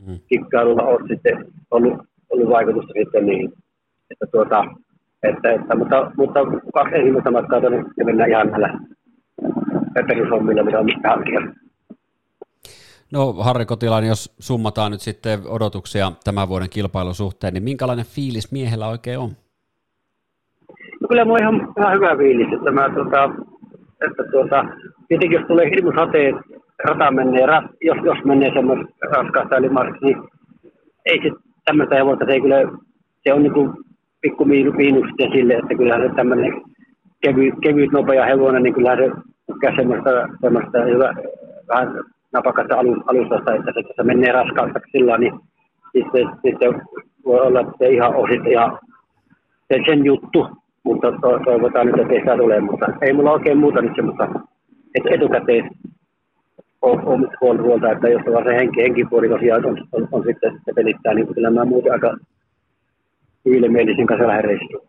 mm. kikkailulla on sitten ollut, ollut vaikutusta sitten niihin. Että tuota, että, että, mutta, mutta kaksi ensimmäistä matkaa tuonne ja mennään ihan näillä perushommilla, mitä on hankkia. No Harri Kotilainen, jos summataan nyt sitten odotuksia tämän vuoden kilpailun suhteen, niin minkälainen fiilis miehellä oikein on? No kyllä mulla on ihan, ihan hyvä fiilis, että mä tuota, että tuota, tietenkin jos tulee hirmu sateet, rata menee, ras, jos, jos menee semmoista raskaasta ylimarkkinoista, niin ei se tämmöistä hevosta, se ei kyllä, se on niin kuin pikku miinus sille, että kyllä se tämmöinen kevyt, kevyt, nopea hevonen, niin kyllä se tykkää semmoista, semmoista hyvä, vähän napakasta alustasta, että se, se menee raskaalta sillä niin sitten, sitten voi olla, että se ihan on ihan sen, sen juttu, mutta to, toivotaan nyt, että sitä tule, mutta ei mulla oikein muuta nyt semmoista et etukäteen on, on huolta, että jos vaan se henki, henkipuoli tosiaan on, on, on sitten se pelittää, niin kyllä mä muuten aika hyville kanssa lähden reissuun.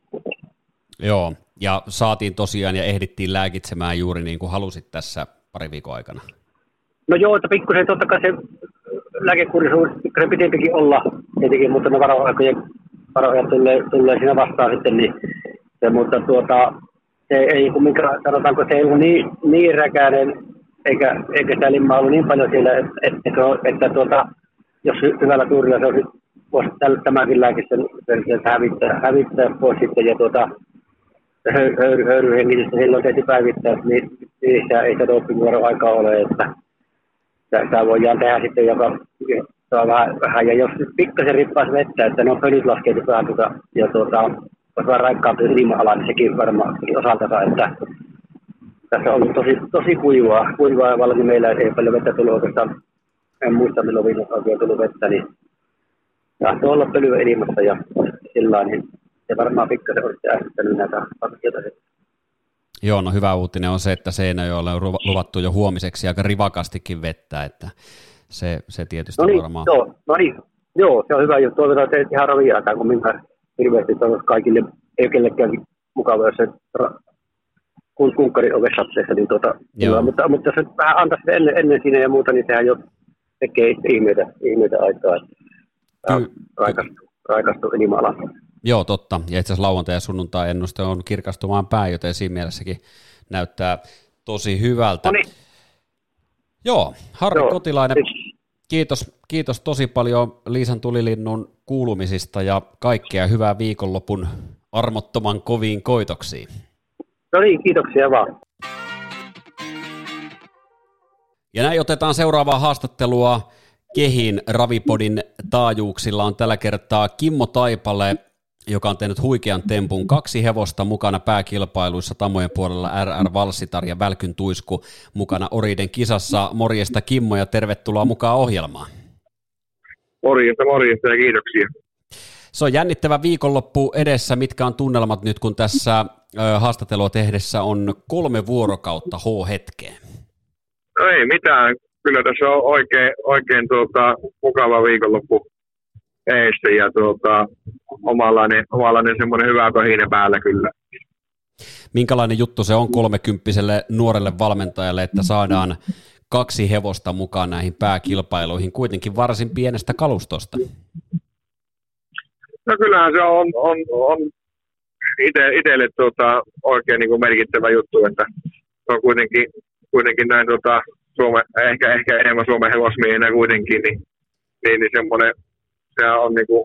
Joo, ja saatiin tosiaan ja ehdittiin lääkitsemään juuri niin kuin halusit tässä pari viikon aikana. No joo, että pikkusen totta kai se lääkekurisuus pikkusen pitempikin olla tietenkin, mutta ne varoaikojen varoajat tulee, tulee siinä vastaan sitten, niin se, mutta tuota, se ei, kun mikä, sanotaanko, se ei ollut niin, niin räkäinen, eikä, eikä sitä limmaa ollut niin paljon siellä, että, että, että, tuota, jos hyvällä tuurilla se olisi voisi tämäkin lääke sen, hävittää, hävittää pois sitten, ja tuota, höyry, höyryhengitystä silloin tehty päivittää, niin niissä ei se dopingvuoro aikaa ole, että tämä voidaan tehdä sitten joka vähän, vähän, ja jos pikkasen rippaisi vettä, että ne on pölyt laskeutu vähän tuota, ja tuota, olisi vähän raikkaampi ilma niin sekin varmaan osalta, että tässä on ollut tosi, tosi kuivaa, kuivaa ja valmiin meillä ei paljon vettä tullut oikeastaan, en muista milloin viimeksi oikein tullut vettä, niin tahtoo olla pölyä ilmassa ja sillä niin se varmaan pikkasen olisi ärsyttänyt näitä asioita. Joo, no hyvä uutinen on se, että Seinäjoelle on luvattu jo huomiseksi aika rivakastikin vettä, että se, se tietysti no niin, varmaan... Joo, no niin, joo, se on hyvä juttu. Toivotaan, että ihan raviaa, kun minä hirveästi toivottavasti kaikille, ei kellekään mukava, jos se ra- kun kunkkari ovessa satseessa, niin tuota, hyvä. mutta, mutta jos vähän antaisi ennen, ennen siinä ja muuta, niin sehän jo tekee ihmeitä, ihmeitä aikaa. Ky- raikastuu, raikastuu enimmällä. Joo, totta. Ja itse asiassa lauantai ja sunnuntai ennuste on kirkastumaan päin, joten siinä mielessäkin näyttää tosi hyvältä. Noniin. Joo, Harri Joo. Kotilainen, kiitos kiitos tosi paljon Liisan tulilinnun kuulumisista ja kaikkea hyvää viikonlopun armottoman koviin koitoksiin. No niin, kiitoksia vaan. Ja näin otetaan seuraavaa haastattelua Kehin Ravipodin taajuuksilla on tällä kertaa Kimmo Taipale, joka on tehnyt huikean tempun. Kaksi hevosta mukana pääkilpailuissa Tamojen puolella RR Valsitar ja Välkyn Tuisku mukana Oriden kisassa. Morjesta Kimmo ja tervetuloa mukaan ohjelmaan. Morjesta, morjesta ja kiitoksia. Se on jännittävä viikonloppu edessä. Mitkä on tunnelmat nyt, kun tässä haastattelua tehdessä on kolme vuorokautta H-hetkeen? No ei mitään. Kyllä tässä on oikein, oikein tuota, mukava viikonloppu eessä ja tuota, omanlainen, omanlainen semmoinen hyvä kohine päällä kyllä. Minkälainen juttu se on kolmekymppiselle nuorelle valmentajalle, että saadaan kaksi hevosta mukaan näihin pääkilpailuihin, kuitenkin varsin pienestä kalustosta? No kyllähän se on, on, on ite, itselle tuota, oikein niin kuin merkittävä juttu, että se on kuitenkin, kuitenkin näin tuota, Suome, ehkä, ehkä enemmän Suomen hevosmiehenä kuitenkin, niin, niin, niin semmoinen, se on niin kuin,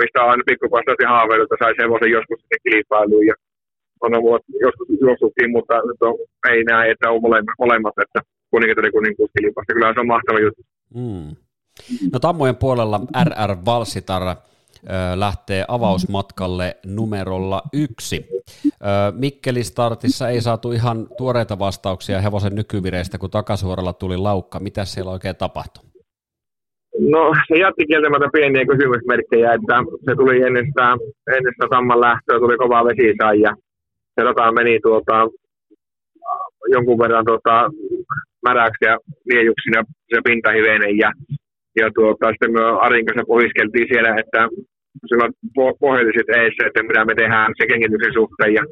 mistä on aina pikkupasta haaveillut, että saisi hevosen joskus sinne kilpailuun ja on ollut joskus juossutkin, mutta nyt on, ei näe, että on molemmat, molemmat että kuningat oli kuninkuuskilpasta. Kyllä se on mahtava juttu. Mm. No Tammojen puolella RR Valsitar lähtee avausmatkalle numerolla yksi. Mikkelin startissa ei saatu ihan tuoreita vastauksia hevosen nykyvireistä, kun takasuoralla tuli laukka. Mitä siellä oikein tapahtui? No se jätti kieltämättä pieniä kysymysmerkkejä, että se tuli ennen sitä, ennen sitä tamman lähtöä, tuli kova vesisää ja se rata meni tuota, jonkun verran tuota, märäksi ja liejuksina se pintahiveinen ja ja tuota, sitten me Arin kanssa pohiskeltiin siellä, että silloin pohjalliset eessä, että mitä me tehdään se kengityksen suhteen. Ja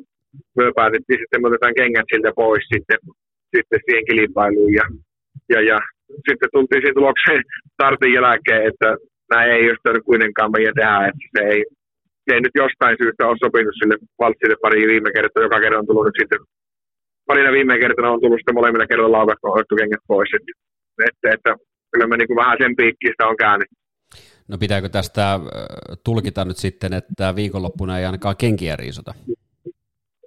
me päätettiin sitten, me otetaan kengät siltä pois sitten, sitten siihen kilpailuun. Ja, ja, ja sitten tultiin siihen tulokseen startin jälkeen, että nämä ei olisi kuitenkaan meidän tehdä, että se ei, se ei nyt jostain syystä ole sopinut sille valtsille pari viime kertaa, joka kerran on tullut nyt sitten parina viime kertana on tullut sitten molemmilla kerralla laukat, kun on otettu kengät pois. Että, että, että kyllä me niin kuin vähän sen piikkistä on käynyt. No pitääkö tästä tulkita nyt sitten, että viikonloppuna ei ainakaan kenkiä riisuta?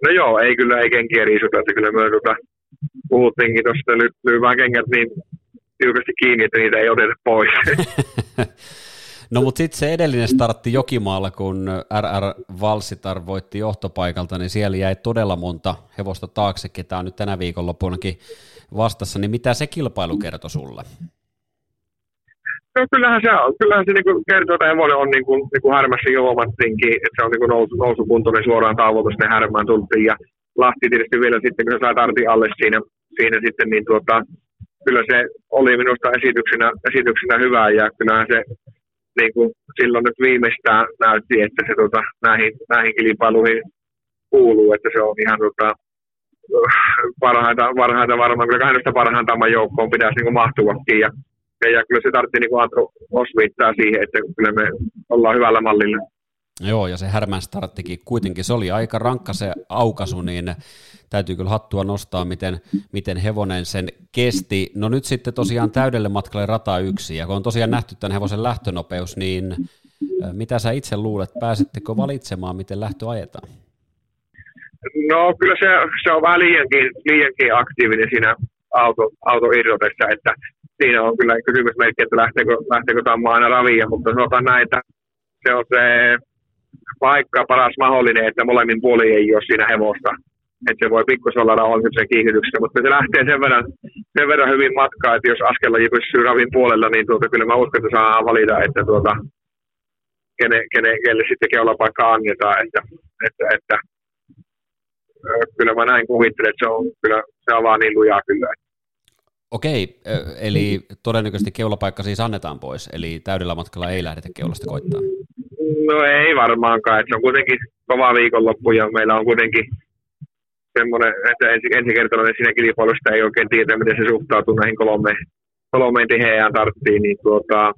No joo, ei kyllä ei kenkiä riisuta, että kyllä me tuota, puhuttiinkin tuosta, lyy vaan kengät niin tiukasti kiinni, että niitä ei oteta pois. <laughs> No mutta sitten se edellinen startti Jokimaalla, kun RR Valsitar voitti johtopaikalta, niin siellä jäi todella monta hevosta taakse, ketä on nyt tänä viikonloppunakin vastassa, niin mitä se kilpailu kertoi sulle? No kyllähän se, kyllähän se niin kertoo, että hevonen on niin kuin, niin kuin härmässä jo huomattiinkin, että se on niin kuin nousu, nousukuntoinen suoraan taavolta sitten härmään tultiin. Ja Lahti tietysti vielä sitten, kun se sai tartin alle siinä, siinä sitten, niin tuota, kyllä se oli minusta esityksenä, esityksenä hyvä ja kyllähän se niin kuin silloin nyt viimeistään näytti, että se tuota, näihin, näihin kilpailuihin kuuluu, että se on ihan tuota, parhaita, parhaita varmaan, kyllä kahdenesta parhaan tamman joukkoon pitäisi niin kuin mahtuvakin. Ja ja kyllä se tarvitsi niin Antro osviittaa siihen, että kyllä me ollaan hyvällä mallilla. Joo, ja se härmän starttikin kuitenkin, se oli aika rankka se aukasu, niin täytyy kyllä hattua nostaa, miten, miten hevonen sen kesti. No nyt sitten tosiaan täydelle matkalle rata yksi, ja kun on tosiaan nähty tämän hevosen lähtönopeus, niin mitä sä itse luulet, pääsettekö valitsemaan, miten lähtö ajetaan? No kyllä se, se on vähän liiankin, liiankin aktiivinen siinä auto, auto irrotessa, että siinä on kyllä kysymysmerkki, että lähteekö, lähteekö Tamma aina raviin, mutta sanotaan näin, että se on se paikka paras mahdollinen, että molemmin puoli ei ole siinä hevosta. Että se voi pikkusen olla rauhallisen kiihdytyksessä, mutta se lähtee sen verran, sen verran hyvin matkaa, että jos askelaji pysyy ravin puolella, niin tuota, kyllä mä uskon, että saa valita, että tuota, kene, kene, kelle sitten keulapaikka annetaan. Että, että, että, kyllä mä näin kuvittelen, että se on, kyllä, se on vaan niin lujaa kyllä. Okei, eli todennäköisesti keulapaikka siis annetaan pois, eli täydellä matkalla ei lähdetä keulasta koittaa. No ei varmaankaan, että se on kuitenkin kova viikonloppu ja meillä on kuitenkin semmoinen, että ensi, ensikertalainen siinä kilpailusta ei oikein tiedä, miten se suhtautuu näihin kolmeen, kolmeen tiheään tarttiin, niin tuota,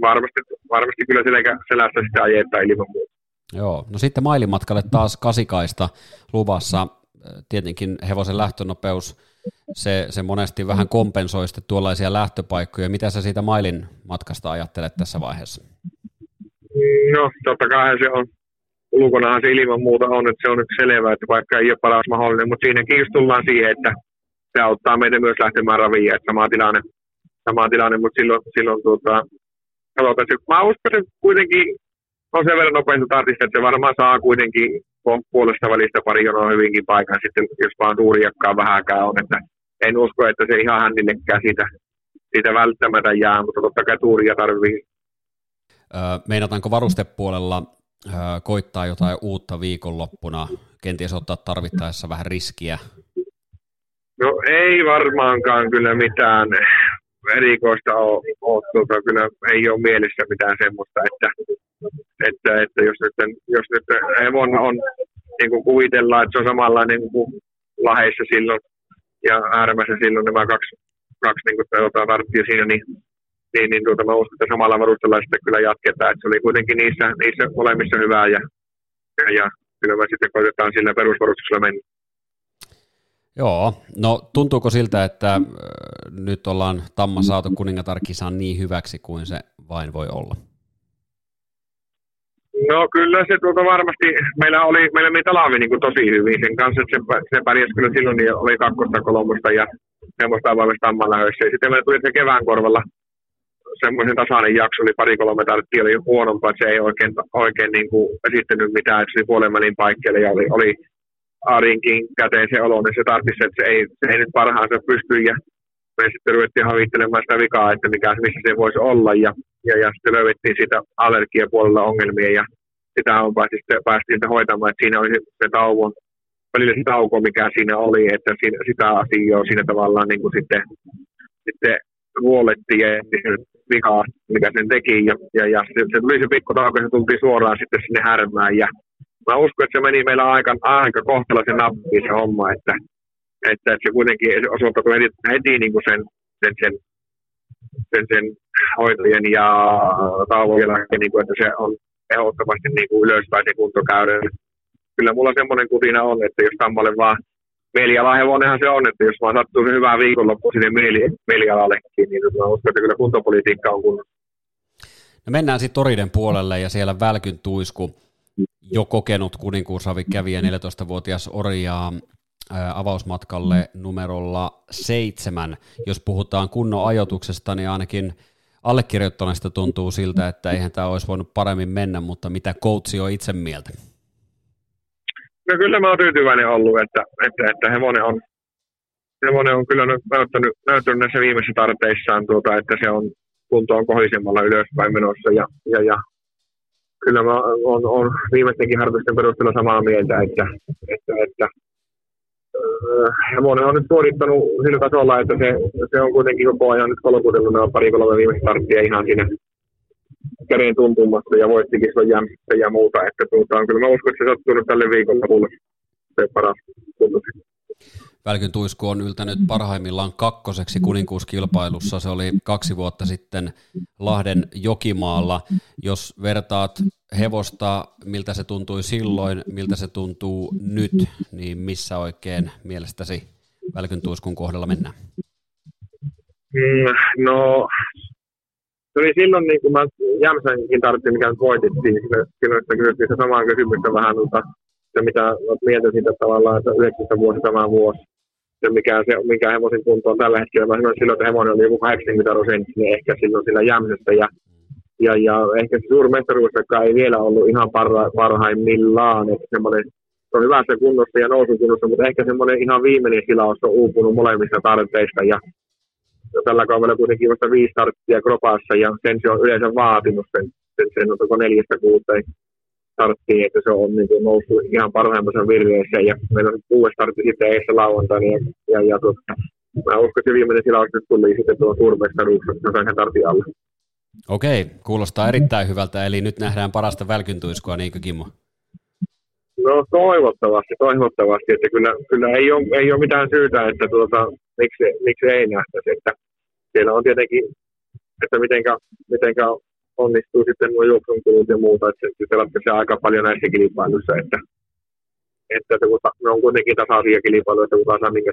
varmasti, varmasti kyllä seläkä, selästä sitä ajetaan ilman muuta. Joo, no sitten mailimatkalle taas kasikaista luvassa, tietenkin hevosen lähtönopeus se, se monesti vähän kompensoi sitten tuollaisia lähtöpaikkoja. Mitä sä siitä mailin matkasta ajattelet tässä vaiheessa? No, totta kai se on. Ulkonahan se ilman muuta on, että se on nyt selvä, että vaikka ei ole paras mahdollinen, mutta siinäkin just tullaan siihen, että se auttaa meitä myös lähtemään raviin, että sama tilanne, sama tilanne mutta silloin, silloin tuota, katsotaan, että mä uskon, että kuitenkin on sen verran nopeasti tartista, että se varmaan saa kuitenkin puolesta välistä pari jonoa hyvinkin paikan sitten, jos vaan tuuriakkaa vähäkään on, että en usko, että se ihan hännillekään siitä, siitä välttämättä jää, mutta totta kai tuuria tarvii. meinataanko varustepuolella koittaa jotain uutta viikonloppuna, kenties ottaa tarvittaessa vähän riskiä? No ei varmaankaan kyllä mitään erikoista ole, ole tuota, kyllä ei ole mielessä mitään semmoista, että, että, että jos nyt, jos nyt Evon on, niin kuin kuvitellaan, että se on samanlainen kuin laheissa silloin ja äärimmäisen silloin nämä kaksi, kaksi niin kuin, tarttia siinä, niin, niin, niin tuota, mä uskon, että samalla varustella sitten kyllä jatketaan. Että se oli kuitenkin niissä, niissä molemmissa hyvää ja, ja, ja kyllä me sitten koitetaan sillä perusvarustuksella mennä. Joo, no tuntuuko siltä, että nyt ollaan Tamma saatu kuningatarkisaan niin hyväksi kuin se vain voi olla? No kyllä se tuota varmasti, meillä oli, meillä meni Talavi niin kuin tosi hyvin sen kanssa, että se, se pärjäsi kyllä silloin, niin oli kakkosta kolmosta ja semmoista avoimesta tammanlähöissä. Ja sitten meillä tuli se kevään korvalla semmoisen tasainen jakso, oli pari-kolme tarttia, oli huonompaa, se ei oikein, oikein niin kuin esittänyt mitään, että se oli puolen paikkeelle ja oli, oli Aarinkin käteen se olo, niin se tarvitsi, että se ei, se ei nyt parhaansa pysty ja me sitten ruvettiin havittelemaan sitä vikaa, että mikä, missä se voisi olla ja, ja, ja sitten löydettiin siitä allergiapuolella ongelmia ja sitä on päästiin, päästiin sitä hoitamaan, että siinä oli se tauko, välillä se tauko, mikä siinä oli, että siinä, sitä asiaa siinä tavallaan niin kuin sitten, sitten huolettiin ja vikaa, mikä sen teki ja, ja, ja se, se, tuli se pikku tauko, se tultiin suoraan sitten sinne härmään ja mä uskon, että se meni meillä aika, aika kohtalaisen nappiin se homma, että, että, että se kuitenkin osoittautui heti, heti niin kuin sen, sen, sen, sen, sen hoitojen ja tauon niin kuin, että se on ehdottomasti niin kuin ylöspäin se kuntokäyden. Kyllä mulla semmoinen kutina on, että jos Tammalle vaan mielialahevonenhan se on, että jos vaan sattuu se hyvää viikonloppu sinne mieli, mielialallekin, niin mä uskon, että kyllä kuntopolitiikka on kunnossa. No mennään sitten Toriden puolelle ja siellä Välkyn tuisku jo kokenut kuninkuusravi kävijä 14-vuotias Orjaa avausmatkalle numerolla seitsemän. Jos puhutaan kunnon ajoituksesta, niin ainakin allekirjoittaneesta tuntuu siltä, että eihän tämä olisi voinut paremmin mennä, mutta mitä coachi on itse mieltä? No kyllä mä oon tyytyväinen ollut, että, että, että hevonen, on, hevonen on kyllä näyttänyt, näyttänyt näissä viimeisissä tarpeissaan, tuota, että se on kunto on kohisemmalla ylöspäin menossa ja, ja, ja kyllä mä on, on viimeistenkin harjoitusten perusteella samaa mieltä, että, että, että hevonen on nyt suorittanut sillä tasolla, että se, se on kuitenkin koko ajan nyt kolokuudellut nämä pari kolme viimeistä starttia ihan siinä käden tuntumassa ja voittikin se jämstä ja muuta. Että tuota, kyllä mä uskon, että se sattuu nyt tälle viikolle se paras kunto. Välkyn tuisku on yltänyt parhaimmillaan kakkoseksi kuninkuuskilpailussa. Se oli kaksi vuotta sitten Lahden Jokimaalla. Jos vertaat hevosta, miltä se tuntui silloin, miltä se tuntuu nyt, niin missä oikein mielestäsi Välkyn tuiskun kohdalla mennään? Mm, no, se oli silloin, niin kun mä Jämsänkin tarvitsin, mikä voitettiin, silloin että kysyttiin se samaa kysymystä vähän, mutta se mitä mietin siitä tavallaan, että 90 vuosi tämä vuosi, ja mikä, se, mikä hevosen kunto on tällä hetkellä. Mä sanoin silloin, että hevonen oli joku 80 prosenttia niin ehkä silloin sillä jämsässä. Ja, ja, ja ehkä se suurmestaruussakaan ei vielä ollut ihan parha, parhaimmillaan. Että semmoinen, se on hyvässä kunnossa ja nousukunnossa, mutta ehkä semmoinen ihan viimeinen silaus on uupunut molemmista tarpeista. Ja tällä kaudella kuitenkin vasta viisi starttia kropassa ja sen se on yleensä vaatinut sen, sen, sen, sen neljästä kuuteen starttiin, että se on niin kuin noussut ihan parhaimmassa virreessä ja meillä on kuudes startti sitten eessä lauantaina ja, ja, ja tuota, mä uskon, että se viimeinen tilaus tuli sitten tuon suurmestaruuksen sen startin alla. Okei, kuulostaa erittäin hyvältä, eli nyt nähdään parasta välkyntuiskua, niinkö Kimmo? No toivottavasti, toivottavasti, että kyllä, kyllä ei, ole, ei ole mitään syytä, että tuota, miksi, miksi ei nähtäisi, että siellä on tietenkin, että mitenkä, mitenkä onnistuu sitten nuo juoksun kulut ja muuta, että se, se ratkaisee aika paljon näissä kilpailuissa, että, että, kun ne on kuitenkin tasaisia kilpailuja, että kukaan saa minkä.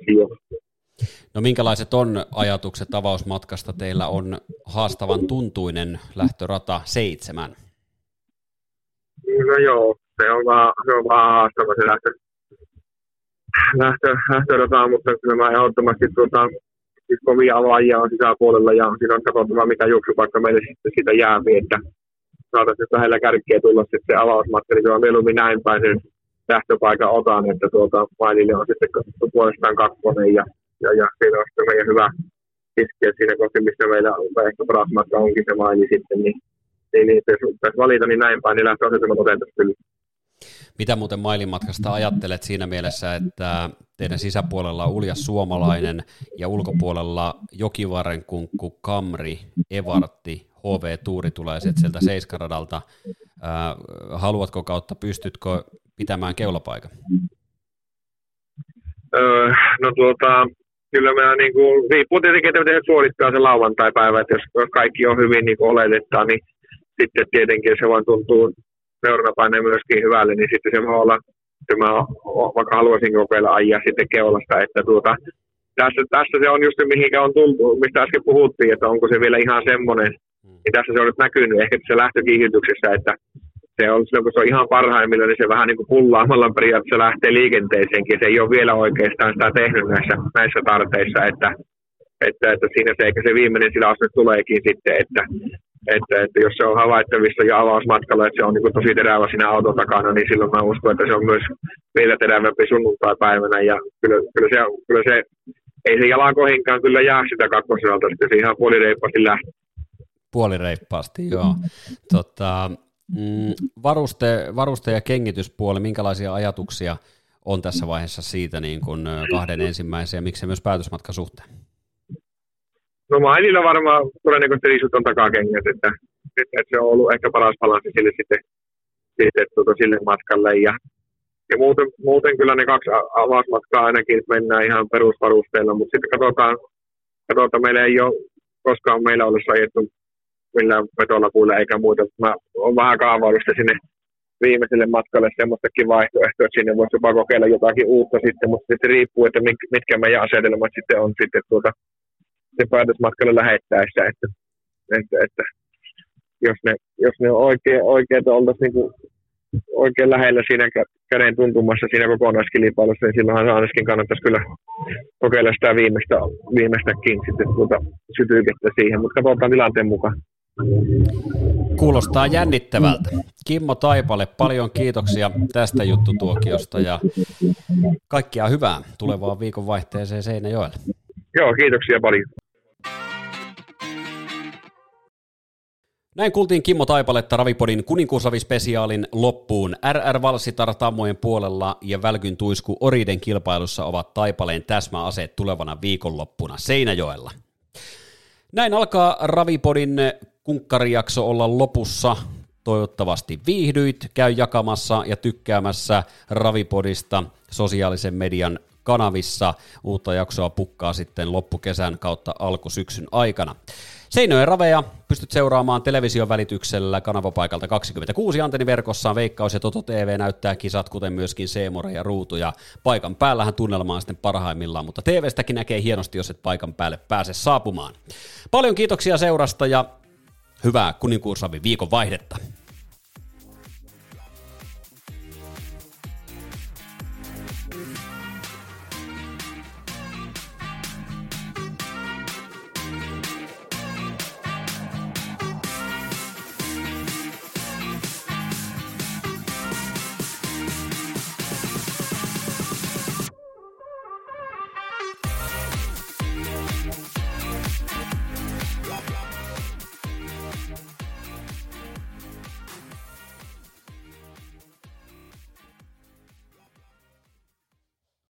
No minkälaiset on ajatukset avausmatkasta? Teillä on haastavan tuntuinen lähtörata seitsemän. No joo, se on vaan, se on vaan haastava se lähtö, lähtö, lähtörata, mutta kyllä mä ehdottomasti tuota, siis kovia avaajia on sisäpuolella ja siinä on katsottava mikä juoksupaikka meille sitten siitä jää, että saataisiin lähellä kärkkiä tulla sitten se avausmatka, niin on mieluummin näin päin sen lähtöpaikan otan, että tuota, Mailille on sitten puolestaan kakkonen ja, ja, ja siinä on sitten meidän hyvä iskeä siinä kohti, missä meillä ehkä paras matka onkin se Maili sitten, niin, niin, niin jos pitäisi valita, niin näin päin, niin lähtöasetelmat otettaisiin kyllä. Mitä muuten mailimatkasta ajattelet siinä mielessä, että teidän sisäpuolella on uljas suomalainen ja ulkopuolella Jokivarren kunkku, Kamri, Evartti, HV Tuuri tulee sieltä Seiskaradalta. haluatko kautta, pystytkö pitämään keulapaikan? Öö, no tuota, kyllä me niin kuin, riippuu tietenkin, että miten suorittaa se lauantai-päivä, että jos kaikki on hyvin niin kuin niin sitten tietenkin se vaan tuntuu seuranapaine myöskin hyvälle, niin sitten se voi olla, että mä vaikka haluaisin kokeilla ajaa sitten keulasta, että tuota, tässä, tässä se on just mihinkä on tultu, mistä äsken puhuttiin, että onko se vielä ihan semmoinen, mm. niin tässä se on nyt näkynyt ehkä se lähtökiihdytyksessä, että se on silloin, kun se on ihan parhaimmillaan, niin se vähän niin kuin pullaamalla periaatteessa lähtee liikenteeseenkin. Se ei ole vielä oikeastaan sitä tehnyt näissä, näissä tarpeissa, että, että, että siinä se se viimeinen sillä tuleekin sitten, että, että, että, jos se on havaittavissa ja avausmatkalla, että se on niin tosi terävä siinä auton takana, niin silloin mä uskon, että se on myös vielä terävämpi sunnuntai-päivänä. Ja kyllä, kyllä, se, kyllä se, ei se jalankohinkaan kyllä jää sitä kakkoselta, sitten se ihan puolireippaasti lähtee. Puolireippaasti, joo. Tota, Mm, varuste, varuste ja kengityspuoli, minkälaisia ajatuksia on tässä vaiheessa siitä niin kuin kahden ensimmäisen ja miksei myös päätösmatkan suhteen? No Maililla varmaan todennäköisesti riisut on takakengät, että, että, että, se on ollut ehkä paras balanssi sille sitten, sitten tuota, sille matkalle. Ja, ja muuten, muuten, kyllä ne kaksi avausmatkaa ainakin mennään ihan perusvarusteilla, mutta sitten katsotaan, katsotaan meillä ei ole koskaan meillä ollut ajettu millään vetolapuilla eikä muuta. Mä oon vähän kaavailusta sinne viimeiselle matkalle semmoistakin vaihtoehtoa, että sinne voisi jopa kokeilla jotakin uutta sitten, mutta sitten riippuu, että mitkä meidän asetelmat sitten on sitten tuota, se päätösmatkalle lähettäessä, että, että, että jos, ne, jos ne on oikein, oikeita oltaisiin niin kuin oikein lähellä siinä käden tuntumassa siinä kokonaiskilpailussa, niin silloinhan ainakin kannattaisi kyllä kokeilla sitä viimeistä, viimeistäkin sitten tuota sytykettä siihen, mutta katsotaan tilanteen mukaan. Kuulostaa jännittävältä. Kimmo Taipale, paljon kiitoksia tästä juttutuokiosta ja kaikkia hyvää tulevaan viikonvaihteeseen Seinäjoelle. Joo, kiitoksia paljon. Näin kuultiin Kimmo Taipaletta Ravipodin kuninkuusavispesiaalin loppuun. RR Valsitar Tammojen puolella ja Välkyn tuisku Oriden kilpailussa ovat Taipaleen täsmäaseet tulevana viikonloppuna Seinäjoella. Näin alkaa Ravipodin kunkkarijakso olla lopussa. Toivottavasti viihdyit, käy jakamassa ja tykkäämässä Ravipodista sosiaalisen median kanavissa. Uutta jaksoa pukkaa sitten loppukesän kautta alkusyksyn aikana. Seinöjen raveja pystyt seuraamaan television välityksellä kanavapaikalta 26 antenniverkossa. Veikkaus ja Toto TV näyttää kisat, kuten myöskin Seemore ja Ruutu. Ja paikan päällähän tunnelma on sitten parhaimmillaan, mutta TVstäkin näkee hienosti, jos et paikan päälle pääse saapumaan. Paljon kiitoksia seurasta ja hyvää kuninkuusravi viikon vaihdetta.